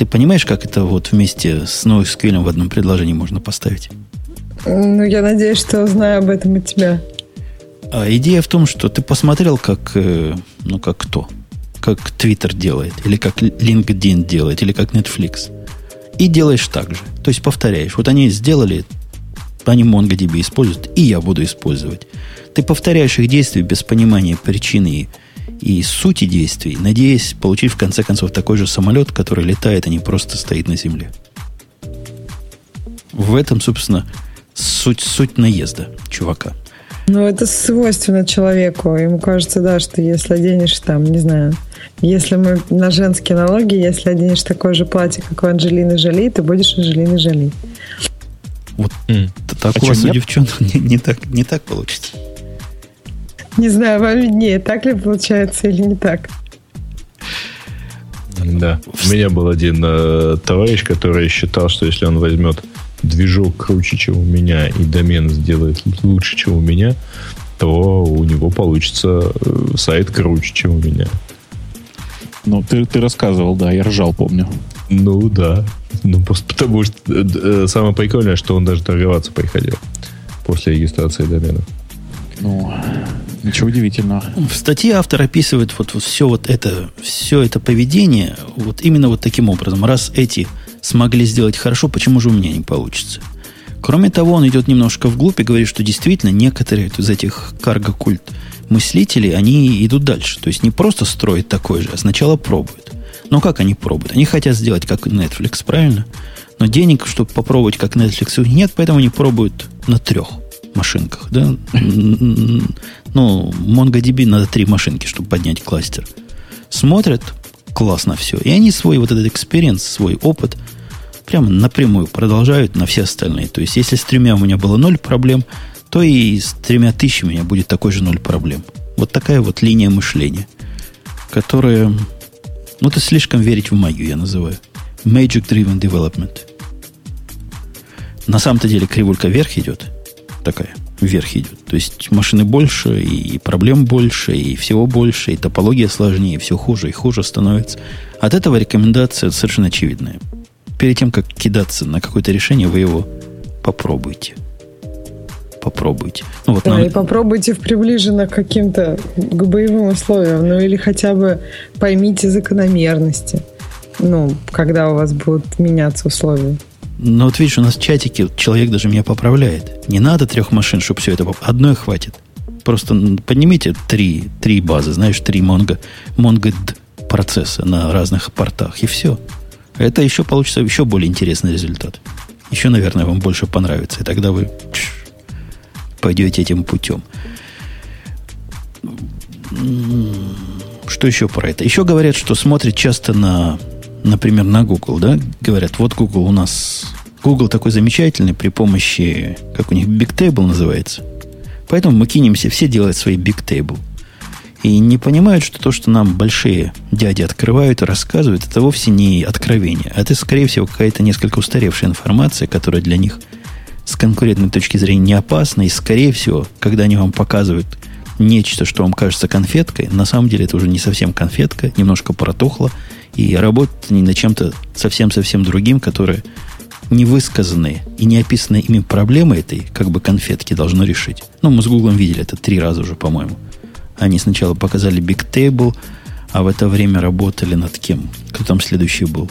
Speaker 1: Ты понимаешь, как это вот вместе с NoSQL в одном предложении можно поставить?
Speaker 4: Ну, я надеюсь, что узнаю об этом от тебя.
Speaker 1: А идея в том, что ты посмотрел, как, э, ну, как кто? Как Twitter делает, или как LinkedIn делает, или как Netflix. И делаешь так же. То есть повторяешь. Вот они сделали, они MongoDB используют, и я буду использовать. Ты повторяешь их действия без понимания причины и, и сути действий, надеясь получить в конце концов такой же самолет, который летает, а не просто стоит на земле. В этом, собственно, суть, суть наезда чувака.
Speaker 4: Ну, это свойственно человеку. Ему кажется, да, что если оденешь там, не знаю, если мы на женские налоги, если оденешь такое же платье, как у Анджелины Жоли, ты будешь Анджелиной Жоли.
Speaker 1: Вот т- так
Speaker 3: А
Speaker 1: у вас у девчонок не, не так, не так получится.
Speaker 4: Не знаю, вам виднее, так ли получается или не так.
Speaker 2: Да. У меня был один э, товарищ, который считал, что если он возьмет движок круче, чем у меня, и домен сделает лучше, чем у меня, то у него получится э, сайт круче, чем у меня.
Speaker 3: Ну, ты, ты рассказывал, да, я ржал, помню.
Speaker 2: Ну да. Ну просто потому что э, э, самое прикольное, что он даже торговаться приходил после регистрации домена.
Speaker 3: Ну, ничего удивительного.
Speaker 1: В статье автор описывает вот, вот все вот это, все это поведение вот именно вот таким образом. Раз эти смогли сделать хорошо, почему же у меня не получится? Кроме того, он идет немножко вглубь и говорит, что действительно некоторые из этих карго-культ мыслителей, они идут дальше. То есть не просто строят такой же, а сначала пробуют. Но как они пробуют? Они хотят сделать как Netflix, правильно? Но денег, чтобы попробовать как Netflix, у них нет, поэтому они пробуют на трех машинках. Да? Ну, MongoDB надо три машинки, чтобы поднять кластер. Смотрят, классно все. И они свой вот этот experience, свой опыт прямо напрямую продолжают на все остальные. То есть, если с тремя у меня было ноль проблем, то и с тремя тысячами у меня будет такой же ноль проблем. Вот такая вот линия мышления, которая... Ну, это слишком верить в магию, я называю. Magic Driven Development. На самом-то деле кривулька вверх идет. Такая, вверх идет. То есть машины больше, и проблем больше, и всего больше, и топология сложнее, и все хуже и хуже становится. От этого рекомендация совершенно очевидная. Перед тем, как кидаться на какое-то решение, вы его попробуйте. Попробуйте. Ну,
Speaker 4: вот да, нам... и попробуйте в приближенно к каким-то к боевым условиям, ну или хотя бы поймите закономерности, ну, когда у вас будут меняться условия.
Speaker 1: Ну, вот видишь, у нас в чатике человек даже меня поправляет. Не надо трех машин, чтобы все это... Одной хватит. Просто поднимите три, три базы, знаешь, три Mongo, Mongo процесса на разных портах, и все. Это еще получится еще более интересный результат. Еще, наверное, вам больше понравится. И тогда вы пойдете этим путем. Что еще про это? Еще говорят, что смотрят часто на, например, на Google, да? Говорят, вот Google у нас... Google такой замечательный при помощи, как у них, Big Table называется. Поэтому мы кинемся все делать свои Big Table. И не понимают, что то, что нам большие дяди открывают и рассказывают, это вовсе не откровение. А это, скорее всего, какая-то несколько устаревшая информация, которая для них с конкурентной точки зрения не опасна. И, скорее всего, когда они вам показывают нечто, что вам кажется конфеткой, на самом деле это уже не совсем конфетка, немножко протухло, и работает не над чем-то совсем-совсем другим, которое невысказанные и не описанные ими проблемы этой, как бы конфетки, должно решить. Ну, мы с Гуглом видели это три раза уже, по-моему. Они сначала показали Big Table, а в это время работали над кем? Кто там следующий был?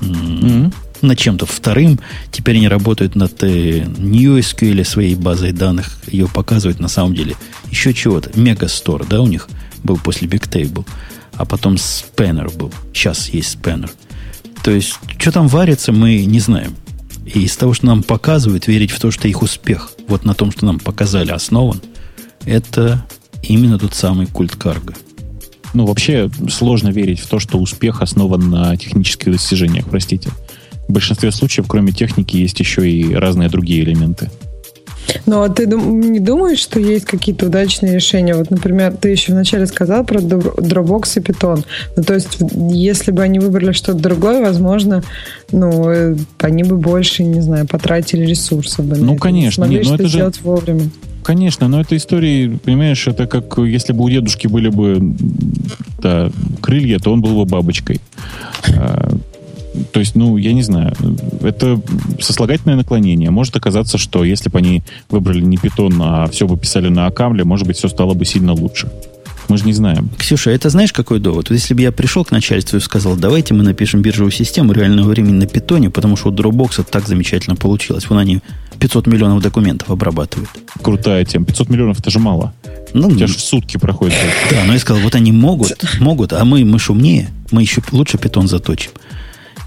Speaker 1: Mm-hmm. Над чем-то вторым. Теперь они работают над э, NewSQL своей базой данных. Ее показывают на самом деле еще чего-то. Megastore, да, у них был после Big Table. А потом Spanner был. Сейчас есть Spanner. То есть, что там варится, мы не знаем. И из того, что нам показывают, верить в то, что их успех вот на том, что нам показали, основан – это именно тот самый культ карго.
Speaker 3: Ну, вообще сложно верить в то, что успех основан на технических достижениях, простите. В большинстве случаев, кроме техники, есть еще и разные другие элементы.
Speaker 4: Ну, а ты не думаешь, что есть какие-то удачные решения? Вот, например, ты еще вначале сказал про Dropbox и Python. Ну, то есть, если бы они выбрали что-то другое, возможно, ну, э, они бы больше, не знаю, потратили ресурсов бы.
Speaker 3: Ну, конечно.
Speaker 4: Смогли
Speaker 3: нет,
Speaker 4: ну, это же... вовремя.
Speaker 3: Конечно, но это истории, понимаешь, это как если бы у дедушки были бы да, крылья, то он был бы бабочкой. То есть, ну, я не знаю, это сослагательное наклонение. Может оказаться, что если бы они выбрали не питон, а все бы писали на Акамле, может быть, все стало бы сильно лучше. Мы же не знаем.
Speaker 1: Ксюша, это знаешь, какой довод? Вот если бы я пришел к начальству и сказал, давайте мы напишем биржевую систему реального времени на питоне, потому что у Dropbox так замечательно получилось. Вон они 500 миллионов документов обрабатывают.
Speaker 3: Крутая тема. 500 миллионов это же мало. Ну, У тебя же в сутки проходит.
Speaker 1: Да, но я сказал, вот они могут, могут, а мы, мы шумнее, мы еще лучше питон заточим.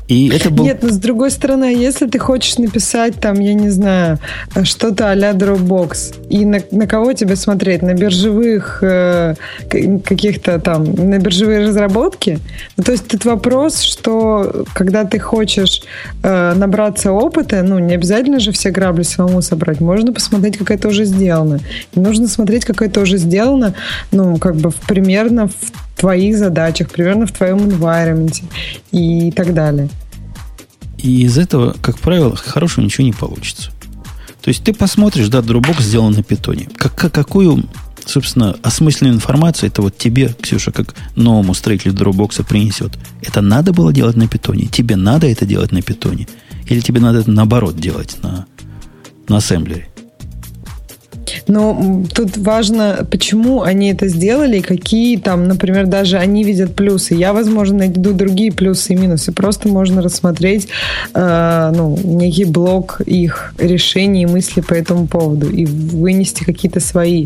Speaker 4: И это был... Нет, но с другой стороны, если ты хочешь написать там, я не знаю, что-то а-ля Dropbox, и на, на кого тебе смотреть? На биржевых э, каких-то там, на биржевые разработки? Ну, то есть этот вопрос, что когда ты хочешь э, набраться опыта, ну, не обязательно же все грабли самому собрать. Можно посмотреть, как это уже сделано. И нужно смотреть, как это уже сделано, ну, как бы примерно в твоих задачах, примерно в твоем environment и так далее.
Speaker 1: И из этого, как правило, хорошего ничего не получится. То есть ты посмотришь, да, Dropbox сделан на питоне. Как, какую, собственно, осмысленную информацию это вот тебе, Ксюша, как новому строителю Dropbox принесет? Это надо было делать на питоне? Тебе надо это делать на питоне? Или тебе надо это наоборот делать на, на ассемблере?
Speaker 4: Но тут важно, почему они это сделали, какие там, например, даже они видят плюсы. Я, возможно, найду другие плюсы и минусы. Просто можно рассмотреть э, ну, некий блок их решений и мыслей по этому поводу и вынести какие-то свои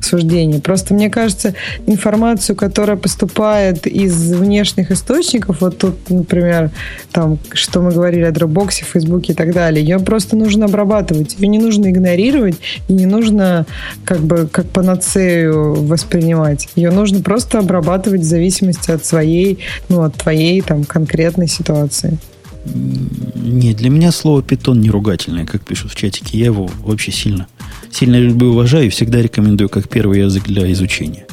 Speaker 4: суждений. Просто мне кажется, информацию, которая поступает из внешних источников, вот тут, например, там, что мы говорили о Dropbox, Фейсбуке и так далее, ее просто нужно обрабатывать. Ее не нужно игнорировать и не нужно как бы как панацею воспринимать. Ее нужно просто обрабатывать в зависимости от своей, ну, от твоей там конкретной ситуации.
Speaker 1: Нет, для меня слово питон не ругательное, как пишут в чатике. Я его вообще сильно сильно люблю и уважаю и всегда рекомендую как первый язык для изучения.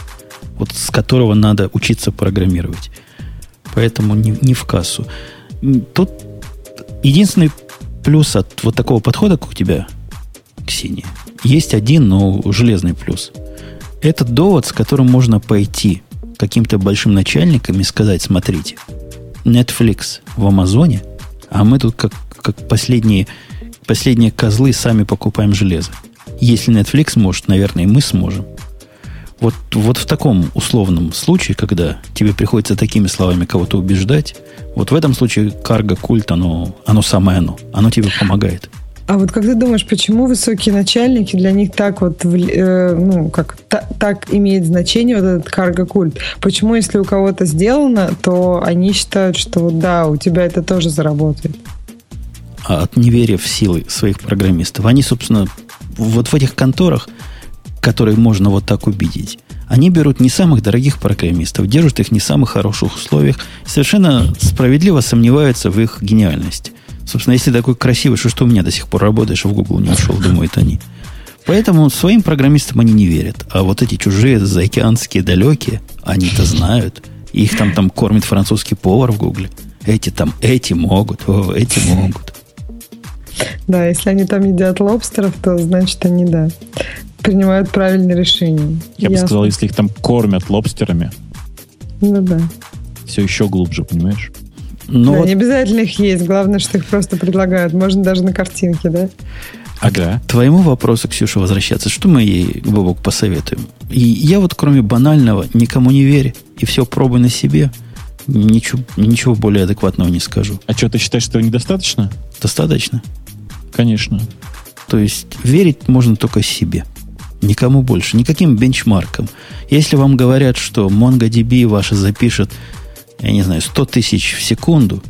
Speaker 1: Вот с которого надо учиться программировать. Поэтому не, не в кассу. Тут единственный плюс от вот такого подхода, как у тебя, Ксения, есть один, но железный плюс. Это довод, с которым можно пойти каким-то большим начальникам и сказать, смотрите, Netflix в Амазоне, а мы тут как, как последние последние козлы сами покупаем железо. Если Netflix может, наверное, и мы сможем. Вот, вот в таком условном случае, когда тебе приходится такими словами кого-то убеждать, вот в этом случае карго-культ, оно, оно самое оно. Оно тебе помогает.
Speaker 4: А вот как ты думаешь, почему высокие начальники для них так вот, э, ну, как та, так имеет значение вот этот карго-культ? Почему, если у кого-то сделано, то они считают, что да, у тебя это тоже заработает?
Speaker 1: А от неверия в силы своих программистов. Они, собственно, вот в этих конторах, которые можно вот так убедить, они берут не самых дорогих программистов, держат их не в самых хороших условиях, совершенно справедливо сомневаются в их гениальности. Собственно, если такой красивый, что, что у меня до сих пор работаешь, в Google не ушел, думают они. Поэтому своим программистам они не верят. А вот эти чужие, заокеанские, далекие, они-то знают. Их там, там кормит французский повар в Гугле. Эти там, эти могут, о, эти могут.
Speaker 4: Да, если они там едят лобстеров, то значит они, да, принимают правильные решения.
Speaker 3: Я Ясно. бы сказал, если их там кормят лобстерами.
Speaker 4: Ну да.
Speaker 3: Все еще глубже, понимаешь?
Speaker 4: Но да, вот... не обязательно их есть, главное, что их просто предлагают. Можно даже на картинке, да?
Speaker 1: Ага. К твоему вопросу, Ксюша, возвращаться. Что мы ей, Бобок, посоветуем? И я вот, кроме банального, никому не верю, и все пробуй на себе, ничего, ничего более адекватного не скажу.
Speaker 3: А что, ты считаешь, что недостаточно?
Speaker 1: Достаточно.
Speaker 3: Конечно.
Speaker 1: То есть верить можно только себе. Никому больше, никаким бенчмаркам. Если вам говорят, что MongoDB ваша запишет я не знаю, 100 тысяч в секунду,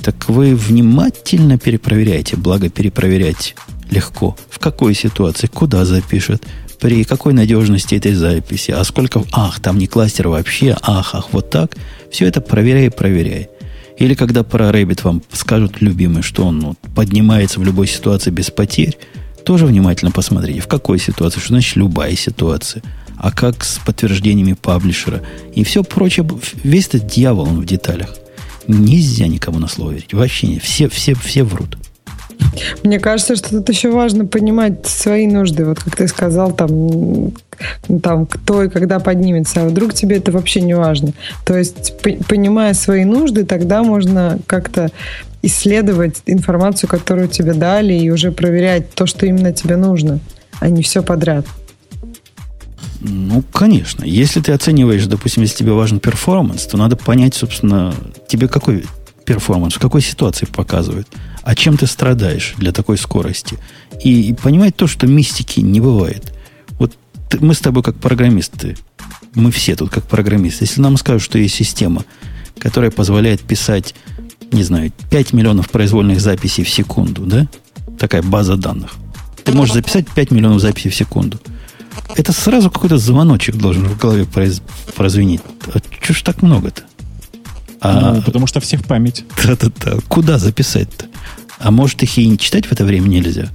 Speaker 1: так вы внимательно перепроверяете, благо перепроверять легко. В какой ситуации, куда запишет, при какой надежности этой записи, а сколько... Ах, там не кластер вообще, ах, ах, вот так. Все это проверяй, проверяй. Или когда про Rabbit вам скажут, любимый, что он ну, поднимается в любой ситуации без потерь, тоже внимательно посмотрите, в какой ситуации, что значит любая ситуация а как с подтверждениями паблишера и все прочее. Весь этот дьявол он в деталях. Нельзя никому на слово верить. Вообще не. Все, все, все врут.
Speaker 4: Мне кажется, что тут еще важно понимать свои нужды. Вот как ты сказал, там, там кто и когда поднимется. А вдруг тебе это вообще не важно. То есть, понимая свои нужды, тогда можно как-то исследовать информацию, которую тебе дали, и уже проверять то, что именно тебе нужно, а не все подряд.
Speaker 1: Ну, конечно. Если ты оцениваешь, допустим, если тебе важен performance, то надо понять, собственно, тебе какой performance, в какой ситуации показывает, а чем ты страдаешь для такой скорости. И, и понимать то, что мистики не бывает. Вот ты, мы с тобой как программисты, мы все тут как программисты, если нам скажут, что есть система, которая позволяет писать, не знаю, 5 миллионов произвольных записей в секунду, да? Такая база данных. Ты можешь записать 5 миллионов записей в секунду – это сразу какой-то звоночек должен в голове произ, прозвенеть. А что ж так много-то?
Speaker 3: А, ну, потому что все в память.
Speaker 1: Да-да-да. Куда записать-то? А может, их и не читать в это время нельзя?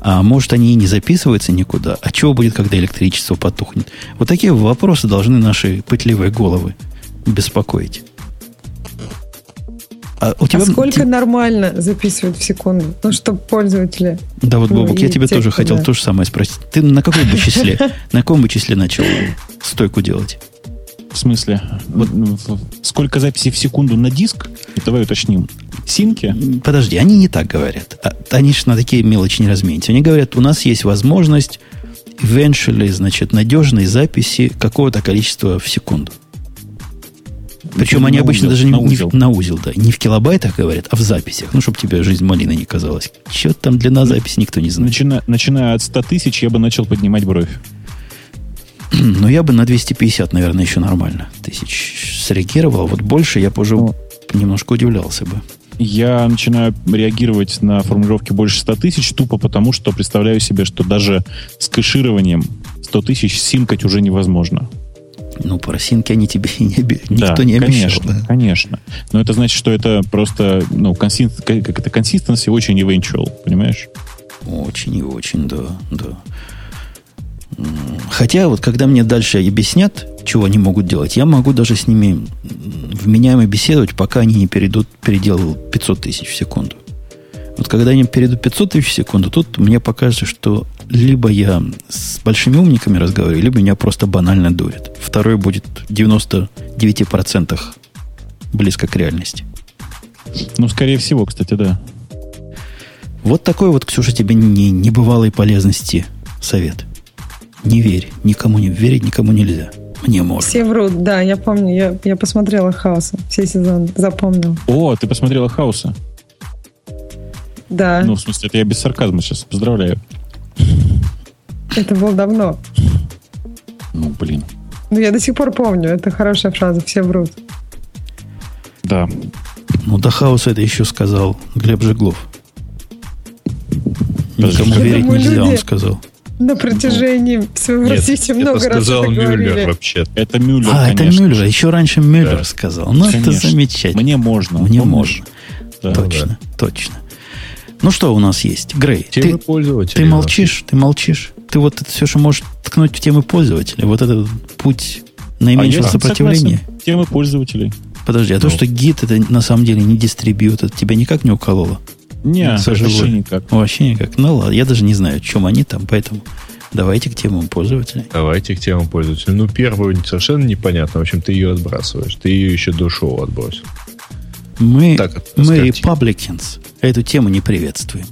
Speaker 1: А может, они и не записываются никуда? А чего будет, когда электричество потухнет? Вот такие вопросы должны наши пытливые головы беспокоить.
Speaker 4: А, у тебя... а сколько ты... нормально записывать в секунду? Ну, чтобы пользователи...
Speaker 1: Да, вот, Бобок, я тебе тоже хотел то же самое спросить. Ты на каком бы числе, на каком бы числе начал стойку делать?
Speaker 3: В смысле? Вот, ну, сколько записей в секунду на диск? Давай уточним. Синки?
Speaker 1: Подожди, они не так говорят. А, они же на такие мелочи не разменятся. Они говорят, у нас есть возможность eventually, значит, надежной записи какого-то количества в секунду. Причем они обычно узел, даже не, на, узел. Не, на узел, да, не в килобайтах говорят, а в записях. Ну, чтобы тебе жизнь малиной не казалась. Че там длина ну, записи, никто не знает.
Speaker 3: Начиная, начиная от 100 тысяч, я бы начал поднимать бровь.
Speaker 1: Ну, я бы на 250, наверное, еще нормально тысяч среагировал. Вот больше я бы уже немножко удивлялся бы.
Speaker 3: Я начинаю реагировать на формулировки больше 100 тысяч тупо потому, что представляю себе, что даже с кэшированием 100 тысяч синкать уже невозможно.
Speaker 1: Ну, по росинке они тебе не, никто
Speaker 3: да,
Speaker 1: не
Speaker 3: обещал. Конечно, да. конечно. Но это значит, что это просто, ну, консист, как это, consistency очень eventual, понимаешь?
Speaker 1: Очень и очень, да, да. Хотя вот когда мне дальше объяснят, чего они могут делать, я могу даже с ними вменяемо беседовать, пока они не перейдут передел 500 тысяч в секунду. Вот когда они перейдут 500 тысяч в секунду, тут мне покажется, что либо я с большими умниками разговариваю, либо меня просто банально дурят. Второй будет в 99% близко к реальности.
Speaker 3: Ну, скорее всего, кстати, да.
Speaker 1: Вот такой вот, Ксюша, тебе не, небывалой полезности совет. Не верь, никому не верить никому нельзя. Мне можно.
Speaker 4: Все врут, да, я помню, я, я посмотрела Хауса, все сезоны, запомнил.
Speaker 3: О, ты посмотрела Хауса?
Speaker 4: Да,
Speaker 3: Ну, в смысле, это я без сарказма сейчас. Поздравляю.
Speaker 4: это было давно.
Speaker 3: Ну, блин.
Speaker 4: Но я до сих пор помню, это хорошая фраза, все врут.
Speaker 3: Да.
Speaker 1: Ну, до хаоса это еще сказал Глеб Жеглов. Никому верить нельзя, он
Speaker 4: люди-
Speaker 1: сказал.
Speaker 4: На протяжении своего
Speaker 2: Нет,
Speaker 4: развития
Speaker 2: это
Speaker 4: много раз
Speaker 2: сказал
Speaker 4: это
Speaker 2: Мюллер вообще.
Speaker 3: Это Мюллер,
Speaker 1: а, это Мюллер. Еще раньше Мюллер
Speaker 2: Да.
Speaker 1: сказал. Ну, это замечательно.
Speaker 3: Мне можно.
Speaker 1: Мне
Speaker 3: Он
Speaker 1: можно.
Speaker 3: Да.
Speaker 1: точно, точно. Ну, что у нас есть? Грей,
Speaker 2: Темы
Speaker 1: ты,
Speaker 2: пользователей.
Speaker 1: ты молчишь, ты молчишь. Ты вот это все, что можешь ткнуть в темы пользователя. Вот этот путь
Speaker 3: А
Speaker 1: наименьшего
Speaker 3: я
Speaker 1: сопротивления.
Speaker 3: согласен. Темы пользователей.
Speaker 1: Подожди, а то,
Speaker 2: Ну.
Speaker 1: что гид это на самом деле не дистрибьют, это тебя никак не укололо?
Speaker 3: Не, вообще никак.
Speaker 1: Вообще никак. Ну ладно, я даже не знаю, о чем они там, поэтому давайте к темам пользователей.
Speaker 2: Давайте к темам пользователей. Ну, первую совершенно непонятно. В общем, ты ее отбрасываешь. Ты ее еще до шоу отбросил.
Speaker 1: Мы,
Speaker 2: Так,
Speaker 1: мы. Republicans, эту тему не приветствуем.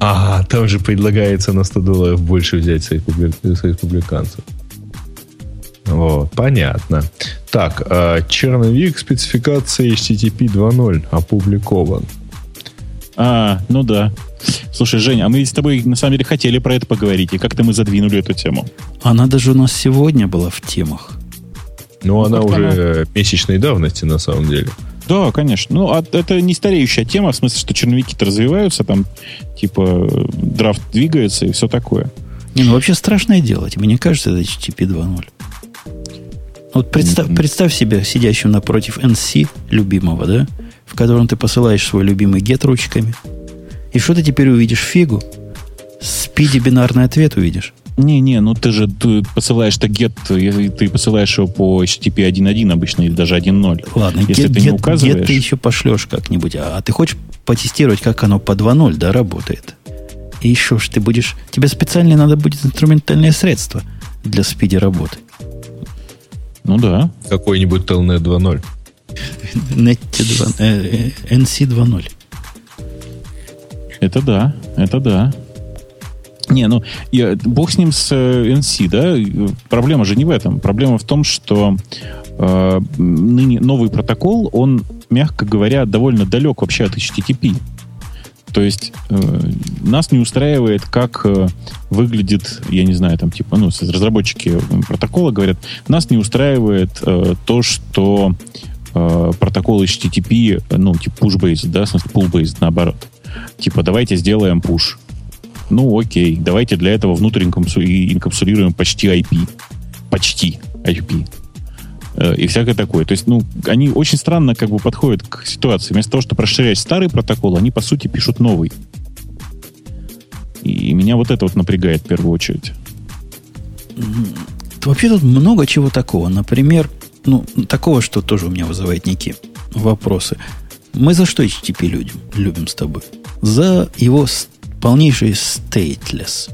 Speaker 2: Ага, там же предлагается на 100 долларов больше взять с, републи- с республиканцев. Вот, понятно. Так, а, черновик спецификации HTTP 2.0 опубликован.
Speaker 3: А, ну да. Слушай, Женя, а мы ведь с тобой на самом деле хотели про это поговорить, и как-то мы задвинули эту тему.
Speaker 1: Она даже у нас сегодня была в темах.
Speaker 2: Но она
Speaker 3: как
Speaker 2: уже месячной давности, на самом деле.
Speaker 3: Да, конечно. Ну, а это не стареющая тема, в смысле, что черновики-то развиваются, там, типа, драфт двигается и все такое.
Speaker 1: Не, ну вообще страшное дело. Тебе не кажется, это HTTP 2.0? Вот представь,
Speaker 3: Мгм.
Speaker 1: представь себя сидящим напротив NC, любимого, да? В котором ты посылаешь свой любимый get ручками. И что ты теперь увидишь? Фигу. Спиди бинарный ответ увидишь.
Speaker 3: Не-не, ну ты же ты посылаешь-то get, ты посылаешь его по HTTP 1.1 обычно, или даже 1.0.
Speaker 1: Ладно,
Speaker 3: Если
Speaker 1: get,
Speaker 3: ты не
Speaker 1: get-
Speaker 3: указываешь-
Speaker 1: get ты еще пошлешь как-нибудь. А, а ты хочешь потестировать, как оно по 2.0, да, работает? И еще ж ты будешь... Тебе специально надо будет инструментальное средство для спиди работы.
Speaker 3: Ну да.
Speaker 2: Какой-нибудь Telnet 2.0.
Speaker 1: Netty 2, э, э, NC 2.0.
Speaker 3: Это да, это да. Не, ну, я, бог с ним с NC, да? э, Проблема же не в этом. Проблема в том, что э, ныне новый протокол, он, мягко говоря, довольно далек вообще от HTTP. То есть э, нас не устраивает, как э, выглядит, я не знаю, там типа, ну, разработчики протокола говорят, нас не устраивает э, то, что э, протокол HTTP, ну, типа push-based, да, в смысле pull-based, наоборот. Типа, давайте сделаем push. Ну, окей, давайте для этого внутрь инкапсулируем почти IP. Почти IP. Э, И всякое такое. То есть, ну, они очень странно как бы подходят к ситуации. Вместо того, чтобы расширять старый протокол, они, по сути, пишут новый. И меня вот это вот напрягает в первую очередь.
Speaker 1: Вообще тут много чего такого. Например, ну, такого, что тоже у меня вызывает некие вопросы. Мы за что HTTP любим, любим с тобой? За его полнейший stateless.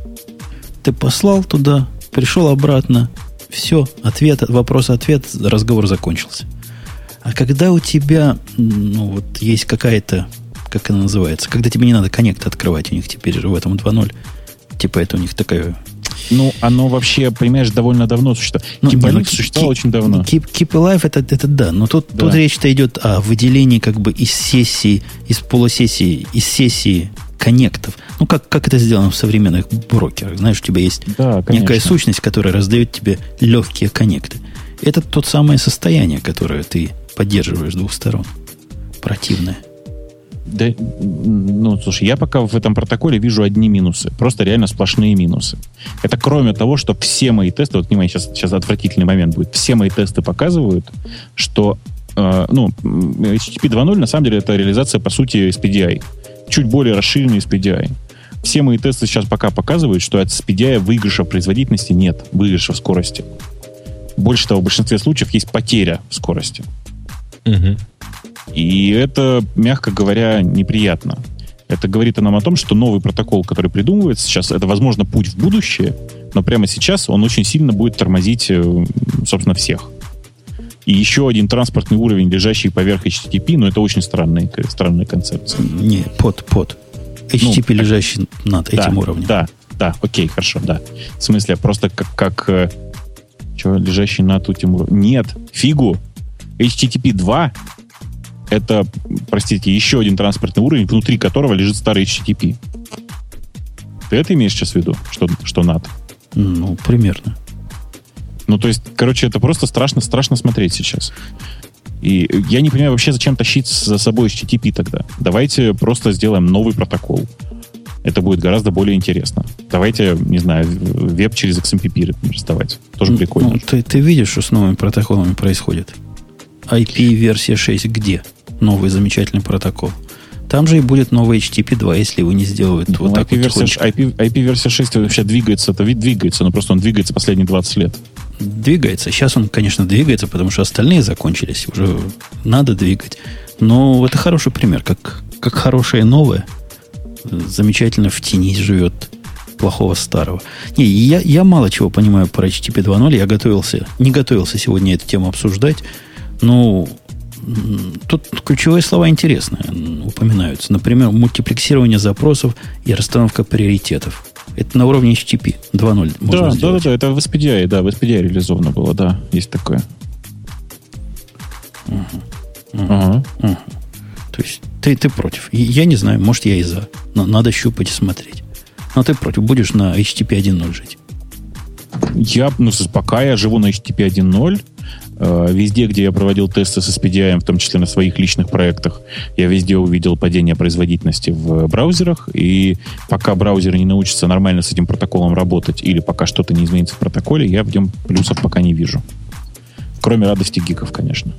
Speaker 1: Ты послал туда, пришел обратно, все, ответ, вопрос-ответ, разговор закончился. А когда у тебя, ну, вот есть какая-то, как она называется, когда тебе не надо коннект открывать, у них теперь в этом 2.0, типа это у них такая
Speaker 3: Ну, оно вообще, понимаешь, довольно давно существует.
Speaker 1: ну,
Speaker 3: Типа
Speaker 1: не, ну, keep-
Speaker 3: очень давно.
Speaker 1: Keep, keep alive это, это да, но тут,
Speaker 3: Да.
Speaker 1: тут речь-то идет о выделении как бы из сессии, из полусессии, из сессии коннектов. Ну, как, как это сделано в современных брокерах. Знаешь, у тебя есть
Speaker 3: Да, конечно.
Speaker 1: некая сущность, которая раздает тебе легкие коннекты. Это тот самое состояние, которое ты поддерживаешь с двух сторон. Противное.
Speaker 3: Да, ну, слушай, я пока в этом протоколе вижу одни минусы. Просто реально сплошные минусы. Это кроме того, что все мои тесты, вот внимание, сейчас, сейчас отвратительный момент будет, все мои тесты показывают, что э, ну, HTTP 2.0 на самом деле это реализация, по сути, SPDI. Чуть более расширенный SPDI. Все мои тесты сейчас пока показывают, что от SPDI выигрыша в производительности нет, выигрыша в скорости. Больше того, в большинстве случаев есть потеря в скорости. И это, мягко говоря, неприятно. Это говорит нам о том, что новый протокол, который придумывается сейчас, это, возможно, путь в будущее, но прямо сейчас он очень сильно будет тормозить, э, собственно, всех. И еще один транспортный уровень, лежащий поверх HTTP, но это очень странная, странная концепция.
Speaker 1: Не, под, под. HTTP, ну, лежащий над
Speaker 3: да,
Speaker 1: этим уровнем.
Speaker 3: Да, да, окей, хорошо, да. В смысле, просто как, как э, что, лежащий над этим уровнем? Нет, фигу. HTTP 2 это, простите, еще один транспортный уровень, внутри которого лежит старый HTTP. Ты это имеешь сейчас в виду, что, что NAT?
Speaker 1: Ну, примерно.
Speaker 3: Ну, то есть, короче, это просто страшно, страшно смотреть сейчас. И я не понимаю вообще, зачем тащить за собой HTTP тогда. Давайте просто сделаем новый протокол. Это будет гораздо более интересно. Давайте, не знаю, веб через XMPP раздавать. Тоже ну, прикольно. Ну,
Speaker 1: ты, ты видишь, что с новыми протоколами происходит? IP-версия 6 где? Новый замечательный протокол. Там же и будет новый HTTP 2, если его не сделают ну, вот так
Speaker 3: IP-версия, вот IP, IP-версия 6 вообще двигается, это вид двигается, но просто он двигается последние 20 лет
Speaker 1: двигается. Сейчас он, конечно, двигается, потому что остальные закончились. Уже надо двигать. Но это хороший пример, как, как хорошее новое замечательно в тени живет плохого старого. Не, я, я мало чего понимаю про HTTP 2.0. Я готовился, не готовился сегодня эту тему обсуждать. Но тут ключевые слова интересные упоминаются. Например, мультиплексирование запросов и расстановка приоритетов. Это на уровне HTTP 2.0
Speaker 3: да, да, да, да, это в SPDI, да, в SPDI реализовано было, да, есть такое.
Speaker 1: Угу. Угу. Ага. Угу. То есть ты, ты против. Я не знаю, может, я и за. Но надо щупать и смотреть. Но ты против. Будешь на HTTP 1.0 жить.
Speaker 3: Я, ну, пока я живу на HTTP 1.0, Э, везде, где я проводил тесты с SPDI, в том числе на своих личных проектах, я везде увидел падение производительности в браузерах. И пока браузеры не научатся нормально с этим протоколом работать, или пока что-то не изменится в протоколе, я в нем плюсов пока не вижу. Кроме радости гиков, конечно.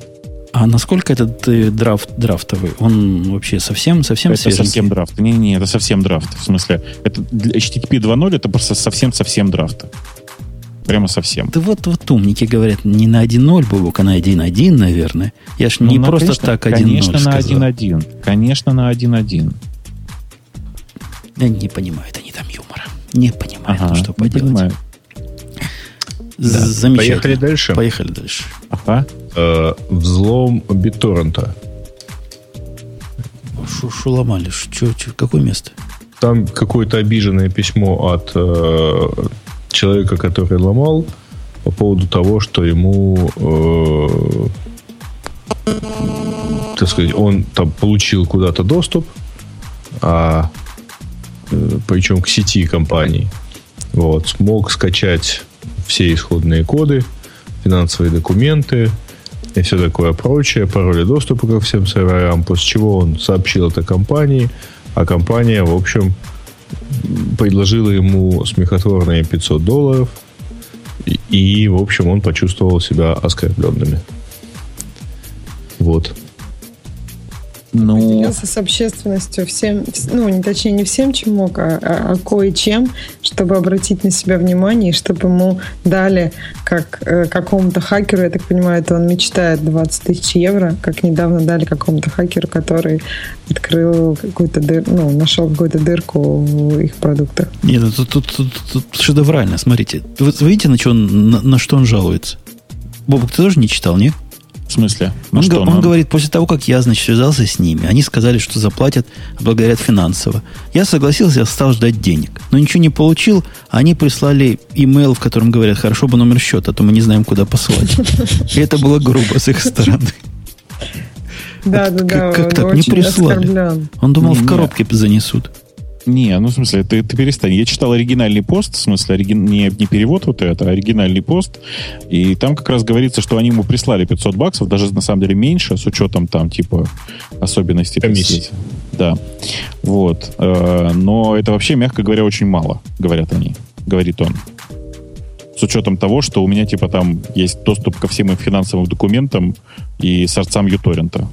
Speaker 1: А насколько этот э, драфт драфтовый? Он вообще совсем совсем
Speaker 3: Это свеженький? совсем драфт. Не, не, это совсем драфт. В смысле, это HTTP 2.0 это просто совсем совсем драфт. Прямо совсем.
Speaker 1: Да вот, вот умники говорят, не на 1.0, Бобок, а на 1.1, наверное. Я ж ну, не ну, просто конечно, так 1.0
Speaker 3: Конечно, на 1.1. Конечно, на 1.1.
Speaker 1: Я не понимают они там юмора. Не понимают, ага, ну, что поделать. Понимаю.
Speaker 2: Да. Замечательно. Поехали дальше.
Speaker 1: Поехали дальше.
Speaker 2: Ага. Э, взлом BitTorrent.
Speaker 1: Что ломали? Что, какое место?
Speaker 2: Там какое-то обиженное письмо от э, человека, который ломал, по поводу того, что ему, э, так сказать, он там получил куда-то доступ, а э, причем к сети компаний, вот, смог скачать все исходные коды, финансовые документы и все такое прочее, пароли доступа ко всем серверам, после чего он сообщил это компании, а компания, в общем, предложила ему смехотворные 500 долларов, и, в общем, он почувствовал себя оскорбленными. Вот.
Speaker 4: Ну... Поделился с общественностью всем, ну, не точнее, не всем, чем мог, а, а, а кое-чем, чтобы обратить на себя внимание, и чтобы ему дали, как э, какому-то хакеру, я так понимаю, это он мечтает 20 тысяч евро, как недавно дали какому-то хакеру, который открыл какую-то дыр, ну, нашел какую-то дырку в их продуктах.
Speaker 1: Нет, ну, тут, тут, тут, тут шедеврально, смотрите. Вы видите, на, что он, на, на что он жалуется? Бобок, ты тоже не читал, нет?
Speaker 3: В смысле?
Speaker 1: Ну, он, что, он, он говорит, после того, как я, значит, связался с ними, они сказали, что заплатят, благодарят финансово. Я согласился, я стал ждать денег. Но ничего не получил. Они прислали имейл, в котором говорят, хорошо бы номер счета, а то мы не знаем, куда посылать. И это было грубо с их стороны.
Speaker 4: Да, да, да.
Speaker 1: Как так? Не прислали. Он думал, в коробке занесут.
Speaker 3: Не, ну в смысле, ты, ты перестань. Я читал оригинальный пост, в смысле, оригин... не, не перевод вот это, а оригинальный пост. И там как раз говорится, что они ему прислали 500 баксов, даже на самом деле меньше, с учетом там типа особенностей
Speaker 2: комиссии.
Speaker 3: Да. Вот. Э, но это вообще, мягко говоря, очень мало, говорят они. Говорит он. С учетом того, что у меня типа там есть доступ ко всем финансовым документам и сорцам юторрента.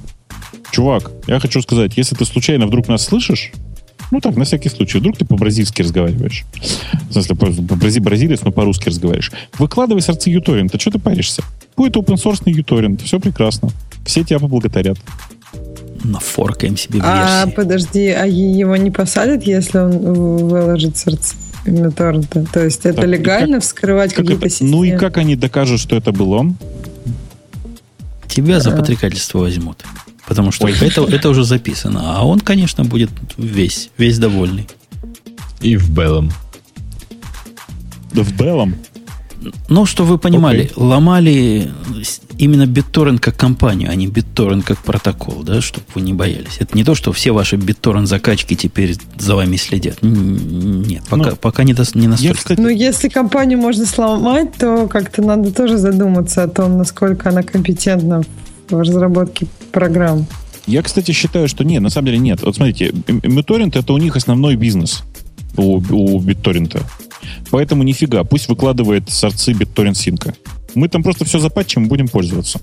Speaker 3: Чувак, я хочу сказать, если ты случайно вдруг нас слышишь, ну так, на всякий случай. Вдруг ты по-бразильски разговариваешь. В смысле, по-брази бразилец, но по-русски разговариваешь. Выкладывай сорцы юторрента. Что ты паришься? Будет open source юторрент. Все прекрасно. Все тебя поблагодарят.
Speaker 1: Нафоркаем себе
Speaker 4: версии. А, подожди, а его не посадят, если он выложит сорцы? торрента. То есть это так, легально как, вскрывать какие-то системы?
Speaker 3: Ну и как они докажут, что это был он?
Speaker 1: Тебя за подстрекательство возьмут. Потому что это, это уже записано. А он, конечно, будет весь, весь довольный.
Speaker 2: И в белом.
Speaker 3: В белом?
Speaker 1: Ну, что вы понимали, okay. ломали именно BitTorrent как компанию, а не BitTorrent как протокол, да, чтобы вы не боялись. Это не то, что все ваши BitTorrent закачки теперь за вами следят. Нет, пока, ну, пока не, до, не настолько.
Speaker 4: Кстати... Ну, если компанию можно сломать, то как-то надо тоже задуматься о том, насколько она компетентна в разработке программ.
Speaker 3: Я, кстати, считаю, что нет, на самом деле нет. Вот смотрите, BitTorrent это у них основной бизнес у, у BitTorrent. Поэтому нифига, пусть выкладывает сорцы BitTorrent синка. Мы там просто все запатчим и будем пользоваться.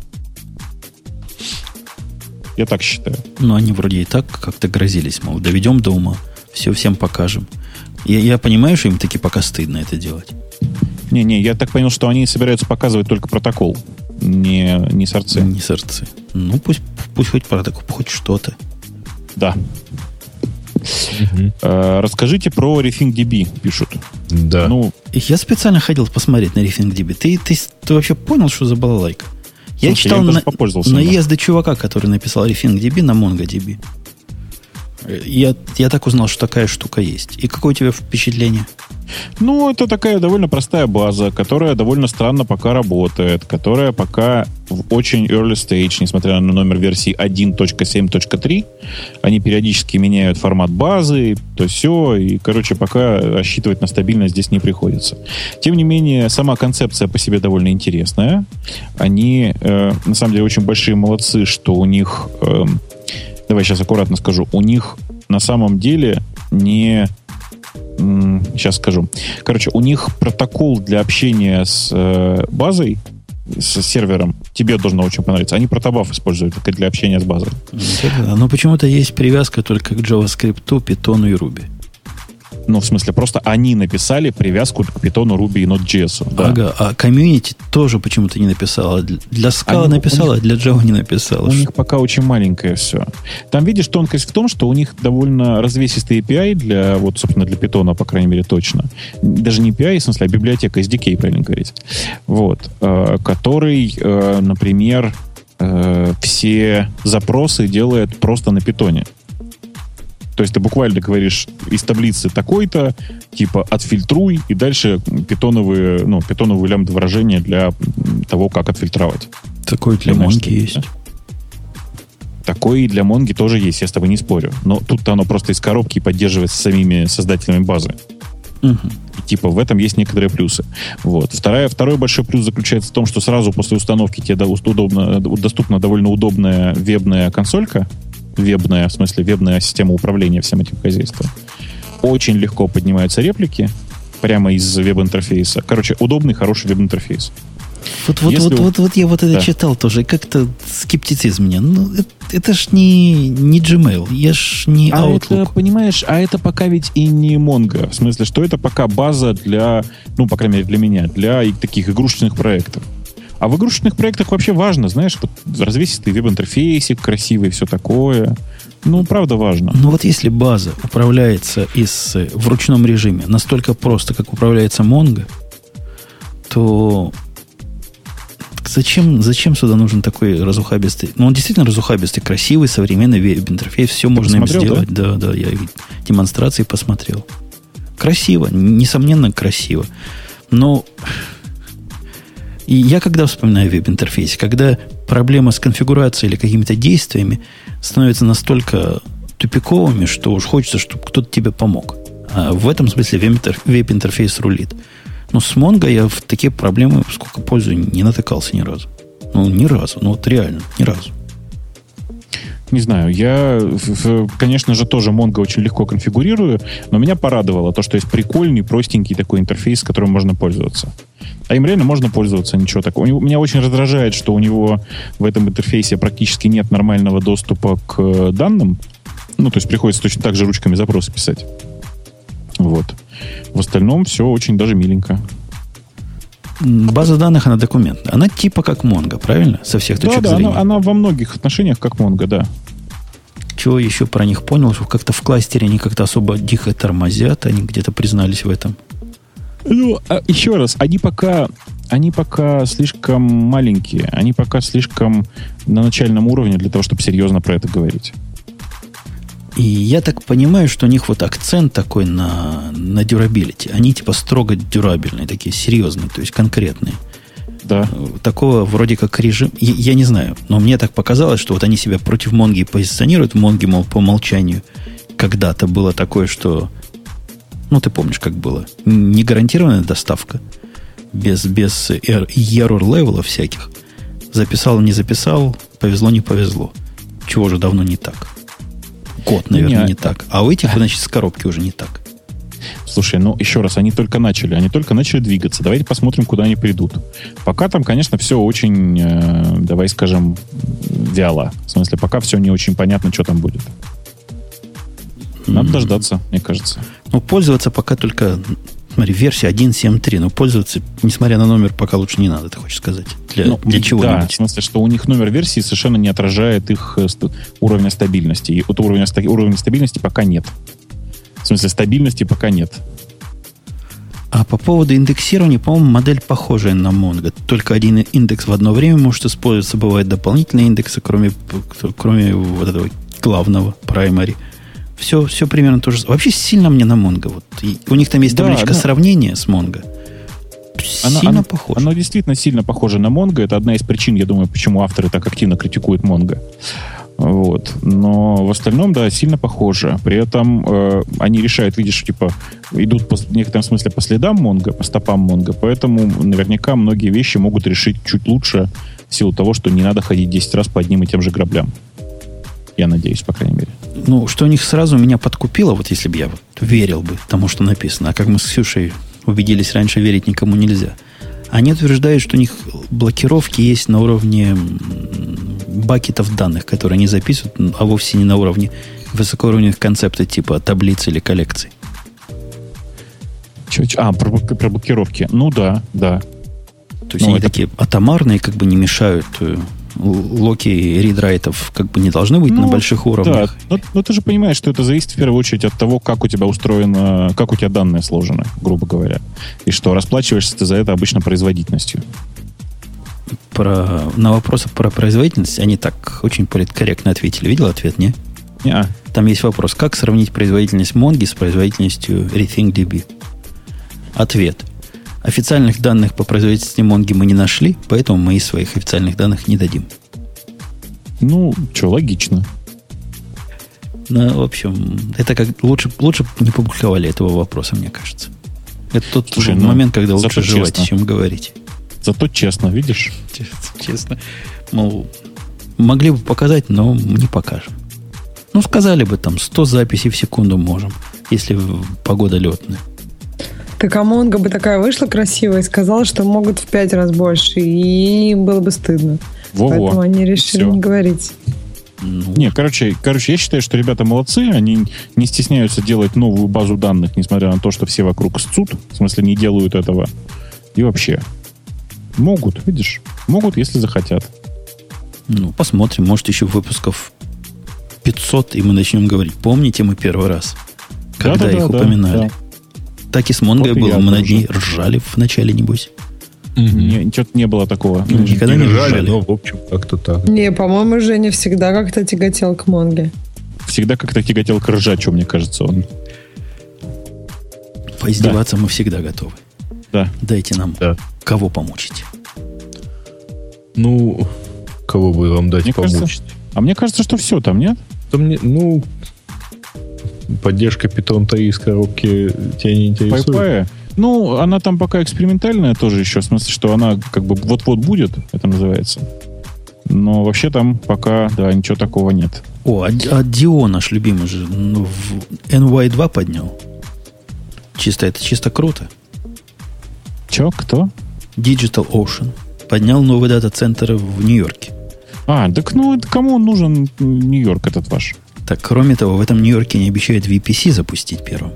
Speaker 3: Я так считаю.
Speaker 1: Ну, они вроде и так как-то грозились, мол, доведем до ума, все всем покажем. Я, я понимаю, что им таки пока стыдно это делать.
Speaker 3: Не-не, я так понял, что они собираются показывать только протокол, не, не сорцы.
Speaker 1: Не сорцы. Ну, пусть, пусть хоть протокол, хоть что-то.
Speaker 3: Да. Угу. расскажите про RefingDB, пишут.
Speaker 2: Да.
Speaker 1: Ну, я специально ходил посмотреть на RefingDB. Ты, ты, ты вообще понял, что за балалайка? Я Слушай, читал я на, наезды чувака, который написал RefingDB на MongoDB. Я, я так узнал, что такая штука есть. И какое у тебя впечатление?
Speaker 3: Ну, это такая довольно простая база, которая довольно странно пока работает, которая пока в очень early stage, несмотря на номер версии 1.7.3. Они периодически меняют формат базы, то все, и, короче, пока рассчитывать на стабильность здесь не приходится. Тем не менее, сама концепция по себе довольно интересная. Они, э, на самом деле, очень большие молодцы, что у них... Э, давай сейчас аккуратно скажу, у них на самом деле не сейчас скажу. Короче, у них протокол для общения с э, базой, с сервером, тебе должно очень понравиться. Они протобаф используют для общения с базой.
Speaker 1: Но почему-то есть привязка только к JavaScript, Python и Ruby.
Speaker 3: Ну, в смысле, просто они написали привязку к Python, Ruby и Node.js.
Speaker 1: Да. Ага, а комьюнити тоже почему-то не написала. Для Scala они, написала, них, а для Java не написала.
Speaker 3: У них пока очень маленькое все. Там, видишь, тонкость в том, что у них довольно развесистый API для, вот, собственно, для Python, по крайней мере, точно. Даже не API, в смысле, а библиотека SDK, правильно говорить. Вот. Э, который, э, например, э, все запросы делает просто на питоне. То есть ты буквально говоришь из таблицы такой-то, типа отфильтруй, и дальше питоновые, ну, питоновые лямбда выражения для того, как отфильтровать.
Speaker 1: Такой для Монги есть. Да?
Speaker 3: Такой и для Монги тоже есть, я с тобой не спорю. Но тут-то оно просто из коробки поддерживается самими создателями базы. Угу. И, типа в этом есть некоторые плюсы. Вот. Вторая, второй большой плюс заключается в том, что сразу после установки тебе удобно, доступна довольно удобная вебная консолька, вебная, в смысле вебная система управления всем этим хозяйством. Очень легко поднимаются реплики прямо из веб-интерфейса. Короче, удобный, хороший веб-интерфейс.
Speaker 1: Вот, вот, вот, вот, вот я вот это да. читал тоже, как-то скептицизм мне. Ну, это, это ж не, не Gmail, я ж не
Speaker 3: а Outlook. Это, понимаешь, а это пока ведь и не Mongo. В смысле, что это пока база для, ну, по крайней мере, для меня, для таких игрушечных проектов. А в игрушечных проектах вообще важно, знаешь, вот развесистый веб-интерфейсик, красивый, все такое. Ну, правда важно.
Speaker 1: Ну вот если база управляется из, в ручном режиме настолько просто, как управляется Mongo, то зачем, зачем сюда нужен такой разухабистый? Ну, он действительно разухабистый, красивый, современный веб-интерфейс. Все Ты можно им сделать. Да? да, да, я демонстрации посмотрел. Красиво, несомненно, красиво. Но и я когда вспоминаю веб-интерфейс, когда проблема с конфигурацией или какими-то действиями становится настолько тупиковыми, что уж хочется, чтобы кто-то тебе помог. А в этом смысле веб-интерфейс рулит. Но с Mongo я в такие проблемы, сколько пользую, не натыкался ни разу. Ну, ни разу. Ну, вот реально, ни разу.
Speaker 3: Не знаю, я, конечно же, тоже Mongo очень легко конфигурирую, но меня порадовало то, что есть прикольный, простенький такой интерфейс, которым можно пользоваться. А им реально можно пользоваться, ничего такого. Меня очень раздражает, что у него в этом интерфейсе практически нет нормального доступа к э, данным. Ну, то есть приходится точно так же ручками запросы писать. Вот. В остальном все очень даже миленько.
Speaker 1: База данных, она документная. Она типа как Mongo, правильно? Со всех точек
Speaker 3: да,
Speaker 1: да, зрения.
Speaker 3: Она, она во многих отношениях как Mongo, да.
Speaker 1: Чего еще про них понял, что как-то в кластере они как-то особо дико тормозят, они где-то признались в этом.
Speaker 3: Ну, а еще раз, они пока, они пока слишком маленькие, они пока слишком на начальном уровне для того, чтобы серьезно про это говорить.
Speaker 1: И я так понимаю, что у них вот акцент такой на, на durability. Они типа строго дюрабельные, такие серьезные, то есть конкретные.
Speaker 3: Да.
Speaker 1: Такого вроде как режим... Я, я не знаю, но мне так показалось, что вот они себя против Монги позиционируют. Монги, мол, по умолчанию когда-то было такое, что... Ну, ты помнишь, как было. Не гарантированная доставка. Без, без error level ов всяких. Записал, не записал, повезло, не повезло. Чего же давно не так? Год, наверное, не, не так. А у этих, значит, с коробки уже не так.
Speaker 3: Слушай, ну еще раз, они только начали, они только начали двигаться. Давайте посмотрим, куда они придут. Пока там, конечно, все очень, э, давай скажем, вяло. В смысле, пока все не очень понятно, что там будет. Надо mm-hmm. дождаться, мне кажется.
Speaker 1: Ну, пользоваться пока только Смотри, версия 1.7.3, но пользоваться, несмотря на номер, пока лучше не надо, ты хочешь сказать? Для, ну, для чего
Speaker 3: Да, в смысле, что у них номер версии совершенно не отражает их э, уровня стабильности. И вот уровня, уровня стабильности пока нет. В смысле, стабильности пока нет.
Speaker 1: А по поводу индексирования, по-моему, модель похожая на Mongo. Только один индекс в одно время может использоваться. Бывают дополнительные индексы, кроме, кроме вот этого главного, primary. Все, все примерно то же. Вообще сильно мне на Mongo. Вот. И у них там есть да, табличка она... сравнения с Mongo.
Speaker 3: Сильно она, похоже. Оно действительно сильно похоже на Mongo. Это одна из причин, я думаю, почему авторы так активно критикуют Mongo. Вот. Но в остальном, да, сильно похоже. При этом э, они решают, видишь, типа, идут по, в некотором смысле по следам Монго, по стопам Монго, поэтому наверняка многие вещи могут решить чуть лучше в силу того, что не надо ходить 10 раз по одним и тем же граблям. Я надеюсь, по крайней мере
Speaker 1: ну, что у них сразу меня подкупило, вот если бы я вот верил бы тому, что написано, а как мы с Ксюшей убедились раньше, верить никому нельзя. Они утверждают, что у них блокировки есть на уровне бакетов данных, которые они записывают, а вовсе не на уровне высокоуровневых концептов типа таблицы или коллекций.
Speaker 3: Че, че, а, про, про блокировки. Ну да, да.
Speaker 1: То есть ну, они это... такие атомарные, как бы не мешают э, локи ридрайтов как бы не должны быть ну, на больших уровнях.
Speaker 3: Да, но, но ты же понимаешь, что это зависит в первую очередь от того, как у тебя устроено, как у тебя данные сложены, грубо говоря. И что расплачиваешься ты за это обычно производительностью.
Speaker 1: Про, на вопросы про производительность они так очень политкорректно ответили. Видел ответ, не?
Speaker 3: Не. -а.
Speaker 1: Там есть вопрос, как сравнить производительность Монги с производительностью RethinkDB? Ответ. Официальных данных по производительности Монги мы не нашли, поэтому мы из своих официальных данных не дадим.
Speaker 3: Ну, что, логично.
Speaker 1: Ну, в общем, это как лучше, лучше не публиковали этого вопроса, мне кажется. Это тот Слушай, ну, момент, когда лучше жевать, честно. чем говорить.
Speaker 3: Зато честно, видишь?
Speaker 1: Честно. Мол, могли бы показать, но не покажем. Ну, сказали бы там 100 записей в секунду можем, если погода летная.
Speaker 4: Так а Монго бы такая вышла красивая и сказала, что могут в пять раз больше, и им было бы стыдно. Во-во. Поэтому они решили Все. не говорить.
Speaker 3: Ну. Не, короче, короче, я считаю, что ребята молодцы, они не стесняются делать новую базу данных, несмотря на то, что все вокруг сцут, в смысле не делают этого. И вообще, могут, видишь, могут, если захотят.
Speaker 1: Ну, посмотрим, может, еще выпусков 500, и мы начнем говорить. Помните мы первый раз, когда да, да, их да, упоминали? Да. Так и с Монгой вот было. Мы над ней ржали в начале, небось.
Speaker 3: Не, что-то не было такого.
Speaker 2: Ну, никогда не, не ржали, ржали, но в общем как-то так.
Speaker 4: Не, по-моему, Женя всегда как-то тяготел к Монге.
Speaker 3: Всегда как-то тяготел к ржачу, мне кажется, он.
Speaker 1: Поиздеваться да. мы всегда готовы.
Speaker 3: Да.
Speaker 1: Дайте нам да. кого помучить.
Speaker 2: Ну, кого бы вам дать мне помучить?
Speaker 3: Кажется, а мне кажется, что все там, нет?
Speaker 2: Там не, ну, поддержка Python 3 из коробки тебя не интересует?
Speaker 3: PyPy? Ну, она там пока экспериментальная тоже еще, в смысле, что она как бы вот-вот будет, это называется. Но вообще там пока, да, ничего такого нет.
Speaker 1: О, а, а Дио наш любимый же ну, в NY2 поднял. Чисто, это чисто круто.
Speaker 3: Че, кто?
Speaker 1: Digital Ocean. Поднял новый дата-центр в Нью-Йорке.
Speaker 3: А, так ну, кому нужен Нью-Йорк этот ваш?
Speaker 1: Так, кроме того, в этом Нью-Йорке не обещают VPC запустить первым.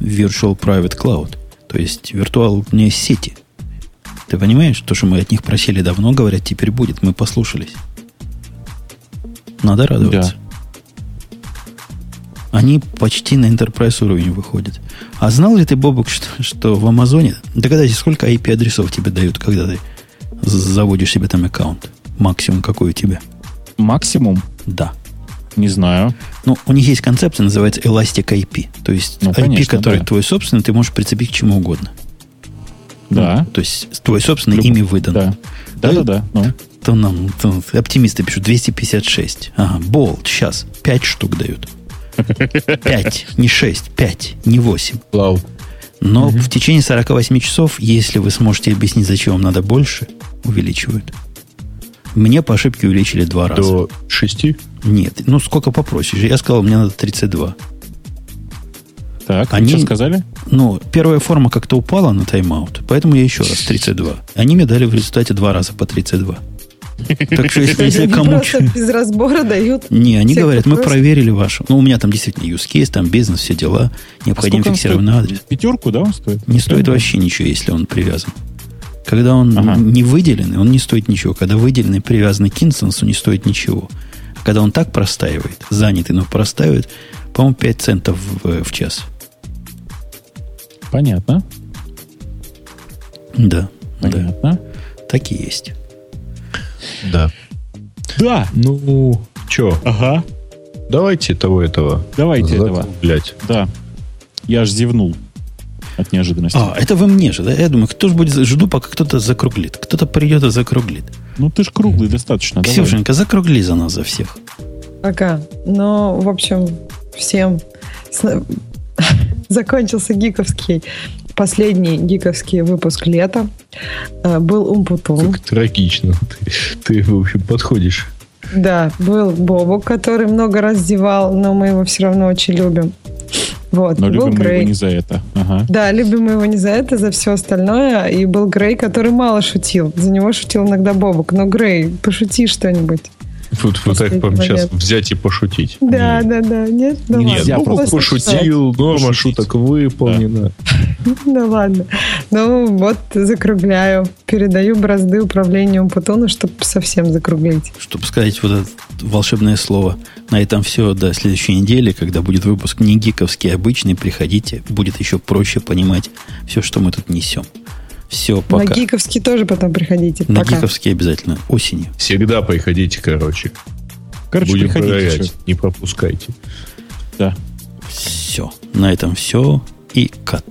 Speaker 1: Virtual Private Cloud. То есть виртуальные сети. Ты понимаешь, то, что мы от них просили давно, говорят, теперь будет. Мы послушались. Надо радоваться. Да. Они почти на Enterprise уровень выходят. А знал ли ты, Бобок, что, что в Амазоне... Догадайся, сколько IP-адресов тебе дают, когда ты заводишь себе там аккаунт? Максимум какой у тебя?
Speaker 3: Максимум?
Speaker 1: Да.
Speaker 3: Не знаю.
Speaker 1: Ну, у них есть концепция, называется Elastic IP. То есть
Speaker 3: Ну,
Speaker 1: IP,
Speaker 3: конечно,
Speaker 1: который
Speaker 3: да.
Speaker 1: твой собственный, ты можешь прицепить к чему угодно.
Speaker 3: Да.
Speaker 1: То есть твой собственный
Speaker 3: Люб-
Speaker 1: ими выдан.
Speaker 3: Да. Да-да-да. Ну.
Speaker 1: То нам то оптимисты пишут 256. Ага, болт, сейчас. 5 штук дают. 5, не 6, 5, не 8.
Speaker 2: Клауд.
Speaker 1: Но в течение 48 часов, если вы сможете объяснить, зачем вам надо больше, увеличивают. Мне по ошибке увеличили два раза.
Speaker 2: До 6?
Speaker 1: Нет, ну сколько попросишь? Я сказал, мне надо 32.
Speaker 3: Так,
Speaker 1: Они-
Speaker 3: что сказали?
Speaker 1: Ну, первая форма как-то упала на тайм-аут, поэтому я еще раз 32. Они мне дали в результате два раза по 32. Так что если, если кому...
Speaker 4: без разбора дают.
Speaker 1: Не, они говорят, мы проверили вашу. Ну, у меня там действительно use case, там бизнес, все дела. Необходим
Speaker 3: А
Speaker 1: фиксированный
Speaker 3: стоит?
Speaker 1: адрес.
Speaker 3: Пятерку, да, он стоит?
Speaker 1: Не стоит вообще ничего, если он привязан. Когда он
Speaker 3: Ага.
Speaker 1: не выделенный, он не стоит ничего. Когда выделенный, привязанный к инстансу, не стоит ничего. Когда он так простаивает, занятый, но простаивает, по-моему, 5 центов в, в час.
Speaker 3: Понятно.
Speaker 1: Да, да,
Speaker 3: Понятно.
Speaker 1: так и есть.
Speaker 2: Да.
Speaker 3: Да.
Speaker 2: Ну, чё,
Speaker 3: Ага.
Speaker 2: давайте того этого.
Speaker 3: Давайте этого.
Speaker 2: Блять.
Speaker 3: Да. Я аж зевнул от неожиданности.
Speaker 1: А, это вы мне же, да? Я думаю, кто же будет... Жду, пока кто-то закруглит. Кто-то придет и закруглит.
Speaker 3: Ну ты ж круглый достаточно. давай.
Speaker 1: Ксюшенька, закругли за нас, за всех.
Speaker 4: Пока. Ну, в общем, всем закончился гиковский, последний гиковский выпуск лета. Э, Был Умпутун.
Speaker 2: Как трагично. Ты, ты, в общем, подходишь.
Speaker 4: Да, был Бобок, который много раз зевал, но мы его все равно очень любим. Вот.
Speaker 3: Но
Speaker 4: был
Speaker 3: любим мы его
Speaker 4: Грей.
Speaker 3: не за это. Ага.
Speaker 4: Да, любим его не за это, за все остальное. И был Грей, который мало шутил. За него шутил иногда Бобок. Но Грей, пошути что-нибудь.
Speaker 2: Вот, вот так прям сейчас взять и пошутить.
Speaker 4: Да,
Speaker 2: Нет.
Speaker 4: да, да. Нет, ну
Speaker 2: Нет,
Speaker 3: Нельзя
Speaker 2: ну,
Speaker 3: просто
Speaker 2: пошутил, норма шуток выполнена.
Speaker 4: Ну ладно. Ну вот закругляю. Передаю бразды управления Умпутуну, чтобы совсем закруглить.
Speaker 1: Чтобы сказать вот это волшебное слово. На этом все до следующей недели, когда будет выпуск не гиковский, а обычный. Приходите, будет еще проще понимать все, что мы тут несем. Все,
Speaker 4: На
Speaker 1: пока.
Speaker 4: гиковский тоже потом приходите.
Speaker 1: На
Speaker 4: Пока.
Speaker 1: гиковский обязательно осенью.
Speaker 2: Всегда приходите, короче.
Speaker 3: Короче,
Speaker 2: Будем
Speaker 3: приходите.
Speaker 2: проверять. Не пропускайте.
Speaker 3: Да.
Speaker 1: Все. На этом все. И кат.